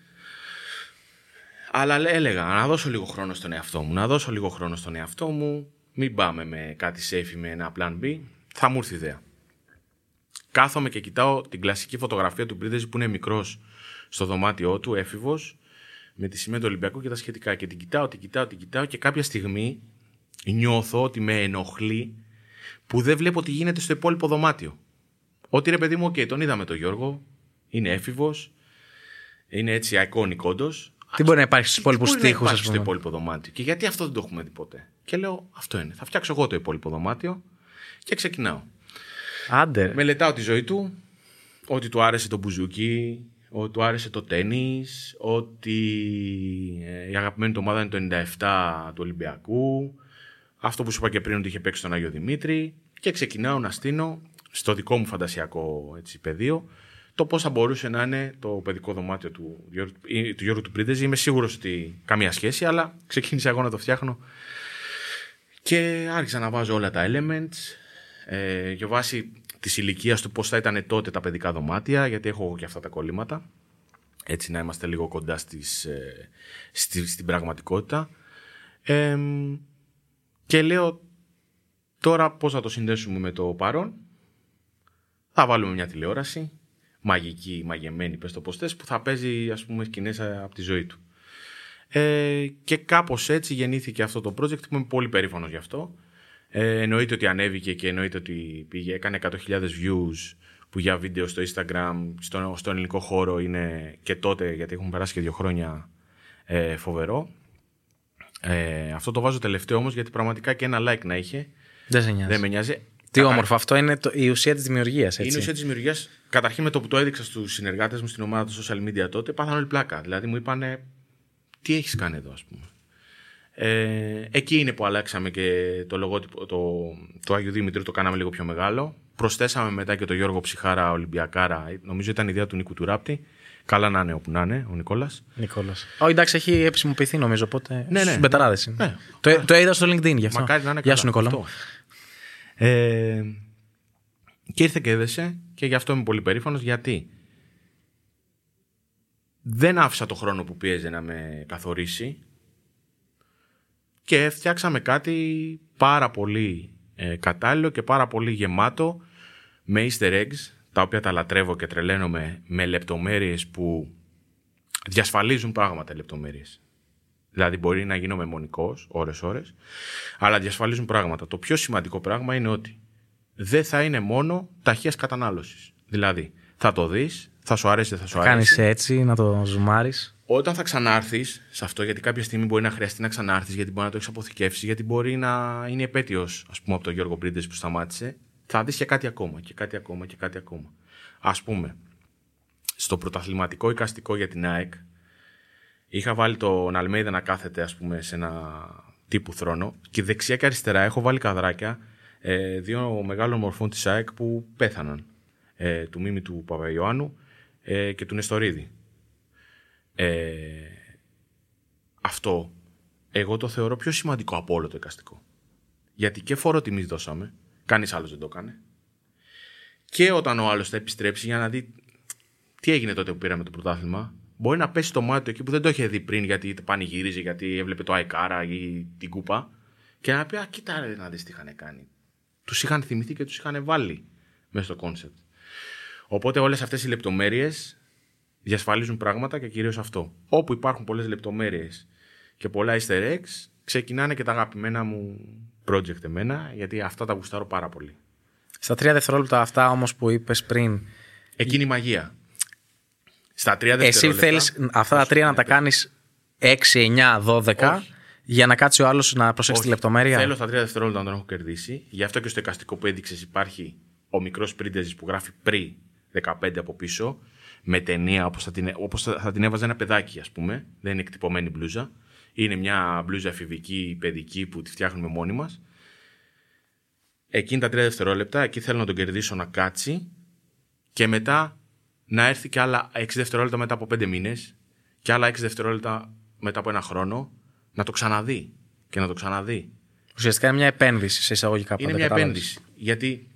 Αλλά έλεγα να δώσω λίγο χρόνο στον εαυτό μου, να δώσω λίγο χρόνο στον εαυτό μου, μην πάμε με κάτι safe με ένα plan B, θα μου έρθει ιδέα. Κάθομαι και κοιτάω την κλασική φωτογραφία του Πρίτεζη που είναι μικρός στο δωμάτιό του, έφηβος, με τη σημαία του Ολυμπιακού και τα σχετικά. Και την κοιτάω, την κοιτάω, την κοιτάω και κάποια στιγμή νιώθω ότι με ενοχλεί που δεν βλέπω τι γίνεται στο υπόλοιπο δωμάτιο. Ότι ρε παιδί μου, οκ, τον είδαμε τον Γιώργο, είναι έφηβος, είναι έτσι iconic όντως. Τι μπορεί να υπάρχει στους υπόλοιπους Τι μπορεί να τοίχου, ας υπάρχει στο πούμε; υπόλοιπο δωμάτιο; Και γιατί αυτό δεν το έχουμε δει ποτέ; Και λέω, αυτό είναι. Θα φτιάξω εγώ το υπόλοιπο δωμάτιο και ξεκινάω. Άντε. ρε. Μελετάω τη ζωή του, ότι του άρεσε το μπουζούκι, ότι του άρεσε το τέννις, ότι ε, η αγαπημένη του ομάδα είναι το 97 του Ολυμπιακού, αυτό που σου είπα και πριν ότι είχε παίξει τον Άγιο Δημήτρη. Και ξεκινάω να στείνω στο δικό μου φαντασιακό έτσι, πεδίο. Το πώς θα μπορούσε να είναι το παιδικό δωμάτιο του, Γιώργου- ή του Γιώργου του Πρίντεζη. Είμαι σίγουρος ότι καμία σχέση, αλλά ξεκίνησα εγώ να το φτιάχνω. Και άρχισα να βάζω όλα τα elements ε, για βάση της ηλικίας του πώς θα ήταν τότε τα παιδικά δωμάτια, γιατί έχω εγώ και αυτά τα κολλήματα. Έτσι να είμαστε λίγο κοντά στις, ε, στη, στην πραγματικότητα. Ε, και λέω τώρα πώς θα το συνδέσουμε με το παρόν; Θα βάλουμε μια τηλεόραση, μαγική, μαγεμένη, πες το πώς θες, που θα παίζει ας πούμε σκηνές ε, από τη ζωή του. Ε, και κάπως έτσι γεννήθηκε αυτό το project που είμαι πολύ περήφανος γι' αυτό. Ε, εννοείται ότι ανέβηκε και εννοείται ότι πήγε, έκανε 100.000 views που για βίντεο στο Instagram, στο, στον ελληνικό χώρο είναι και τότε, γιατί έχουν περάσει και δύο χρόνια, ε, φοβερό. Ε, αυτό το βάζω τελευταίο όμως γιατί πραγματικά και ένα like να είχε Δεν σε νοιάζει. δεν με νοιάζει. Τι Κατα- όμορφο. Αυτό είναι το, η ουσία της δημιουργίας. είναι η ουσία της δημιουργίας. Καταρχήν με το που το έδειξα στους συνεργάτες μου στην ομάδα τους social media τότε, πάθανε όλη πλάκα. Δηλαδή μου είπανε, Τι έχεις κάνει εδώ, ας πούμε. Ε, εκεί είναι που αλλάξαμε και το λογότυπο, το, το Άγιο Δήμητρο το κάναμε λίγο πιο μεγάλο. Προσθέσαμε μετά και το Γιώργο Ψυχάρα Ολυμπιακάρα. Νομίζω ήταν ιδέα του Νίκου Τουράπτη. Καλά να είναι όπου να είναι ο Νικόλας. Νικόλας. Όχι, εντάξει, έχει επισημοποιηθεί νομίζω. Οπότε. Ναι, ναι. Στους μπεταράδες είναι. Ναι. Το, το είδα στο LinkedIn γι' αυτό. Μακάρι να είναι Γεια καλά. σου, Νικόλα. Αυτό. Ε, και ήρθε και έδεσε και γι' αυτό είμαι πολύ περήφανος γιατί δεν άφησα το χρόνο που πίεζε να με καθορίσει και φτιάξαμε κάτι πάρα πολύ ε, κατάλληλο και πάρα πολύ γεμάτο με easter eggs τα οποία τα λατρεύω και τρελαίνομαι με λεπτομέρειες που διασφαλίζουν πράγματα λεπτομέρειες. Δηλαδή μπορεί να γίνω μεμονικός ώρες-ώρες, αλλά διασφαλίζουν πράγματα. Το πιο σημαντικό πράγμα είναι ότι δεν θα είναι μόνο ταχείας κατανάλωσης. Δηλαδή θα το δεις, θα σου αρέσει, δεν θα σου Κάνεις αρέσει. έτσι, να το ζουμάρεις. Όταν θα ξανάρθεις σε αυτό, γιατί κάποια στιγμή μπορεί να χρειαστεί να ξανάρθεις, γιατί μπορεί να το έχεις αποθηκεύσει, γιατί μπορεί να είναι επέτειος, ας πούμε, από τον Γιώργο Μπρίντες που σταμάτησε, θα δεις και κάτι ακόμα και κάτι ακόμα και κάτι ακόμα. Α πούμε, στο πρωταθληματικό εικαστικό για την ΑΕΚ, είχα βάλει τον Αλμέιδα να κάθεται, ας πούμε, σε ένα τύπου θρόνο και δεξιά και αριστερά έχω βάλει καδράκια ε, δύο μεγάλων μορφών της ΑΕΚ που πέθαναν. Ε, του Μίμη του Παπαϊωάννου ε, και του Νεστορίδη. Ε, αυτό εγώ το θεωρώ πιο σημαντικό από όλο το εικαστικό. Γιατί και φόρο τιμής δώσαμε, κανείς άλλος δεν το έκανε. Και όταν ο άλλος θα επιστρέψει για να δει τι έγινε τότε που πήραμε το πρωτάθλημα, μπορεί να πέσει το μάτι του εκεί που δεν το είχε δει πριν γιατί πανηγύριζε, γιατί έβλεπε το Αϊκάρα ή την κούπα και να πει: Α, κοίτα ρε, να δεις τι είχαν κάνει. Τους είχαν θυμηθεί και τους είχαν βάλει μέσα στο κόνσεπτ. Οπότε όλες αυτές οι λεπτομέρειες διασφαλίζουν πράγματα και κυρίως αυτό. Όπου υπάρχουν πολλές λεπτομέρειες και πολλά easter eggs, ξεκινάνε και τα αγαπημένα μου project εμένα, γιατί αυτά τα γουστάρω πάρα πολύ. Στα τρία δευτερόλεπτα αυτά όμως που είπες πριν, Εκείνη η μαγεία. Στα τρία εσύ δευτερόλεπτα... θέλεις αυτά τα τρία να τα κάνεις 6, 9, 12 Όχι. για να κάτσει ο άλλος να προσέξει τη Όχι. λεπτομέρεια; Θέλω στα τρία δευτερόλεπτα να τον έχω κερδίσει. Γι' αυτό και στο εικαστικό που έδειξες υπάρχει ο μικρός πρίντεζη που γράφει πρι 15 από πίσω, με ταινία όπως θα, την, όπως θα, θα την έβαζε ένα παιδάκι, ας πούμε. Δεν είναι εκτυπωμένη μπλούζα. Είναι μια μπλούζα εφηβική, παιδική που τη φτιάχνουμε μόνοι μας. Εκείνη τα τρία δευτερόλεπτα, εκεί θέλω να τον κερδίσω να κάτσει και μετά να έρθει και άλλα 6 δευτερόλεπτα μετά από 5 μήνες και άλλα 6 δευτερόλεπτα μετά από ένα χρόνο να το ξαναδεί και να το ξαναδεί. Ουσιαστικά είναι μια επένδυση σε εισαγωγικά Είναι πάντα, μια κατάλαβες. επένδυση. Γιατί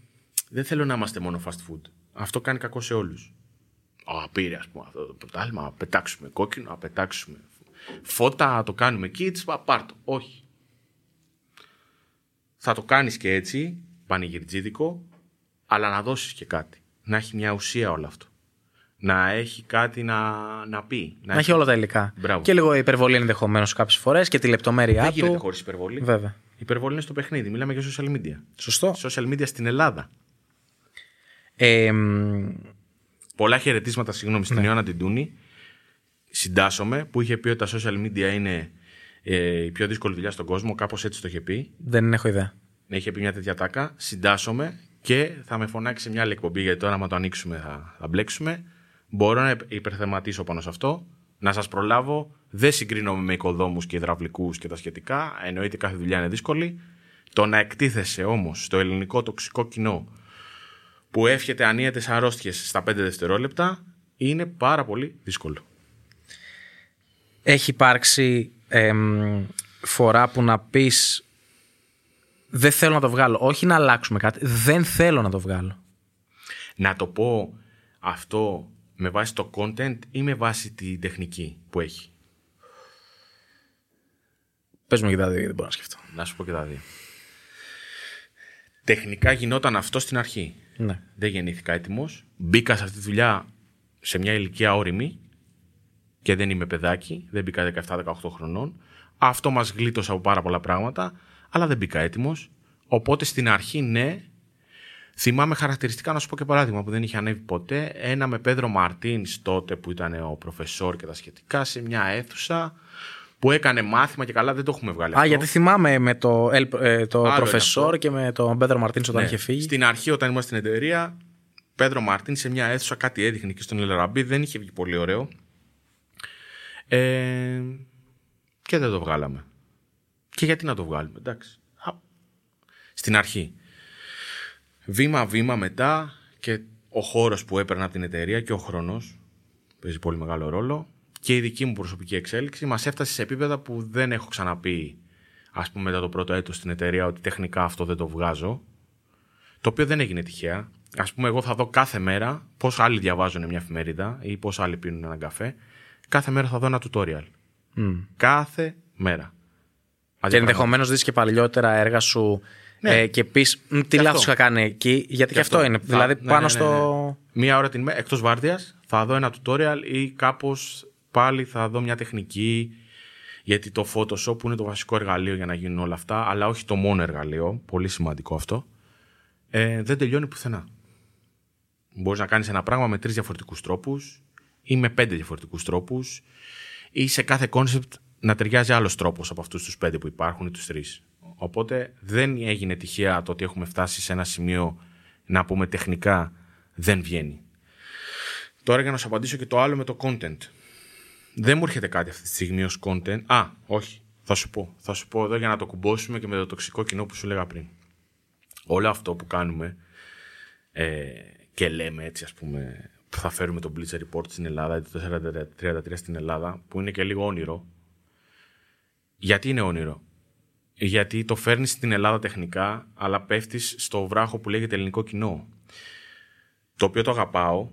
δεν θέλω να είμαστε μόνο fast food. Αυτό κάνει κακό σε όλους. Α, πήρε ας πούμε αυτό το πρωτάθλημα, να πετάξουμε κόκκινο, να πετάξουμε φώτα, να το κάνουμε kids, πα, πάρ' το. Όχι. Θα το κάνεις και έτσι, πανηγυρτζίδικο, αλλά να δώσεις και κάτι. Να έχει μια ουσία όλο αυτό. Να έχει κάτι να, να πει. Να έχει όλα τα υλικά. Μπράβο. Και λίγο υπερβολή ενδεχομένως κάποιες φορές και τη λεπτομέρειά Δεν του. γίνεται χωρίς υπερβολή. Βέβαια. Η υπερβολή είναι στο παιχνίδι. Μιλάμε για social media. Σωστό. Social media στην Ελλάδα. Ε, μ, Πολλά χαιρετίσματα, συγγνώμη, στην Ναι. Ιωάννα Τιντούνη. Συντάσσομαι, που είχε πει ότι τα social media είναι ε, η πιο δύσκολη δουλειά στον κόσμο. Κάπως έτσι το είχε πει. δεν έχω ιδέα. Ναι, είχε πει μια τέτοια τάκα. Συντάσσομαι και θα με φωνάξει σε μια άλλη εκπομπή, γιατί τώρα, άμα το ανοίξουμε, θα, θα μπλέξουμε. Μπορώ να υπερθεματίσω πάνω σε αυτό. Να σας προλάβω. Δεν συγκρίνομαι με οικοδόμους και υδραυλικούς και τα σχετικά. Εννοείται κάθε δουλειά είναι δύσκολη. Το να εκτίθεσαι όμως στο ελληνικό τοξικό κοινό που εύχεται ανίατες αρρώστιες στα 5 δευτερόλεπτα είναι πάρα πολύ δύσκολο. Έχει υπάρξει εμ, φορά που να πεις δεν θέλω να το βγάλω. Όχι να αλλάξουμε κάτι. Δεν θέλω να το βγάλω. Να το πω αυτό με βάση το content ή με βάση την τεχνική που έχει. Πες μου και τα δύο, γιατί δεν μπορώ να σκεφτώ. Να σου πω και τα δύο. Τεχνικά γινόταν αυτό στην αρχή. Ναι. Δεν γεννήθηκα έτοιμος. Μπήκα σε αυτή τη δουλειά σε μια ηλικία όρημη και δεν είμαι παιδάκι. Δεν μπήκα 17-18 χρονών. Αυτό μας γλίτωσε από πάρα πολλά πράγματα, αλλά δεν μπήκα έτοιμος. Οπότε στην αρχή, ναι. Θυμάμαι χαρακτηριστικά να σου πω και παράδειγμα που δεν είχε ανέβει ποτέ. Ένα με Πέδρο Μαρτίνς τότε που ήταν ο προφεσόρ και τα σχετικά σε μια αίθουσα που έκανε μάθημα και καλά δεν το έχουμε βγάλει Α, αυτό. γιατί θυμάμαι με το, El- ε, το Άλλο προφεσόρ είναι και με τον Πέδρο Μαρτίν όταν Ναι. είχε φύγει. Στην αρχή, όταν ήμασταν στην εταιρεία, Πέδρο Μαρτίν σε μια αίθουσα κάτι έδειχνε και στον Ελαραμπή. Δεν είχε βγει πολύ ωραίο. Ε, και δεν το βγάλαμε. Και γιατί να το βγάλουμε, εντάξει. Α, Στην αρχή. Βήμα-βήμα μετά και ο χώρος που έπαιρνα από την εταιρεία και ο χρόνος παίζει πολύ μεγάλο ρόλο και η δική μου προσωπική εξέλιξη μας έφτασε σε επίπεδα που δεν έχω ξαναπεί ας πούμε μετά το πρώτο έτος στην εταιρεία ότι τεχνικά αυτό δεν το βγάζω το οποίο δεν έγινε τυχαία. Α πούμε, εγώ θα δω κάθε μέρα πώς άλλοι διαβάζουν μια εφημερίδα ή πώς άλλοι πίνουν έναν καφέ. Κάθε μέρα θα δω ένα tutorial. Μμ. Κάθε μέρα. Και ενδεχομένως δεις και παλιότερα έργα σου Ναι. ε, και πεις τι Και λάθος αυτό. είχα κάνει εκεί. Γιατί και, αυτό, είναι. Θα- δηλαδή ναι, πάνω ναι, ναι, στο. ναι. Μία ώρα την ημέρα, εκτός βάρδιας, θα δω ένα tutorial ή κάπως πάλι θα δω μια τεχνική. Γιατί το Photoshop που είναι το βασικό εργαλείο για να γίνουν όλα αυτά, αλλά όχι το μόνο εργαλείο, πολύ σημαντικό αυτό, ε, δεν τελειώνει πουθενά. Μπορείς να κάνεις ένα πράγμα με τρεις διαφορετικούς τρόπους ή με πέντε διαφορετικούς τρόπους ή σε κάθε concept να ταιριάζει άλλος τρόπος από αυτούς τους πέντε που υπάρχουν ή τους τρεις. Οπότε δεν έγινε τυχαία το ότι έχουμε φτάσει σε ένα σημείο να πούμε τεχνικά δεν βγαίνει. Τώρα για να σου απαντήσω και το άλλο με το content. Δεν μου έρχεται κάτι αυτή τη στιγμή ως content. Α, όχι. Θα σου πω. Θα σου πω εδώ για να το κουμπώσουμε και με το τοξικό κοινό που σου λέγα πριν. Όλο αυτό που κάνουμε ε, και λέμε έτσι ας πούμε που θα φέρουμε το Bleacher Report στην Ελλάδα ή το 433 στην Ελλάδα που είναι και λίγο όνειρο. Γιατί είναι όνειρο; Γιατί το φέρνεις στην Ελλάδα τεχνικά αλλά πέφτεις στο βράχο που λέγεται ελληνικό κοινό. Το οποίο το αγαπάω,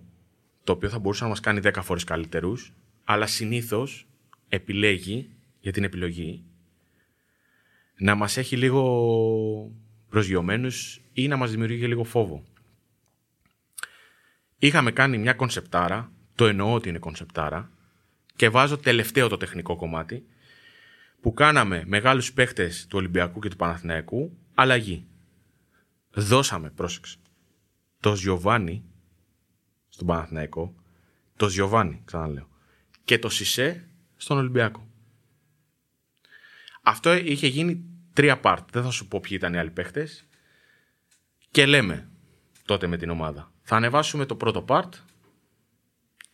το οποίο θα μπορούσε να μας κάνει 10 φορές καλύτερους αλλά συνήθως επιλέγει για την επιλογή να μας έχει λίγο προσγειωμένους ή να μας δημιουργεί λίγο φόβο. Είχαμε κάνει μια κονσεπτάρα, το εννοώ ότι είναι κονσεπτάρα, και βάζω τελευταίο το τεχνικό κομμάτι, που κάναμε μεγάλους παίχτες του Ολυμπιακού και του Παναθηναϊκού αλλαγή. Δώσαμε, πρόσεξε, το Ζιωβάνι στον Παναθηναϊκό, το Ζιωβάνι, ξαναλέω, και το Σισε στον Ολυμπιακό. Αυτό είχε γίνει τρία part. Δεν θα σου πω ποιοι ήταν οι άλλοι παίχτες. Και λέμε τότε με την ομάδα. Θα ανεβάσουμε το πρώτο part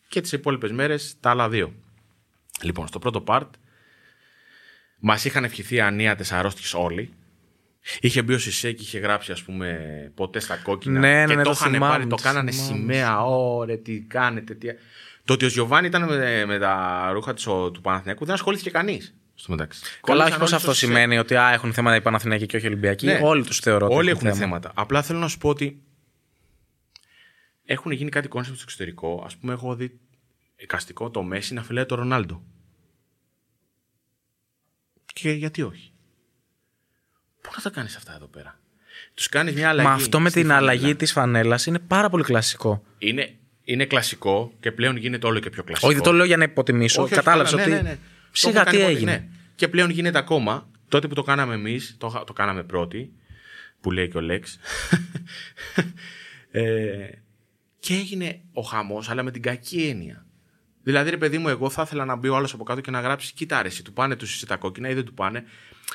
και τις υπόλοιπες μέρες τα άλλα δύο. Λοιπόν, στο πρώτο part μας είχαν ευχηθεί ανίατες αρρώστιες όλοι. Είχε μπει ο Σισε και είχε γράψει, ας πούμε, ποτέ στα κόκκινα. Ναι, ναι, και ναι, το το είχαν θυμάμαι, πάρει, το το κάνανε θυμάμαι. σημαία. Ωρε, τι κάνετε, τι... Το ότι ο Γιωβάνι ήταν με, με τα ρούχα της, ο- του Παναθηναϊκού δεν ασχολήθηκε κανείς. Στο μεταξύ. Καλά, Κόλλησαν όχι πω όλοι αυτό στο Σισε. σημαίνει ότι α, έχουν θέματα οι Παναθηναϊκοί και όχι οι Ολυμπιακοί; Ναι. Όλοι τους θεωρώ ότι Όλοι έχουν έχουν θέμα. θέματα. Απλά θέλω να σου πω ότι έχουν γίνει κάτι κόνσεπτ στο εξωτερικό. Α πούμε, έχω δει εικαστικό το Μέση να φυλάει το Ρονάλντο. Και γιατί όχι; Πού να τα κάνεις αυτά εδώ πέρα; Τους κάνεις μια αλλαγή. Μα αυτό με στη την φανέλα. αλλαγή της φανέλας είναι πάρα πολύ κλασικό. Είναι, είναι κλασικό και πλέον γίνεται όλο και πιο κλασικό. Όχι, δεν το λέω για να υποτιμήσω. Όχι, όχι, Κατάλαβες καλά, ότι. ναι, ναι, ναι. Το Σιγά έχω κάνει τι πολύ, έγινε. ναι. Και πλέον γίνεται ακόμα. Τότε που το κάναμε εμείς, το, είχα- το κάναμε πρώτοι, που λέει και ο Λέξ. ε, Και έγινε ο χαμός, αλλά με την κακή έννοια. Δηλαδή, ρε παιδί μου, εγώ θα ήθελα να μπει ο άλλος από κάτω και να γράψει: Κοίτα, αρέσει, του πάνε τους τα κόκκινα ή δεν του πάνε.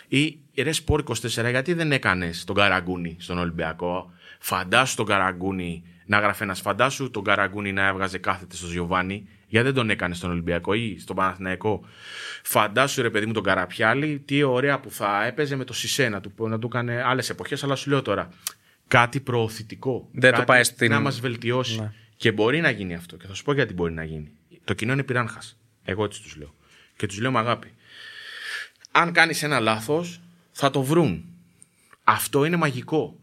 Ή ρε Σπορ 24, γιατί δεν έκανες τον Καραγκούνι στον Ολυμπιακό; Φαντάσου τον Καραγκούνι να γράφει ένας. Φαντάσου τον Καραγκούνι να έβγαζε κάθεται στο Γιωβάνι. Γιατί δεν τον έκανε στον Ολυμπιακό ή στον Παναθηναϊκό. Φαντάσου ρε παιδί μου τον Καραπιάλη, τι ωραία που θα έπαιζε με το Σισε να του, να του έκανε άλλες εποχές. Αλλά σου λέω τώρα, κάτι προωθητικό. Δεν κάτι το πάει στην- Να μας βελτιώσει. Ναι. Και μπορεί να γίνει αυτό. Και θα σου πω γιατί μπορεί να γίνει. Το κοινό είναι πυράνχα. Εγώ έτσι τους λέω. Και τους λέω με αγάπη. Αν κάνεις ένα λάθος, θα το βρουν. Αυτό είναι μαγικό.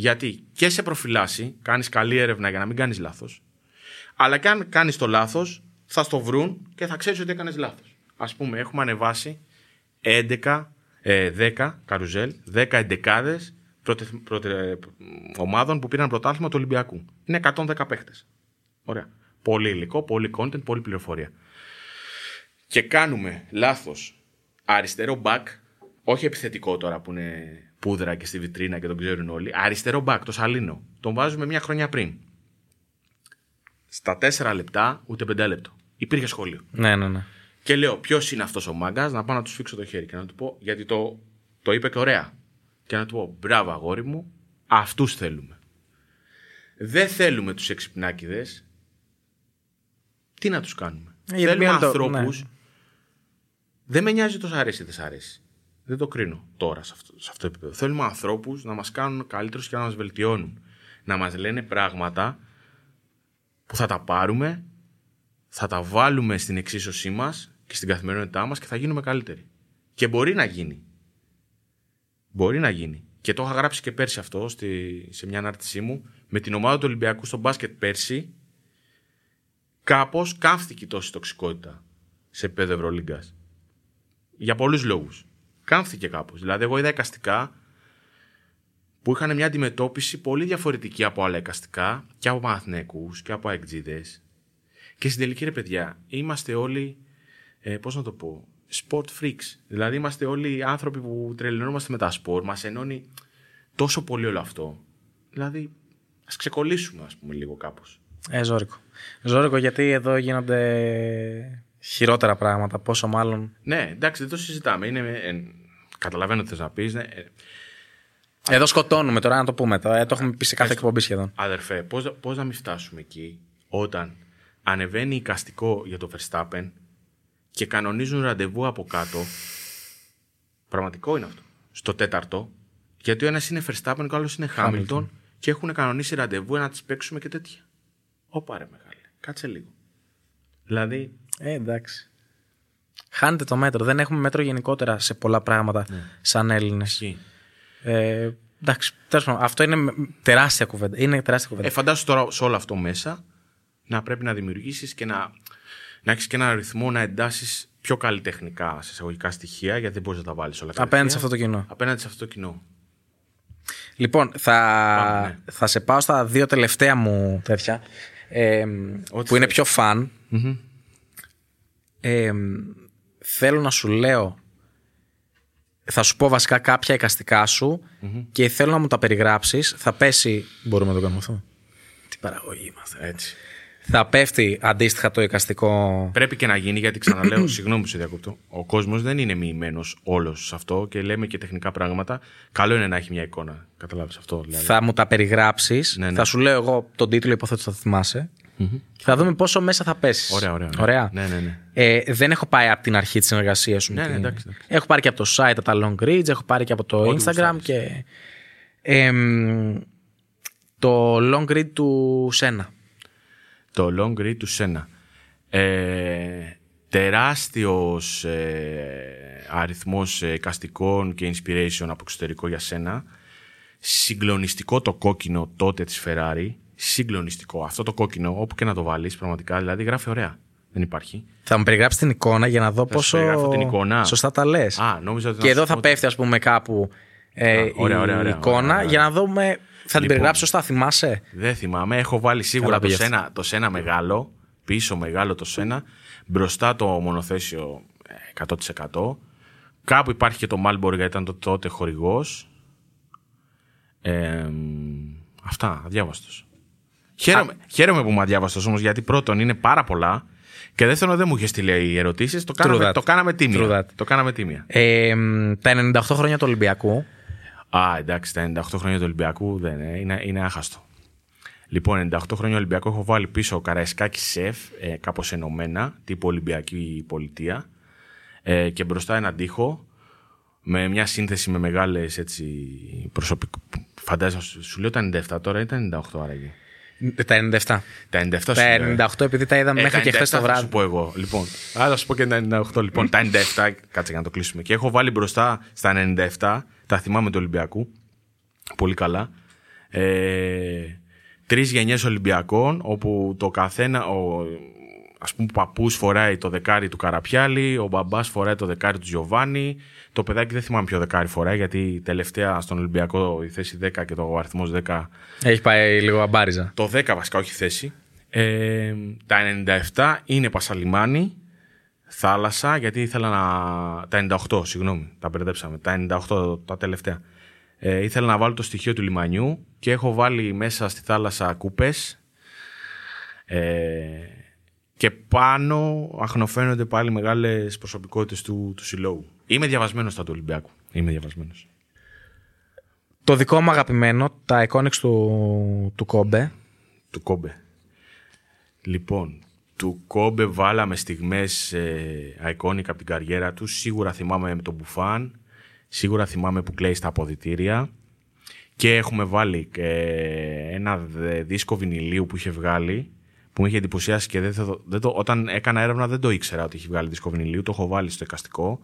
Γιατί και σε προφυλάσσει, κάνεις καλή έρευνα για να μην κάνεις λάθος. Αλλά και αν κάνεις το λάθος, θα στο βρουν και θα ξέρεις ότι έκανες λάθος. Α πούμε, έχουμε ανεβάσει 11, ε, 10 καρουζέλ, 10 εντεκάδες ομάδων που πήραν πρωτάθλημα του Ολυμπιακού. Είναι 110 παίχτες. Ωραία. Πολύ υλικό, πολύ content, πολύ πληροφορία. Και κάνουμε λάθος αριστερό back, όχι επιθετικό τώρα που είναι πούδρα και στη βιτρίνα και τον ξέρουν όλοι. Αριστερό back, το Σαλίνο. Τον βάζουμε μια χρονιά πριν. Στα 4 λεπτά, ούτε 5 λεπτό. Υπήρχε σχόλιο. Ναι, ναι, ναι. Και λέω, ποιος είναι αυτός ο μάγκας, να πάω να του φίξω το χέρι και να του πω, γιατί το, το είπε και ωραία. Και να του πω, μπράβο αγόρι μου, αυτούς θέλουμε. Δεν θέλουμε τους εξυπνάκιδε. Τι να τους κάνουμε; Ε, γιατί θέλουμε μία το- ανθρώπους. ναι. Δεν με νοιάζει το σ' αρέσει ή δεν σ' αρέσει. Δεν το κρίνω τώρα σε αυτό, σε αυτό το επίπεδο. Θέλουμε ανθρώπους να μας κάνουν καλύτερους και να μας βελτιώνουν. Να μας λένε πράγματα που θα τα πάρουμε, θα τα βάλουμε στην εξίσωσή μας και στην καθημερινότητά μας και θα γίνουμε καλύτεροι. Και μπορεί να γίνει. Μπορεί να γίνει. Και το είχα γράψει και πέρσι αυτό στη, σε μια ανάρτησή μου. Με την ομάδα του Ολυμπιακού στο μπάσκετ πέρσι, κάπως καύθηκε η τόση τοξικότητα σε επίπεδο Ευρωλίγκας. Για πολλούς λόγους. Κάμφθηκε κάπως. Δηλαδή, εγώ είδα εικαστικά που είχαν μια αντιμετώπιση πολύ διαφορετική από άλλα εικαστικά και από Παναθηναίκου και από αεκτζίδες. Και στην τελική, ρε παιδιά, είμαστε όλοι. Ε, Πώς να το πω. Sport freaks. Δηλαδή, είμαστε όλοι άνθρωποι που τρελαινόμαστε με τα σπορ. Μας ενώνει τόσο πολύ όλο αυτό. Δηλαδή, ας ξεκολλήσουμε, ας πούμε, λίγο κάπως. Ε, ζώρικο. Ζώρικο γιατί εδώ γίνονται χειρότερα πράγματα. Πόσο μάλλον. Ναι, εντάξει, δεν το συζητάμε. Είναι, ε, καταλαβαίνω τι θες να πεις. Ναι, ε, Εδώ σκοτώνουμε τώρα, να το πούμε. Τώρα, ε, το έχουμε πει σε κάθε εκπομπή σχεδόν. Αδερφέ, πώς, πώς να μην φτάσουμε εκεί όταν ανεβαίνει εικαστικό για το Verstappen και κανονίζουν ραντεβού από κάτω. Πραγματικό είναι αυτό. Στο τέταρτο. Γιατί ο ένας είναι Verstappen και ο άλλος είναι Hamilton και έχουν κανονίσει ραντεβού να τις παίξουμε και τέτοια. Ωπα ρε μεγάλε. Κάτσε λίγο. Δηλαδή, Ε, εντάξει. Χάνετε το μέτρο. Δεν έχουμε μέτρο γενικότερα σε πολλά πράγματα σαν Έλληνες. ισχύει. Ε, εντάξει, τέλος πάντων, αυτό είναι με- τεράστια κουβέντα. Είναι τεράστια κουβέντα. Ε, φαντάσου τώρα σε όλο αυτό μέσα να πρέπει να δημιουργήσεις και να, να έχεις και ένα ρυθμό να εντάσεις πιο καλλιτεχνικά σε εισαγωγικά στοιχεία, γιατί δεν μπορείς να τα βάλεις όλα κατευθείαν. Απέναντι σε αυτό το κοινό. Απέναντι σε αυτό το κοινό. Λοιπόν, θα, Πάμε, ναι. θα σε πάω στα δύο τελευταία μου τέτοια. Ε, που Ό,τι είναι θες. πιο φαν. Ε, θέλω να σου λέω. Θα σου πω βασικά κάποια εικαστικά σου και θέλω να μου τα περιγράψεις. Θα πέσει. Μπορούμε να το κάνουμε αυτό. Τι παραγωγή είμαστε. Έτσι. Θα πέφτει αντίστοιχα το εικαστικό. Πρέπει και να γίνει, γιατί ξαναλέω, συγγνώμη που σε διακόπτω. Ο κόσμος δεν είναι μοιημένος όλος σε αυτό και λέμε και τεχνικά πράγματα. Καλό είναι να έχει μια εικόνα. Καταλάβεις αυτό. Δηλαδή. Θα μου τα περιγράψεις. Ναι, ναι. Θα σου λέω εγώ τον τίτλο, υποθέτω θα θυμάσαι. Και θα δούμε πόσο μέσα θα πέσεις. Ωραία, ωραία, ωραία. Ναι, ναι, ναι. Ε, δεν έχω πάει από την αρχή της συνεργασίας σου. με Ναι, ναι, την- εντάξει, εντάξει. Έχω πάρει και από το site τα long reads, έχω πάρει και από το Ό,τι Instagram γουστάρεις. και. εμ, το long read του Σένα. Το long read του Σένα. Ε, τεράστιος ε, αριθμός ε, εικαστικών και inspiration από εξωτερικό για σένα. Συγκλονιστικό το κόκκινο τότε της Ferrari. Συγκλονιστικό. Αυτό το κόκκινο, όπου και να το βάλεις πραγματικά, δηλαδή γράφει ωραία. Δεν υπάρχει. Θα μου περιγράψεις την εικόνα για να δω σου πόσο. περιγράφω την εικόνα. Σωστά τα λες. Α, νόμιζα ότι Και να εδώ σου θα πω πέφτει, ας πούμε, κάπου ε, Α, ωραία, η ωραία, ωραία, εικόνα ωραία, ωραία. για να δούμε. Θα την Λοιπόν. περιγράψει σωστά, θυμάσαι; Δεν θυμάμαι. Έχω βάλει σίγουρα Καλά το πήγες σένα, το σένα μεγάλο, πίσω μεγάλο το σένα, μπροστά το μονοθέσιο ε, 100%. Κάπου υπάρχει και το Malboro γιατί ήταν το τότε χορηγός. Ε, μ, αυτά, αδιάβαστος. Χαίρομαι, χαίρομαι που μου αδιάβαστος όμως, γιατί πρώτον είναι πάρα πολλά. Και δεύτερον, δεν μου είχε στείλει οι ερωτήσεις. Το, κάναμε- that. το κάναμε True τίμια. that. Το κάναμε τίμια. Ε, μ, τα 98 χρόνια του Ολυμπιακού. Α, εντάξει, τα 98 χρόνια του Ολυμπιακού δεν είναι, είναι, είναι άχαστο. Λοιπόν, 98 χρόνια Ολυμπιακό έχω βάλει πίσω ο Καραϊσκάκης Σεφ, ε, κάπως ενωμένα, τύπου Ολυμπιακή Πολιτεία. Ε, και μπροστά ένα τοίχο με μια σύνθεση με μεγάλες έτσι προσωπικ... Φαντάζομαι, σου σου λέω τα 97 τώρα ή τα 98 άραγε. Τα 97. Τα 97 σου Τα λέω. 98 επειδή τα είδαμε Ε, μέχρι τα και χθες 97 το Θα βράδυ. σου πω εγώ. Λοιπόν, άρα θα σου πω και τα 98. Λοιπόν, τα 97, κάτσε για να το κλείσουμε. Και έχω βάλει μπροστά στα 97, τα θυμάμαι του Ολυμπιακού. Πολύ καλά. Ε, Τρεις γενιές Ολυμπιακών, όπου το καθένα, ο, ας πούμε, ο παππούς φοράει το δεκάρι του Καραπιάλη, ο μπαμπάς φοράει το δεκάρι του Γιωβάνι. Το παιδάκι δεν θυμάμαι ποιο δεκάρι φοράει, γιατί τελευταία στον Ολυμπιακό η θέση 10 και το αριθμός 10 Έχει πάει λίγο αμπάριζα. το 10 βασικά, όχι θέση. Ε, τα 97 είναι Πασαλιμάνι, θάλασσα, γιατί ήθελα να. Τα 98, συγγνώμη, τα μπερδέψαμε. Τα 98 τα τελευταία. Ε, ήθελα να βάλω το στοιχείο του λιμανιού και έχω βάλει μέσα στη θάλασσα κούπες. Ε, και πάνω αχνοφαίνονται πάλι μεγάλες προσωπικότητες του, του συλλόγου. Είμαι διαβασμένος στα του Ολυμπιακού. Είμαι διαβασμένος. Το δικό μου αγαπημένο, τα Iconics του, του Κόμπε. του Κόμπε. Λοιπόν, του Κόμπε βάλαμε στιγμές ε, iconic από την καριέρα του. Σίγουρα θυμάμαι με τον Μπουφάν. Σίγουρα θυμάμαι που κλαίει στα αποδητήρια. Και έχουμε βάλει ε, ένα δε- δίσκο βινιλίου που είχε βγάλει που με είχε εντυπωσιάσει και δεν το, δεν το, όταν έκανα έρευνα δεν το ήξερα ότι είχε βγάλει δίσκο βινιλίου. Το έχω βάλει στο εικαστικό.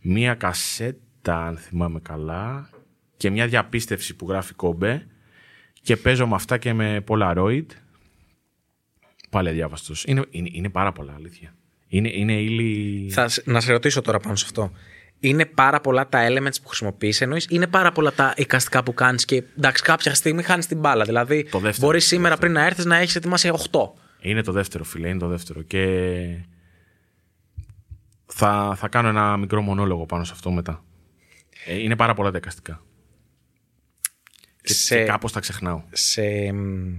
Μία κασέτα, αν θυμάμαι καλά, και μια διαπίστευση που γράφει Κόμπε και παίζω με αυτά και με Polaroid. Πάλι αδιάβαστος. Είναι, είναι, είναι πάρα πολλά, αλήθεια. Είναι, είναι ύλη... Θα, σ- να σε ρωτήσω τώρα πάνω σε αυτό. Είναι πάρα πολλά τα elements που χρησιμοποιείς, εννοείς, είναι πάρα πολλά τα εικαστικά που κάνεις και εντάξει, κάποια στιγμή χάνεις την μπάλα. Δηλαδή, Το δεύτερο, μπορείς το σήμερα πριν να έρθεις να έχεις ετοιμάσει 8. Είναι το δεύτερο, φίλε, είναι το δεύτερο. Και θα, θα κάνω ένα μικρό μονόλογο πάνω σε αυτό μετά. Ε, είναι πάρα πολλά τα εικαστικά. Και, Σε- και κάπως τα ξεχνάω. σε μ,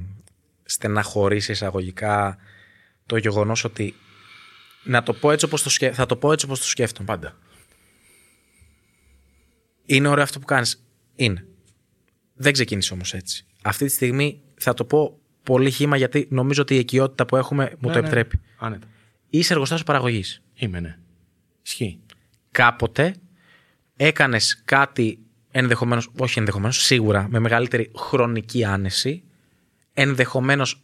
στεναχωρείς σε εισαγωγικά το γεγονός ότι να το πω έτσι όπως το, σκέ... θα το πω έτσι όπως το σκέφτομαι. Πάντα. Είναι ωραίο αυτό που κάνεις. Είναι. Δεν ξεκίνησε όμως έτσι. Αυτή τη στιγμή θα το πω πολύ χήμα γιατί νομίζω ότι η οικειότητα που έχουμε μου το Ναι, ναι. επιτρέπει. Άνετα. Είσαι εργοστάσιος παραγωγής. Είμαι, ναι. Ισχύει. Κάποτε έκανες κάτι ενδεχομένως, όχι ενδεχομένως, σίγουρα με μεγαλύτερη χρονική άνεση, ενδεχομένως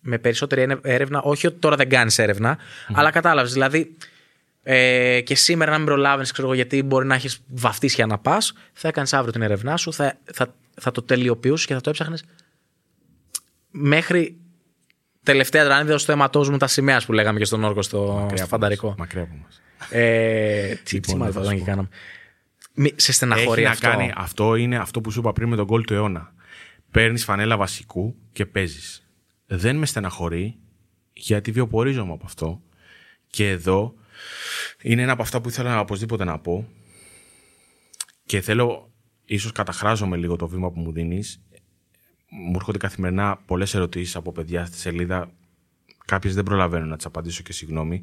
με περισσότερη ένε- έρευνα, όχι ότι τώρα δεν κάνεις έρευνα, αλλά κατάλαβες, δηλαδή ε, και σήμερα να μην προλάβει, ξέρω εγώ, γιατί μπορεί να έχεις βαφτίσια να πας, θα έκανες αύριο την έρευνά σου, θα, θα, θα το τελειοποιούσες και θα το έψαχνες μέχρι τελευταία τρανίδα στο αίματό μου τα σημαία που λέγαμε και στον όρκο στο, στο φανταρικό. Μακριά από μας. Ε, τι Λοιπόν, τι μάλλον θα θα σου και πω. κάναμε. Μη- Σε στεναχωρεί Έχει αυτό; να κάνει, αυτό είναι αυτό που σου είπα πριν με τον γκολ του αιώνα. Παίρνεις φανέλα βασικού και παίζεις. Δεν με στεναχωρεί γιατί βιοπορίζομαι από αυτό. Και εδώ είναι ένα από αυτά που ήθελα οπωσδήποτε να πω. Και θέλω, ίσως καταχράζομαι λίγο το βήμα που μου δίνεις. Μου έρχονται καθημερινά πολλές ερωτήσεις από παιδιά στη σελίδα. Κάποιες δεν προλαβαίνω να τις απαντήσω και συγγνώμη.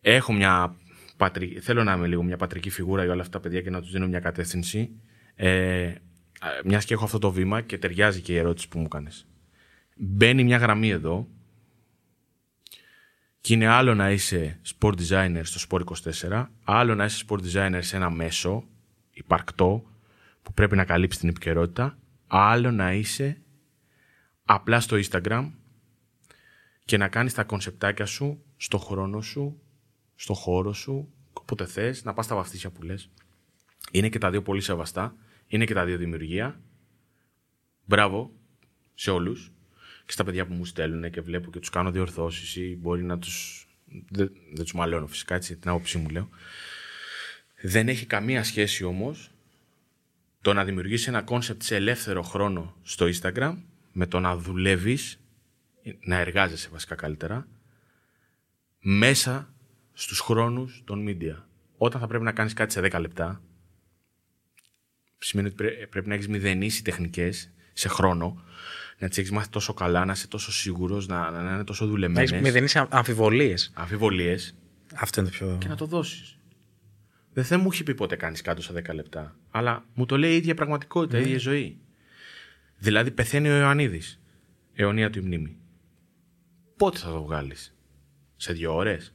Έχω μια πατρι... Θέλω να είμαι λίγο μια πατρική φιγούρα για όλα αυτά τα παιδιά και να τους δίνω μια κατεύθυνση. Ε, μιας και έχω αυτό το βήμα και ταιριάζει και η ερώτηση που μου κάνεις. Μπαίνει μια γραμμή εδώ και είναι άλλο να είσαι sport designer στο Sport 24, άλλο να είσαι sport designer σε ένα μέσο υπαρκτό που πρέπει να καλύψει την επικαιρότητα, άλλο να είσαι απλά στο Instagram και να κάνεις τα κονσεπτάκια σου στο χρόνο σου, στο χώρο σου, όποτε θες, να πας στα βαφτίσια που λες. Είναι και τα δύο πολύ σεβαστά, είναι και τα δύο δημιουργία. Μπράβο σε όλους και στα παιδιά που μου στέλνουν και βλέπω και τους κάνω διορθώσεις ή μπορεί να τους... Δεν, δεν τους μαλώνω φυσικά, έτσι, την άποψή μου λέω. Δεν έχει καμία σχέση όμως το να δημιουργήσει ένα κόνσεπτ σε ελεύθερο χρόνο στο Instagram με το να δουλεύεις, να εργάζεσαι βασικά καλύτερα, μέσα στους χρόνους των media. Όταν θα πρέπει να κάνεις κάτι σε 10 λεπτά, σημαίνει ότι πρέ- πρέπει να έχεις μηδενίσει τεχνικές σε χρόνο, να τις έχεις μάθει τόσο καλά, να είσαι τόσο σίγουρος, να, να είναι τόσο Να δουλεμένες. έχει μηδενίσει αμφιβολίες. Αμφιβολίες Αυτό είναι το πιο. και να το δώσεις. Δεν θα μου έχει πει ποτέ κάνει κάτω στα 10 λεπτά. Αλλά μου το λέει η ίδια πραγματικότητα, η ίδια ζωή. Δηλαδή πεθαίνει ο Ιωαννίδης. Αιωνία του η μνήμη. Πότε θα το βγάλεις, Σε δύο ώρες;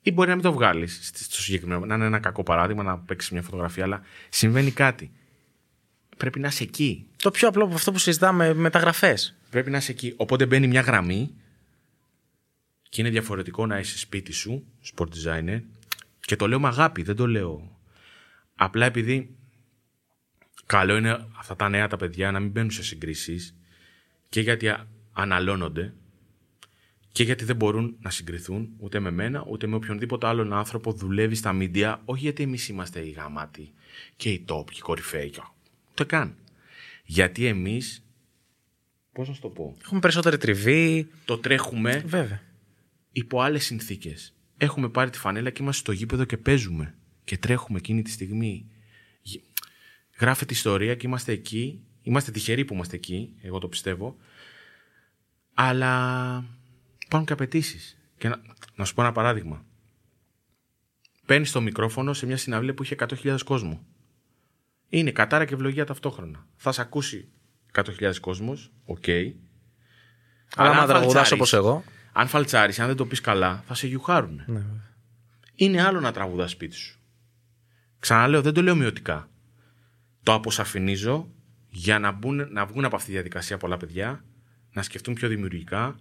Ή μπορεί να μην το βγάλεις στο συγκεκριμένο. Να είναι ένα κακό παράδειγμα να παίξεις μια φωτογραφία, αλλά συμβαίνει κάτι. Πρέπει να είσαι εκεί. Το πιο απλό από αυτό που συζητάμε μεταγραφές. Πρέπει να είσαι εκεί. Οπότε μπαίνει μια γραμμή και είναι διαφορετικό να είσαι σπίτι σου, sport designer. Και το λέω με αγάπη, δεν το λέω. Απλά επειδή καλό είναι αυτά τα νέα τα παιδιά να μην μπαίνουν σε συγκρίσεις και γιατί α- αναλώνονται και γιατί δεν μπορούν να συγκριθούν ούτε με μένα ούτε με οποιονδήποτε άλλον άνθρωπο δουλεύει στα media. Όχι γιατί εμείς είμαστε οι γαμάτοι και οι top και οι κορυφαίοι. Και- Ούτε καν. Γιατί εμείς. Πώς να σου το πω Έχουμε περισσότερη τριβή. το τρέχουμε Βέβαια. υπό άλλες συνθήκες. Έχουμε πάρει τη φανέλα και είμαστε στο γήπεδο και παίζουμε. Και τρέχουμε εκείνη τη στιγμή. Γ- Γράφεται ιστορία και είμαστε εκεί. Είμαστε τυχεροί που είμαστε εκεί, εγώ το πιστεύω. Αλλά υπάρχουν και απαιτήσεις. Και να, να σου πω ένα παράδειγμα. Παίρνεις το μικρόφωνο σε μια συναυλία που είχε 100.000 κόσμο. Είναι κατάρα και ευλογία ταυτόχρονα. Θα σε ακούσει 100.000 κόσμος, οκ. Αλλά άμα αν τραγουδάς φαλτσάρεις- όπως εγώ. Αν φαλτσάρεις, αν δεν το πεις καλά, θα σε γιουχάρουν. Ναι, βέβαια. Είναι άλλο να τραγουδάς σπίτι σου. Ξαναλέω, δεν το λέω μειωτικά. Το αποσαφηνίζω για να, μπουν, να βγουν από αυτή τη διαδικασία πολλά παιδιά, να σκεφτούν πιο δημιουργικά,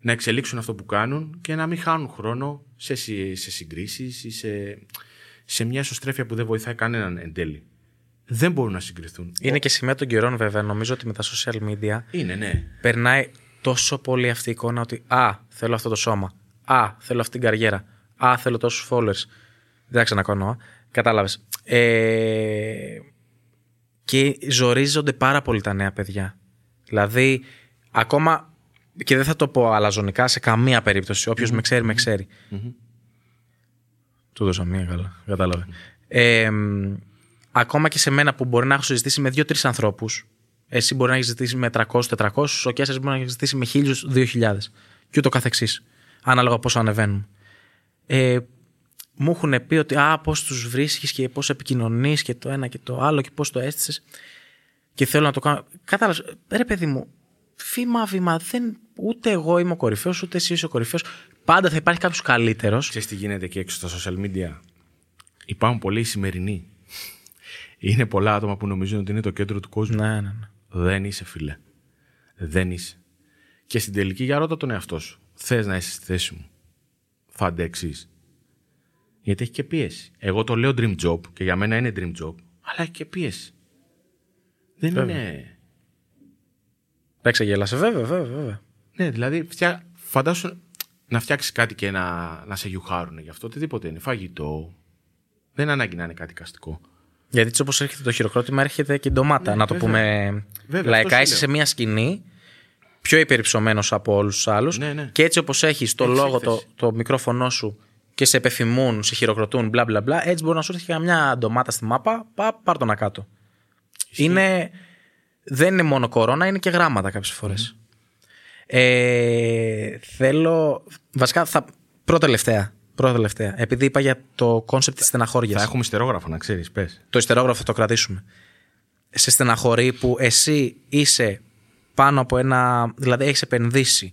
να εξελίξουν αυτό που κάνουν και να μην χάνουν χρόνο σε, συ- σε συγκρίσεις ή σε, σε μια ισοστρέφεια που δεν βοηθάει κανέναν εν τέλει. Δεν μπορούν να συγκριθούν. Είναι και σημαία των καιρών, βέβαια. Νομίζω ότι με τα social media Είναι, ναι. περνάει τόσο πολύ αυτή η εικόνα ότι Α, θέλω αυτό το σώμα. Α, θέλω αυτή την καριέρα. Α, θέλω τόσους followers. Δεν θα ξανακάνω. Κατάλαβες. Ε, και ζορίζονται πάρα πολύ τα νέα παιδιά. Δηλαδή, ακόμα. Και δεν θα το πω αλαζονικά σε καμία περίπτωση. Όποιος με ξέρει, με ξέρει. Του δώσα μία καλά. Κατάλαβε. Ε, μ, ακόμα και σε μένα που μπορεί να έχω συζητήσει με δύο-τρεις ανθρώπους, εσύ μπορεί να έχεις ζητήσει με 300-400, ο Κέσσερ μπορεί να έχεις ζητήσει με 1000-2000 και ούτω καθεξής. Ανάλογα πόσο ανεβαίνουν. Ε, μου έχουν πει ότι α, πώς τους βρίσκεις και πώς επικοινωνείς και το ένα και το άλλο και πώς το αίσθησες. Και θέλω να το κάνω. Κατάλαβες, ρε παιδί μου, βήμα-βήμα, δεν, ούτε εγώ είμαι ο κορυφαίος, ούτε εσύ είσαι ο κορυφαίος. Πάντα θα υπάρχει κάποιος καλύτερος. Ξέρεις τι γίνεται εκεί έξω στα social media; Υπάρχουν πολλοί σημερινοί. Είναι πολλά άτομα που νομίζουν ότι είναι το κέντρο του κόσμου. Ναι, ναι, ναι. Δεν είσαι, φίλε. Δεν είσαι. Και στην τελική για ρώτα τον εαυτό σου. Θες να είσαι στη θέση μου. Θα αντέξεις. Γιατί έχει και πίεση. Εγώ το λέω dream job και για μένα είναι dream job, αλλά έχει και πίεση. Δεν είναι. Παίξε γέλασε, βέβαια, βέβαια, βέβαια. Ναι, δηλαδή φτιά... φαντάσου να φτιάξεις κάτι και να, να σε γιουχάρουν γι' αυτό. Οτιδήποτε είναι. Φαγητό. Δεν είναι ανάγκη να είναι κάτι καστικό. Γιατί έτσι όπως έρχεται το χειροκρότημα, έρχεται και η ντομάτα. να το Ναι, βέβαια. πούμε Βέβαια, λαϊκά. αυτό Είσαι σου σε λέω. μια σκηνή πιο υπερυψωμένο από όλους τους άλλους. Ναι, ναι. Και έτσι όπως έχεις το Έχεις λόγο, το, έκθεση. το μικρόφωνο σου και σε επιθυμούν, σε χειροκροτούν, μπλα μπλα μπλα, έτσι μπορεί να σου έρθει και μια ντομάτα στη μάπα, πά, πάρ τον κάτω. Είναι, δεν είναι μόνο κορώνα, είναι και γράμματα κάποιες φορές. Ε, θέλω. Βασικά, θα, πρώτα τελευταία. Πρώτα τελευταία. Επειδή είπα για το concept της στεναχώριας. Θα έχουμε υστερόγραφο, να ξέρεις. Πες. Το υστερόγραφο θα το κρατήσουμε. Σε στεναχωρεί που εσύ είσαι πάνω από ένα. Δηλαδή έχεις επενδύσει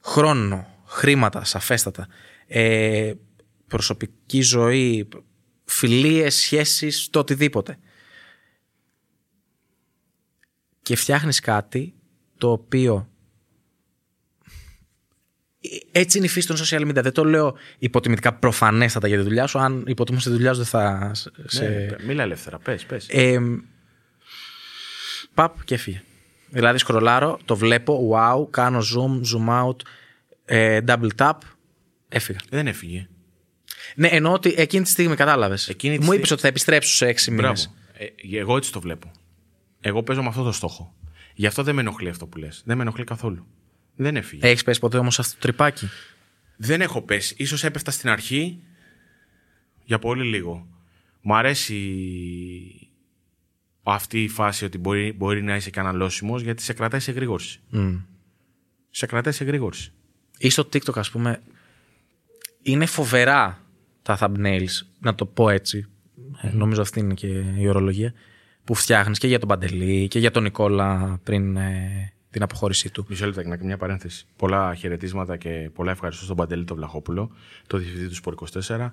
χρόνο, χρήματα, σαφέστατα, ε, προσωπική ζωή, φιλίες, σχέσεις, το οτιδήποτε. Και φτιάχνεις κάτι το οποίο έτσι είναι η φύση των social media. Δεν το λέω υποτιμητικά προφανέστατα για τη δουλειά σου. Αν υποτιμούσε τη δουλειά σου, δεν θα. Σε... Ναι, μίλα ελεύθερα. Πες, πες. Ε, παπ και έφυγε. Δηλαδή σκρολάρω, το βλέπω, wow, κάνω zoom, zoom out, ε, double tap, έφυγα. Δεν έφυγε. Ναι, εννοώ ότι εκείνη τη στιγμή κατάλαβες. Εκείνη τη Μου στιγμή- είπες ότι θα επιστρέψω σε έξι μήνες. Μπράβο. Ε, εγώ έτσι το βλέπω. Εγώ παίζω με αυτό το στόχο. Γι' αυτό δεν με ενοχλεί αυτό που λες. Δεν με ενοχλεί καθόλου. Δεν έφυγε. Έχεις πέσει ποτέ όμως αυτό το τρυπάκι; Δεν έχω πέσει. Ίσως έπεφτα στην αρχή για πολύ λίγο. Μου αρέσει αυτή η φάση ότι μπορεί, μπορεί να είσαι και αναλώσιμος γιατί σε κρατάει σε γρήγορση. Μμ. Σε κρατάει σε γρήγορση. Ή στο TikTok, ας πούμε, είναι φοβερά τα thumbnails, να το πω έτσι. Ε, νομίζω αυτή είναι και η ορολογία. Που φτιάχνεις και για τον Παντελή και για τον Νικόλα πριν ε, την αποχώρησή του. Μισό λεπτό να κάνω μια παρένθεση. Πολλά χαιρετίσματα και πολλά ευχαριστώ στον Παντελή τον Βλαχόπουλο, το διευθυντή του Σπορ 24.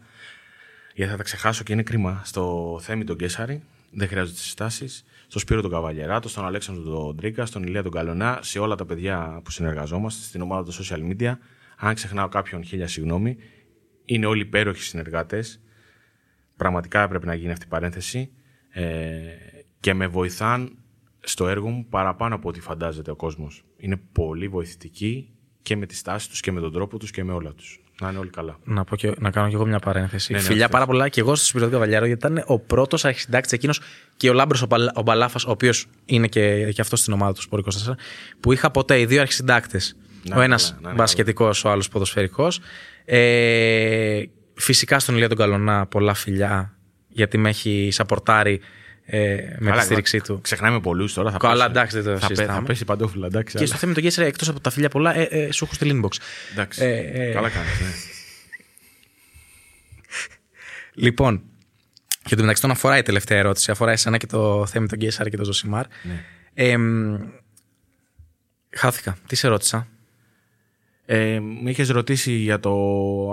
Γιατί θα τα ξεχάσω και είναι κρίμα. Στο Θέμη τον Κέσαρη, δεν χρειάζονται συστάσεις. Στο Σπύρο τον Καβαλιεράτο, στον Αλέξανδρο τον Τρίκα, στον Ηλία τον Καλονά, σε όλα τα παιδιά που συνεργαζόμαστε, στην ομάδα των social media. Αν ξεχνάω κάποιον, χίλια συγγνώμη. Είναι όλοι υπέροχοι συνεργάτες. Πραγματικά έπρεπε να γίνει αυτή η παρένθεση. Ε, και με βοηθάν στο έργο μου παραπάνω από ό,τι φαντάζεται ο κόσμος. Είναι πολύ βοηθητικοί και με τη στάση τους και με τον τρόπο τους και με όλα τους. Να είναι όλοι καλά. Να, πω και, να κάνω και εγώ μια παρένθεση. Ναι, ναι, Φιλιά θες. πάρα πολλά και εγώ στο Σπυρό Καβαλιάρο, γιατί ήταν ο πρώτος αρχισυντάκτης εκείνος και ο Λάμπρος ο, Μπαλ- ο Μπαλάφας, ο οποίος είναι και, και αυτός στην ομάδα του Σπορ 24, που είχα ποτέ οι δύο αρχισυντάκτες. Να Ο είναι ένας καλά, να είναι μπασκετικός, ο άλλος ποδοσφαιρικός. Ε, φυσικά στον Ηλία τον Καλονά, πολλά φιλιά, γιατί με έχει σαπορτάρει ε, με Καλά, τη στήριξή του. Ξεχνάμε πολλούς τώρα. Θα Καλά, πέσει. εντάξει, δεν το θα, πέ- συζητάμε. θα πέσει παντόφυλλα, εντάξει. Και αλλά- στο θέμα του Γκέσσερα, εκτός από τα φιλιά πολλά, ε, ε, σου έχω στη inbox. Εντάξει. Ε, ε, Καλά κάνεις. Ναι. Λοιπόν, και το μεταξύ των αφορά η τελευταία ερώτηση. Αφορά εσένα και το θέμα τον Γκέσσαρ και τον Ζωσιμάρ. Ναι. Ε, μ, χάθηκα. Τι σε ρώτησα; Ε, με είχες ρωτήσει για το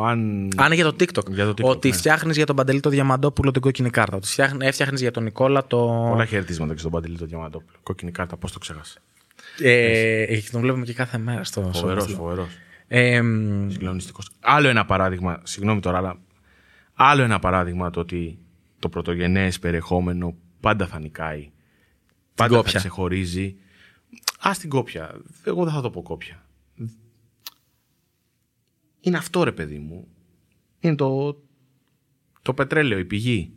αν. Α, είναι για το TikTok. Για το TikTok, ότι ναι. φτιάχνεις για τον Παντελή το Διαμαντόπουλο την κόκκινη κάρτα. Ότι φτιάχνει- έφτιαχνες για τον Νικόλα το. Πολλά χαιρετίσματα και στον Παντελή το Διαμαντόπουλο. Κόκκινη κάρτα, πώς το ξέχασα. Ε, και τον βλέπουμε και κάθε μέρα στο Φοβερός, στο- φοβερός. Ε, μ, Συγκλονιστικός. Άλλο ένα παράδειγμα, συγγνώμη τώρα, αλλά άλλο ένα παράδειγμα το ότι το πρωτογενές περιεχόμενο πάντα θα νικάει. Πάντα θα κόπια. ξεχωρίζει. Α την κόπια. Εγώ δεν θα το πω κόπια. Είναι αυτό ρε παιδί μου. Είναι το, το πετρέλαιο, η πηγή.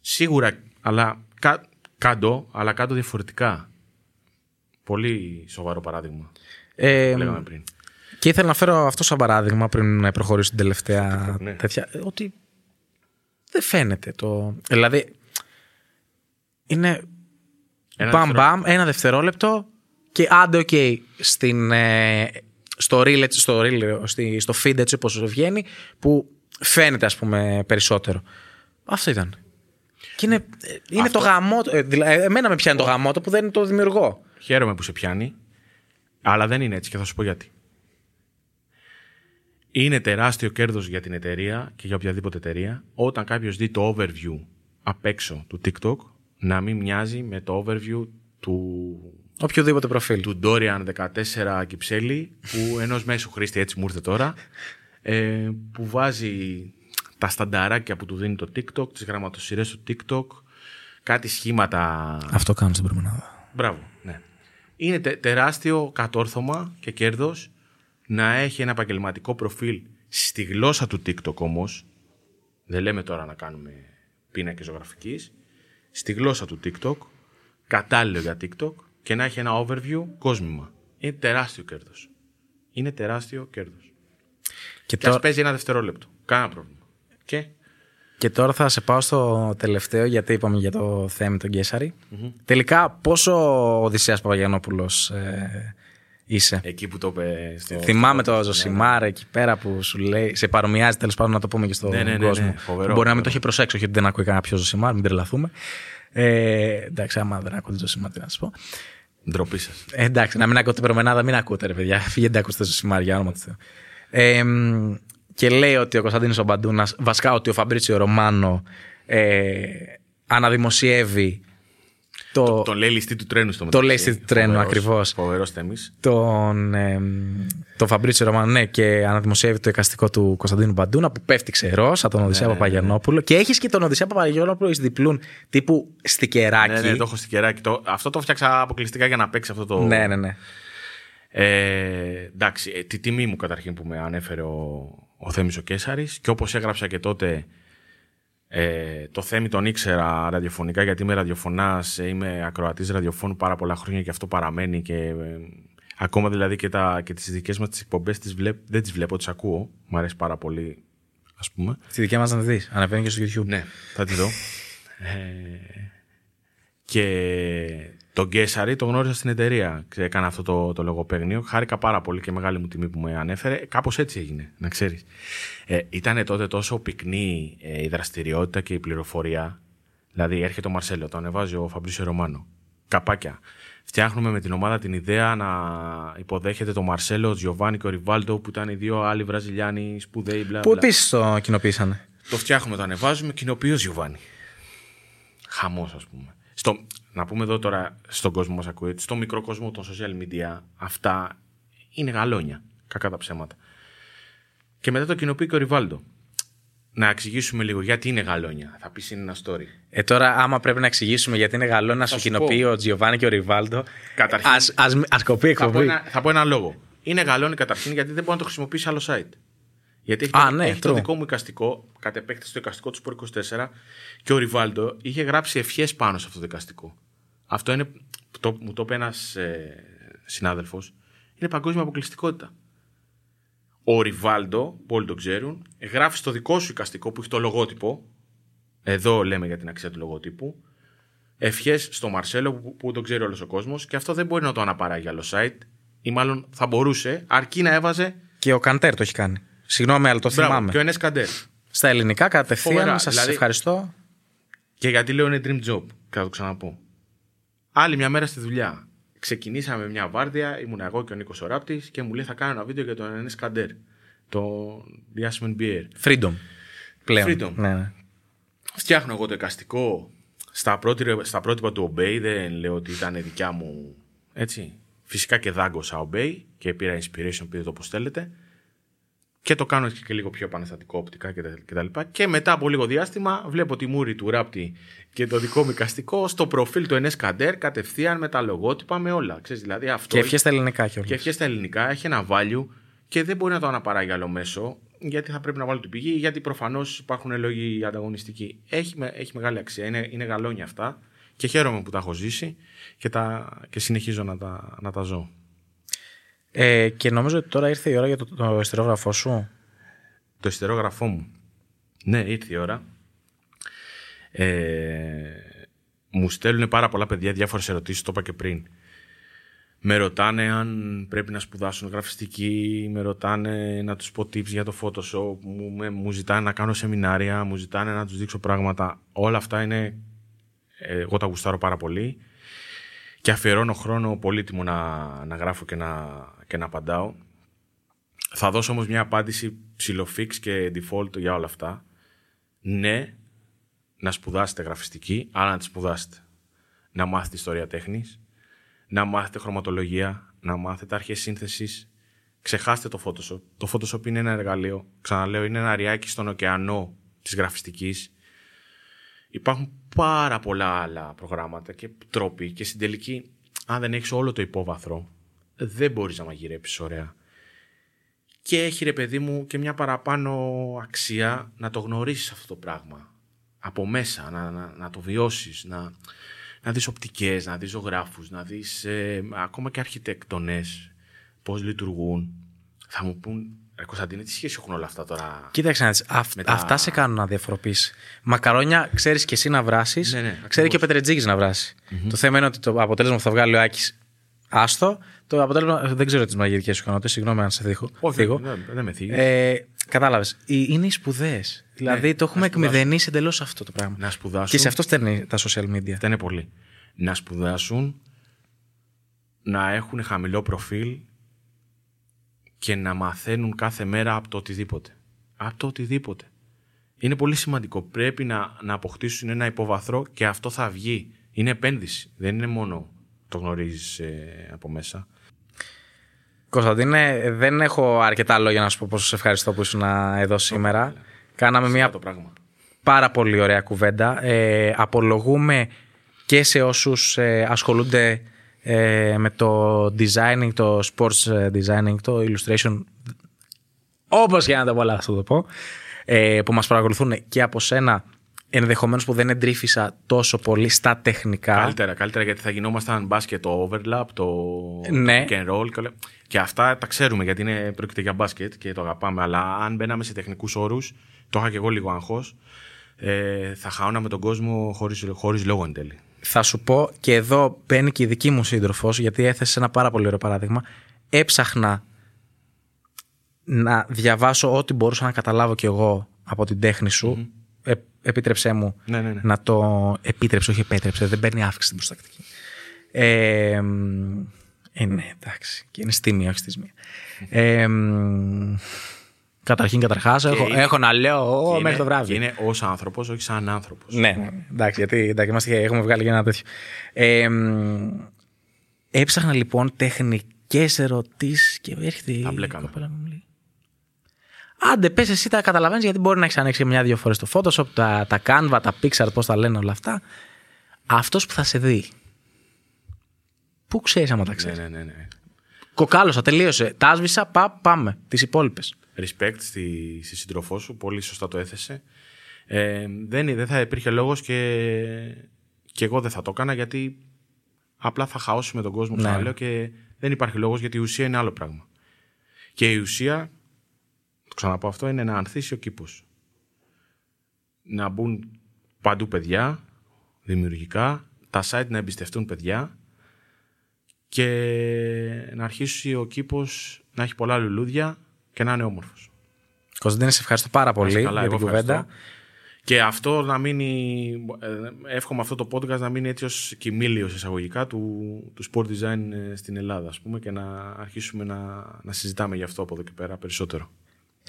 Σίγουρα, αλλά κα, κάτω, αλλά κάτω διαφορετικά. Πολύ σοβαρό παράδειγμα. ε, που λέγαμε πριν. και ήθελα να φέρω αυτό σαν παράδειγμα πριν προχωρήσω την τελευταία ναι. τέτοια. ε, Ότι δεν φαίνεται το. Δηλαδή. Είναι Ένα μπαμ δευτερόλεπτο. μπαμ, ένα δευτερόλεπτο και άντε οκ στην, ε, στο reel, έτσι, στο, reel, στη, στο feed έτσι όπως βγαίνει που φαίνεται ας πούμε περισσότερο. Αυτό ήταν. Και είναι, ε, είναι Αυτό- το γαμώτο. Ε, δηλα- ε, εμένα με πιάνει το γαμώτο που δεν το δημιουργώ. Χαίρομαι που σε πιάνει, αλλά δεν είναι έτσι και θα σου πω γιατί. Είναι τεράστιο κέρδος για την εταιρεία και για οποιαδήποτε εταιρεία όταν κάποιος δει το overview απ' έξω του TikTok να μην μοιάζει με το overview του, Οποιοδήποτε προφίλ. του Dorian 14 Κυψέλη που ενός μέσου χρήστη έτσι μου ήρθε τώρα ε, που βάζει τα στανταράκια που του δίνει το TikTok, τις γραμματοσυρές του TikTok κάτι σχήματα Αυτό κάνω στην προμενάδα. Μπράβο, ναι. Είναι τε- τεράστιο κατόρθωμα και κέρδος να έχει ένα επαγγελματικό προφίλ στη γλώσσα του TikTok όμως. Δεν λέμε τώρα να κάνουμε πίνακες ζωγραφικής. Στη γλώσσα του TikTok, κατάλληλο για TikTok και να έχει ένα overview κόσμημα. Είναι τεράστιο κέρδος. Είναι τεράστιο κέρδος. Και, Και ας τώρα, παίζει ένα δευτερόλεπτο. Κάνα πρόβλημα. Και; Και τώρα θα σε πάω στο τελευταίο γιατί είπαμε για το θέμα τον κεσαρη Τελικά πόσο ο Οδυσσέας Παπαγιανόπουλος ε, είσαι; εκεί που το είπε στο... Θυμάμαι το Ζωσιμάρ εκεί πέρα που σου λέει. Σε παρομοιάζει τέλος πάντων να το πούμε και στον Ναι, ναι, ναι, κόσμο. ναι, φοβερό, Μπορεί να μην φοβερό. το έχει προσέξει, όχι ότι δεν ακούει κανένα πιο Ζωσιμάρ, μην τρελαθούμε. Ε, εντάξει, άμα δεν ακούτε Ζωσιμάρ, τι να σας πω. Ντροπή σας. Ε, εντάξει, να μην ακούτε προμενάδα, μην ακούτε, ρε παιδιά. Φύγετε, ακούστε Ζωσιμάρ για όνομα του Θεού. Ε, μ, και λέει ότι ο Κωνσταντίνος ο Μπαντούνας, βασικά ότι ο Φαμπρίτσιο Ρωμάνο ε, αναδημοσιεύει το, Τον λέει ληστή του τρένου στο Το λέει μεταξύ. ληστή του τρένου, Φοβερός, ακριβώς. Φοβερός θέμης. τον, ε, τον Φαμπρίτσιο Ρωμάνο, ναι, και αναδημοσιεύει το εικαστικό του Κωνσταντίνου Μπαντούνα που πέφτει ξερό από τον Οδυσσέα ναι, ναι. Παπαγιανόπουλο. Και έχεις και τον Οδυσσέα Παπαγιανόπουλο ει διπλούν τύπου στικεράκι. Ναι, ναι, το έχω στην κεράκι. Το, αυτό το φτιάξα αποκλειστικά για να παίξει αυτό το. ναι, ναι, ναι. Ε, εντάξει, ε, τη τιμή μου καταρχήν που με ανέφερε ο, ο Θέμης ο Κέσαρης και όπως έγραψα και τότε ε, το Θέμη τον ήξερα ραδιοφωνικά γιατί είμαι ραδιοφωνάς, ε, είμαι ακροατής ραδιοφώνου πάρα πολλά χρόνια και αυτό παραμένει και ε, ακόμα δηλαδή και, τα, και τις δικές μας τις εκπομπές τις βλέπ, δεν τις βλέπω, τις ακούω, μου αρέσει πάρα πολύ ας πούμε. Στη δικιά μας να τη δεις. Ανεβαίνει και στο YouTube. Ναι, θα τη δω. Ε, Και τον Γκέσαρη το γνώρισα στην εταιρεία. Έκανα αυτό το, το λογοπαίγνιο. Χάρηκα πάρα πολύ και μεγάλη μου τιμή που με ανέφερε. Κάπως έτσι έγινε, να ξέρεις. Ε, ήταν τότε τόσο πυκνή ε, η δραστηριότητα και η πληροφορία. Δηλαδή, έρχεται ο Μαρσέλο, το ανεβάζει ο Φαμπρίσιο Ρωμάνο. Καπάκια. Φτιάχνουμε με την ομάδα την ιδέα να υποδέχεται τον Μαρσέλο, ο Τζιοβάνι και ο Ριβάλτο, που ήταν οι δύο άλλοι Βραζιλιάνοι σπουδαίοι. Μπλα, Που επίσης το κοινοποίησανε; Το φτιάχνουμε, το ανεβάζουμε, κοινοποιεί ο Τζιοβάνι. Χαμός, ας πούμε. Στο, να πούμε εδώ τώρα στον κόσμο που μας ακούει, στο μικρό κόσμο των social media, αυτά είναι γαλόνια. Κακά τα ψέματα. Και μετά το κοινοποιεί και ο Ριβάλτο. Να εξηγήσουμε λίγο γιατί είναι γαλόνια. Θα πεις είναι ένα story. Ε, τώρα, άμα πρέπει να εξηγήσουμε γιατί είναι γαλόνια, να σου σου κοινοποιεί πω. ο Τζιοβάνι και ο Ριβάλτο. Καταρχήν- Ας, ας, ας κοπεί Θα πω, εκπομπή. ένα, θα πω ένα λόγο. Είναι γαλόνι καταρχήν γιατί δεν μπορεί να το χρησιμοποιήσει άλλο site. Γιατί έχει, Α, το, ναι, έχει το true. δικό μου εικαστικό, κατ' επέκταση το εικαστικό του Σπορ 24 και ο Ριβάλντο είχε γράψει ευχές πάνω σε αυτό το εικαστικό. Αυτό είναι, το, μου το είπε ένας ε, συνάδελφος, είναι παγκόσμια αποκλειστικότητα. Ο Ριβάλντο, που όλοι το ξέρουν, γράφει στο δικό σου εικαστικό που έχει το λογότυπο. Εδώ λέμε για την αξία του λογότυπου. Ευχές στο Μαρσέλο που, που το ξέρει όλος ο κόσμος και αυτό δεν μπορεί να το αναπαράγει άλλο site. Ή μάλλον θα μπορούσε, αρκεί να έβαζε. Και ο Καντέρ το έχει κάνει. Συγγνώμη, αλλά το Μπράβο, θυμάμαι. και ο Ενές Καντέρ. Στα ελληνικά κατευθείαν, Φοβερά, σας δηλαδή- ευχαριστώ. Και γιατί λέω είναι dream job, και θα το ξαναπώ. Άλλη μια μέρα στη δουλειά. Ξεκινήσαμε μια βάρδια, ήμουν εγώ και ο Νίκος Οράπτη και μου λέει θα κάνω ένα βίντεο για τον Ενές Καντέρ. Το διάσημο NBA. Freedom. Πλέον. Freedom. Ναι, ναι. Φτιάχνω εγώ το εικαστικό στα, πρότυπα, στα πρότυπα του Obey. Δεν λέω ότι ήταν δικιά μου. Έτσι. Φυσικά και δάγκωσα Obey και πήρα inspiration, πήρε το όπως θέλετε. Και το κάνω και λίγο πιο επαναστατικό οπτικά κτλ. Και, τα λοιπά. και μετά από λίγο διάστημα βλέπω τη μούρη του ράπτη και το δικό μου εικαστικό στο προφίλ του NS Kader κατευθείαν με τα λογότυπα με όλα. Ξέρεις, δηλαδή αυτό Και ευχές στα ελληνικά κιόλας. και ευχές στα ελληνικά έχει ένα value και δεν μπορεί να το αναπαράγει άλλο μέσο γιατί θα πρέπει να βάλει την πηγή, γιατί προφανώς υπάρχουν λόγοι ανταγωνιστικοί. Έχει, με- έχει μεγάλη αξία. Είναι, είναι γαλόνια αυτά και χαίρομαι που τα έχω ζήσει και, τα, και συνεχίζω να τα, να τα ζω. Ε, και νομίζω ότι τώρα ήρθε η ώρα για το, το εστερόγραφό σου. Το ιστερόγραφό μου. Ναι, ήρθε η ώρα. Ε, μου στέλνουν πάρα πολλά παιδιά διάφορες ερωτήσεις, το είπα και πριν. Με ρωτάνε αν πρέπει να σπουδάσουν γραφιστική, με ρωτάνε να τους πω tips για το Photoshop, μου, με- μου ζητάνε να κάνω σεμινάρια, μου ζητάνε να τους δείξω πράγματα. Όλα αυτά είναι, ε, εγώ τα γουστάρω πάρα πολύ και αφιερώνω χρόνο πολύτιμο να, να γράφω και να, και να απαντάω. Θα δώσω όμως μια απάντηση ψηλοφix και default για όλα αυτά. Ναι, να σπουδάσετε γραφιστική, αλλά να τη σπουδάσετε. Να μάθετε ιστορία τέχνης, να μάθετε χρωματολογία, να μάθετε αρχές σύνθεσης. Ξεχάστε το Photoshop. Το Photoshop είναι ένα εργαλείο. Ξαναλέω, είναι ένα αριάκι στον ωκεανό της γραφιστικής. Υπάρχουν πάρα πολλά άλλα προγράμματα και τρόποι και στην τελική, αν δεν έχεις όλο το υπόβαθρο, δεν μπορείς να μαγειρέψεις ωραία. Και έχει ρε παιδί μου και μια παραπάνω αξία να το γνωρίσεις αυτό το πράγμα. Από μέσα, να, να, να το βιώσεις, να, να δεις οπτικές, να δεις ζωγράφους, να δεις ε, ακόμα και αρχιτέκτονες, πώς λειτουργούν. Θα μου πούν, ρε Κωνσταντίνε, τι σχέση έχουν όλα αυτά τώρα. Κοίταξε να δεις, αυ- Με τα- αυτά σε κάνουν να διαφοροποιήσει. Μακαρόνια ξέρεις και εσύ να βράσεις. Ναι, ναι, ξέρει ακριβώς. και ο Πετρετζίκης να βράσει. Το θέμα είναι ότι το αποτέλεσμα που θα βγάλει ο Άκης άστο. Το αποτέλεσμα δεν ξέρω τις μαγειρικές σου ικανότητες. Συγγνώμη αν σε θίγω. Όχι, θίγω. δεν, δεν με θίγεις. Ε, Κατάλαβες. Είναι οι σπουδές. Δηλαδή το έχουμε να σπουδάσουν. εκμηδενήσει εντελώς αυτό το πράγμα. Να σπουδάσουν. Και σε αυτό στέλνει τα social media. Αυτά είναι πολύ. Να σπουδάσουν, να έχουν χαμηλό προφίλ και να μαθαίνουν κάθε μέρα από το οτιδήποτε. Από το οτιδήποτε. Είναι πολύ σημαντικό. Πρέπει να, να αποκτήσουν ένα υποβαθρό και αυτό θα βγει. Είναι επένδυση. Δεν είναι μόνο το γνωρίζεις ε, από μέσα. Κωνσταντίνε, δεν έχω αρκετά λόγια να σου πω πόσο σε ευχαριστώ που ήσουν εδώ σήμερα. Κάναμε μια το πράγμα. πάρα πολύ ωραία κουβέντα. Ε, απολογούμε και σε όσους ε, ασχολούνται ε, με το designing, το sports ε, designing, το illustration, όπως και να το πω, αλλά θα το πω, ε, που μας παρακολουθούν και από σένα, ενδεχομένως που δεν εντρίφησα τόσο πολύ στα τεχνικά. Καλύτερα, καλύτερα γιατί θα γινόμασταν μπάσκετ το overlap, το, Ναι. το pick and roll και, όλα. και αυτά τα ξέρουμε γιατί είναι, πρόκειται για μπάσκετ και το αγαπάμε. Αλλά αν μπαίναμε σε τεχνικούς όρους, το είχα και εγώ λίγο άγχος. ε, θα χάωναμε τον κόσμο χωρίς, χωρίς λόγο εν τέλει. Θα σου πω και εδώ μπαίνει και η δική μου σύντροφος, γιατί έθεσε ένα πάρα πολύ ωραίο παράδειγμα. Έψαχνα να διαβάσω ό,τι μπορούσα να καταλάβω κι εγώ από την τέχνη σου. Ε, επίτρεψέ μου Ναι, ναι, ναι. να το. Επίτρεψε, όχι επέτρεψε, δεν παίρνει αύξηση την προστακτική. Ε, μ, ε, ναι, εντάξει. Και είναι στη μία, όχι στη μία. Ε, μ, καταρχήν, καταρχάς, έχω, είναι- έχω να λέω Και μέχρι είναι- το βράδυ. Και είναι ως άνθρωπος, όχι σαν άνθρωπος. Ναι, ναι, εντάξει, γιατί εντάξει, είμαστε, έχουμε βγάλει και ένα τέτοιο. Ε, μ, έψαχνα λοιπόν τεχνικές ερωτήσεις και έρχεται. η Τα μπλέκαμε. κοπέλα μου μου λέει. Άντε, πες εσύ τα καταλαβαίνεις γιατί μπορεί να έχεις ανοίξει μια-δύο φορές το Photoshop, τα, τα Canva, τα Pixar, πώς τα λένε όλα αυτά. Αυτός που θα σε δει. Πού ξέρεις άμα τα Ναι, ξέρεις; ναι, ναι, ναι. Κοκάλωσα, τελείωσε. Τα άσβησα, πά, πάμε. Τις υπόλοιπες. Respect στη, στη σύντροφό σου, πολύ σωστά το έθεσε. Ε, δεν, δεν θα υπήρχε λόγος και, και εγώ δεν θα το έκανα γιατί απλά θα χαώσουμε τον κόσμο, Ναι. ξαναλέω, και δεν υπάρχει λόγος γιατί η ουσία είναι άλλο πράγμα. Και η ουσία, το ξαναπώ αυτό, είναι να ανθίσει ο κήπος. Να μπουν παντού παιδιά, δημιουργικά, τα site να εμπιστευτούν παιδιά και να αρχίσει ο κήπος να έχει πολλά λουλούδια και να είναι όμορφος. Κωνσταντίνε, σε ευχαριστώ πάρα πολύ Είσαι καλά, για εγώ την κουβέντα. ευχαριστώ. Και αυτό να μείνει, ε, εύχομαι αυτό το podcast να μείνει έτσι ως κοιμήλιος εισαγωγικά του, του sport design ε, στην Ελλάδα, ας πούμε, και να αρχίσουμε να, να συζητάμε γι' αυτό από εδώ και πέρα περισσότερο.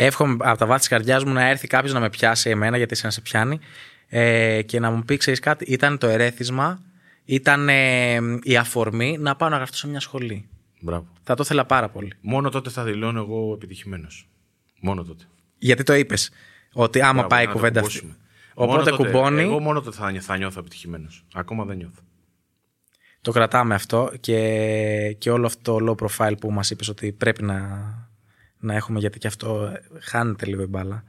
Εύχομαι από τα βάθη της καρδιάς μου να έρθει κάποιος να με πιάσει εμένα, γιατί εσύ να σε πιάνει, ε, και να μου πει: Ξέρεις κάτι, ήταν το ερέθισμα, ήταν ε, η αφορμή να πάω να γραφτώ σε μια σχολή. Μπράβο. Θα το ήθελα πάρα πολύ. Μόνο τότε θα δηλώνω εγώ επιτυχημένος. Μόνο τότε. Γιατί το είπες, ότι άμα Μπράβο, πάει η να το κουβέντα αυτή. κουμπώσουμε. Μόνο Οπότε τότε- κουμπώνει, Εγώ μόνο τότε θα, νιώ- θα νιώθω επιτυχημένος. Ακόμα δεν νιώθω. το κρατάμε αυτό και, και όλο αυτό το low profile που μας είπες ότι πρέπει να, να έχουμε, γιατί και αυτό ε, χάνεται λίγο η μπάλα.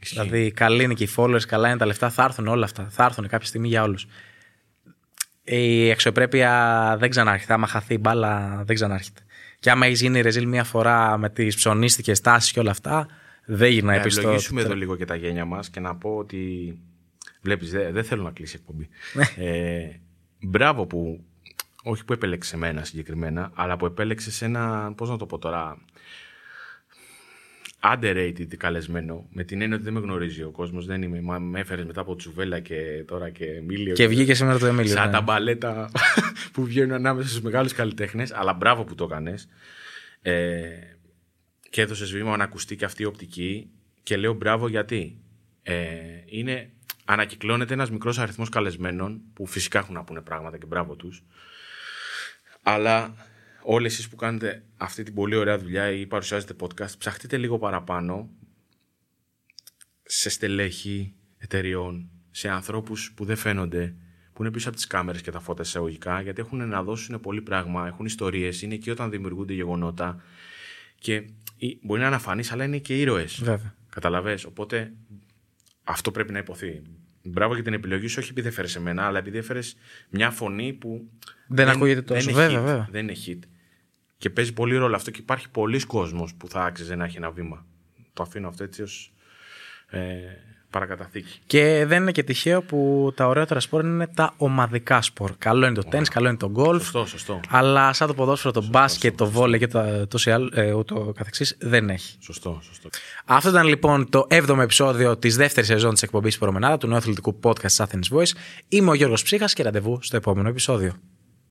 Δηλαδή, καλή είναι και οι followers, καλά είναι τα λεφτά, θα έρθουν όλα αυτά. Θα έρθουν κάποια στιγμή για όλους. Η αξιοπρέπεια δεν ξανάρχεται. Άμα χαθεί η μπάλα, δεν ξανάρχεται. Και άμα έχει γίνει ρεζίλ μία φορά με τις ψωνίστικες τάσεις και όλα αυτά, δεν γυρνάει Να πίσω. ευλογήσουμε εδώ λίγο και τα γένια μας και να πω ότι βλέπεις δεν δεν θέλω να κλείσει η εκπομπή. ε, μπράβο που όχι που επέλεξε εμένα συγκεκριμένα αλλά που επέλεξε ένα πώς να το πω τώρα underrated καλεσμένο με την έννοια ότι δεν με γνωρίζει ο κόσμος δεν είμαι, μα με έφερες μετά από τσουβέλα και τώρα και Εμίλιο Και βγήκε σήμερα το Εμίλιο. σαν ναι. τα μπαλέτα που βγαίνουν ανάμεσα στους μεγάλους καλλιτέχνες αλλά μπράβο που το έκανες ε, και έδωσε βήμα να ακουστεί και αυτή η οπτική και λέω μπράβο γιατί ε, είναι, ανακυκλώνεται ένας μικρός αριθμός καλεσμένων που φυσικά έχουν να πούνε πράγματα και μπράβο τους αλλά όλοι εσείς που κάνετε αυτή την πολύ ωραία δουλειά ή παρουσιάζετε podcast ψαχτείτε λίγο παραπάνω σε στελέχη εταιριών, σε ανθρώπους που δεν φαίνονται, που είναι πίσω από τις κάμερες και τα φώτα εισαγωγικά, γιατί έχουν να δώσουν πολύ πράγμα, έχουν ιστορίες, είναι εκεί όταν δημιουργούνται γεγονότα και ή- μπορεί να είναι αφανείς, αλλά είναι και ήρωες. Βέβαια. Καταλαβες, οπότε αυτό πρέπει να υποθεί. Μπράβο για την επιλογή σου, όχι επειδή έφερες εμένα, αλλά επειδή έφερες μια φωνή που. Δεν ακούγεται τόσο. είναι Βέβαια, hit, βέβαια. Δεν είναι hit. Και παίζει πολύ ρόλο αυτό και υπάρχει πολλοί κόσμος που θα άξιζε να έχει ένα βήμα. Το αφήνω αυτό έτσι ως ε, παρακαταθήκη. Και δεν είναι και τυχαίο που τα ωραιότερα σπορ είναι τα ομαδικά σπορ. Καλό είναι το τέννις, καλό είναι το γκολφ. Σωστό, σωστό. Αλλά σαν το ποδόσφαιρο, το μπάσκετ, το βόλε και το, το, σιάλ- ε, ούτω καθεξής δεν έχει. Σωστό, σωστό. Αυτό ήταν λοιπόν το 7ο επεισόδιο της δεύτερης σεζόν της εκπομπής Προμενάδα του νέου αθλητικού podcast Athens Voice. Είμαι ο Γιώργος Ψύχας και ραντεβού στο επόμενο επεισόδιο.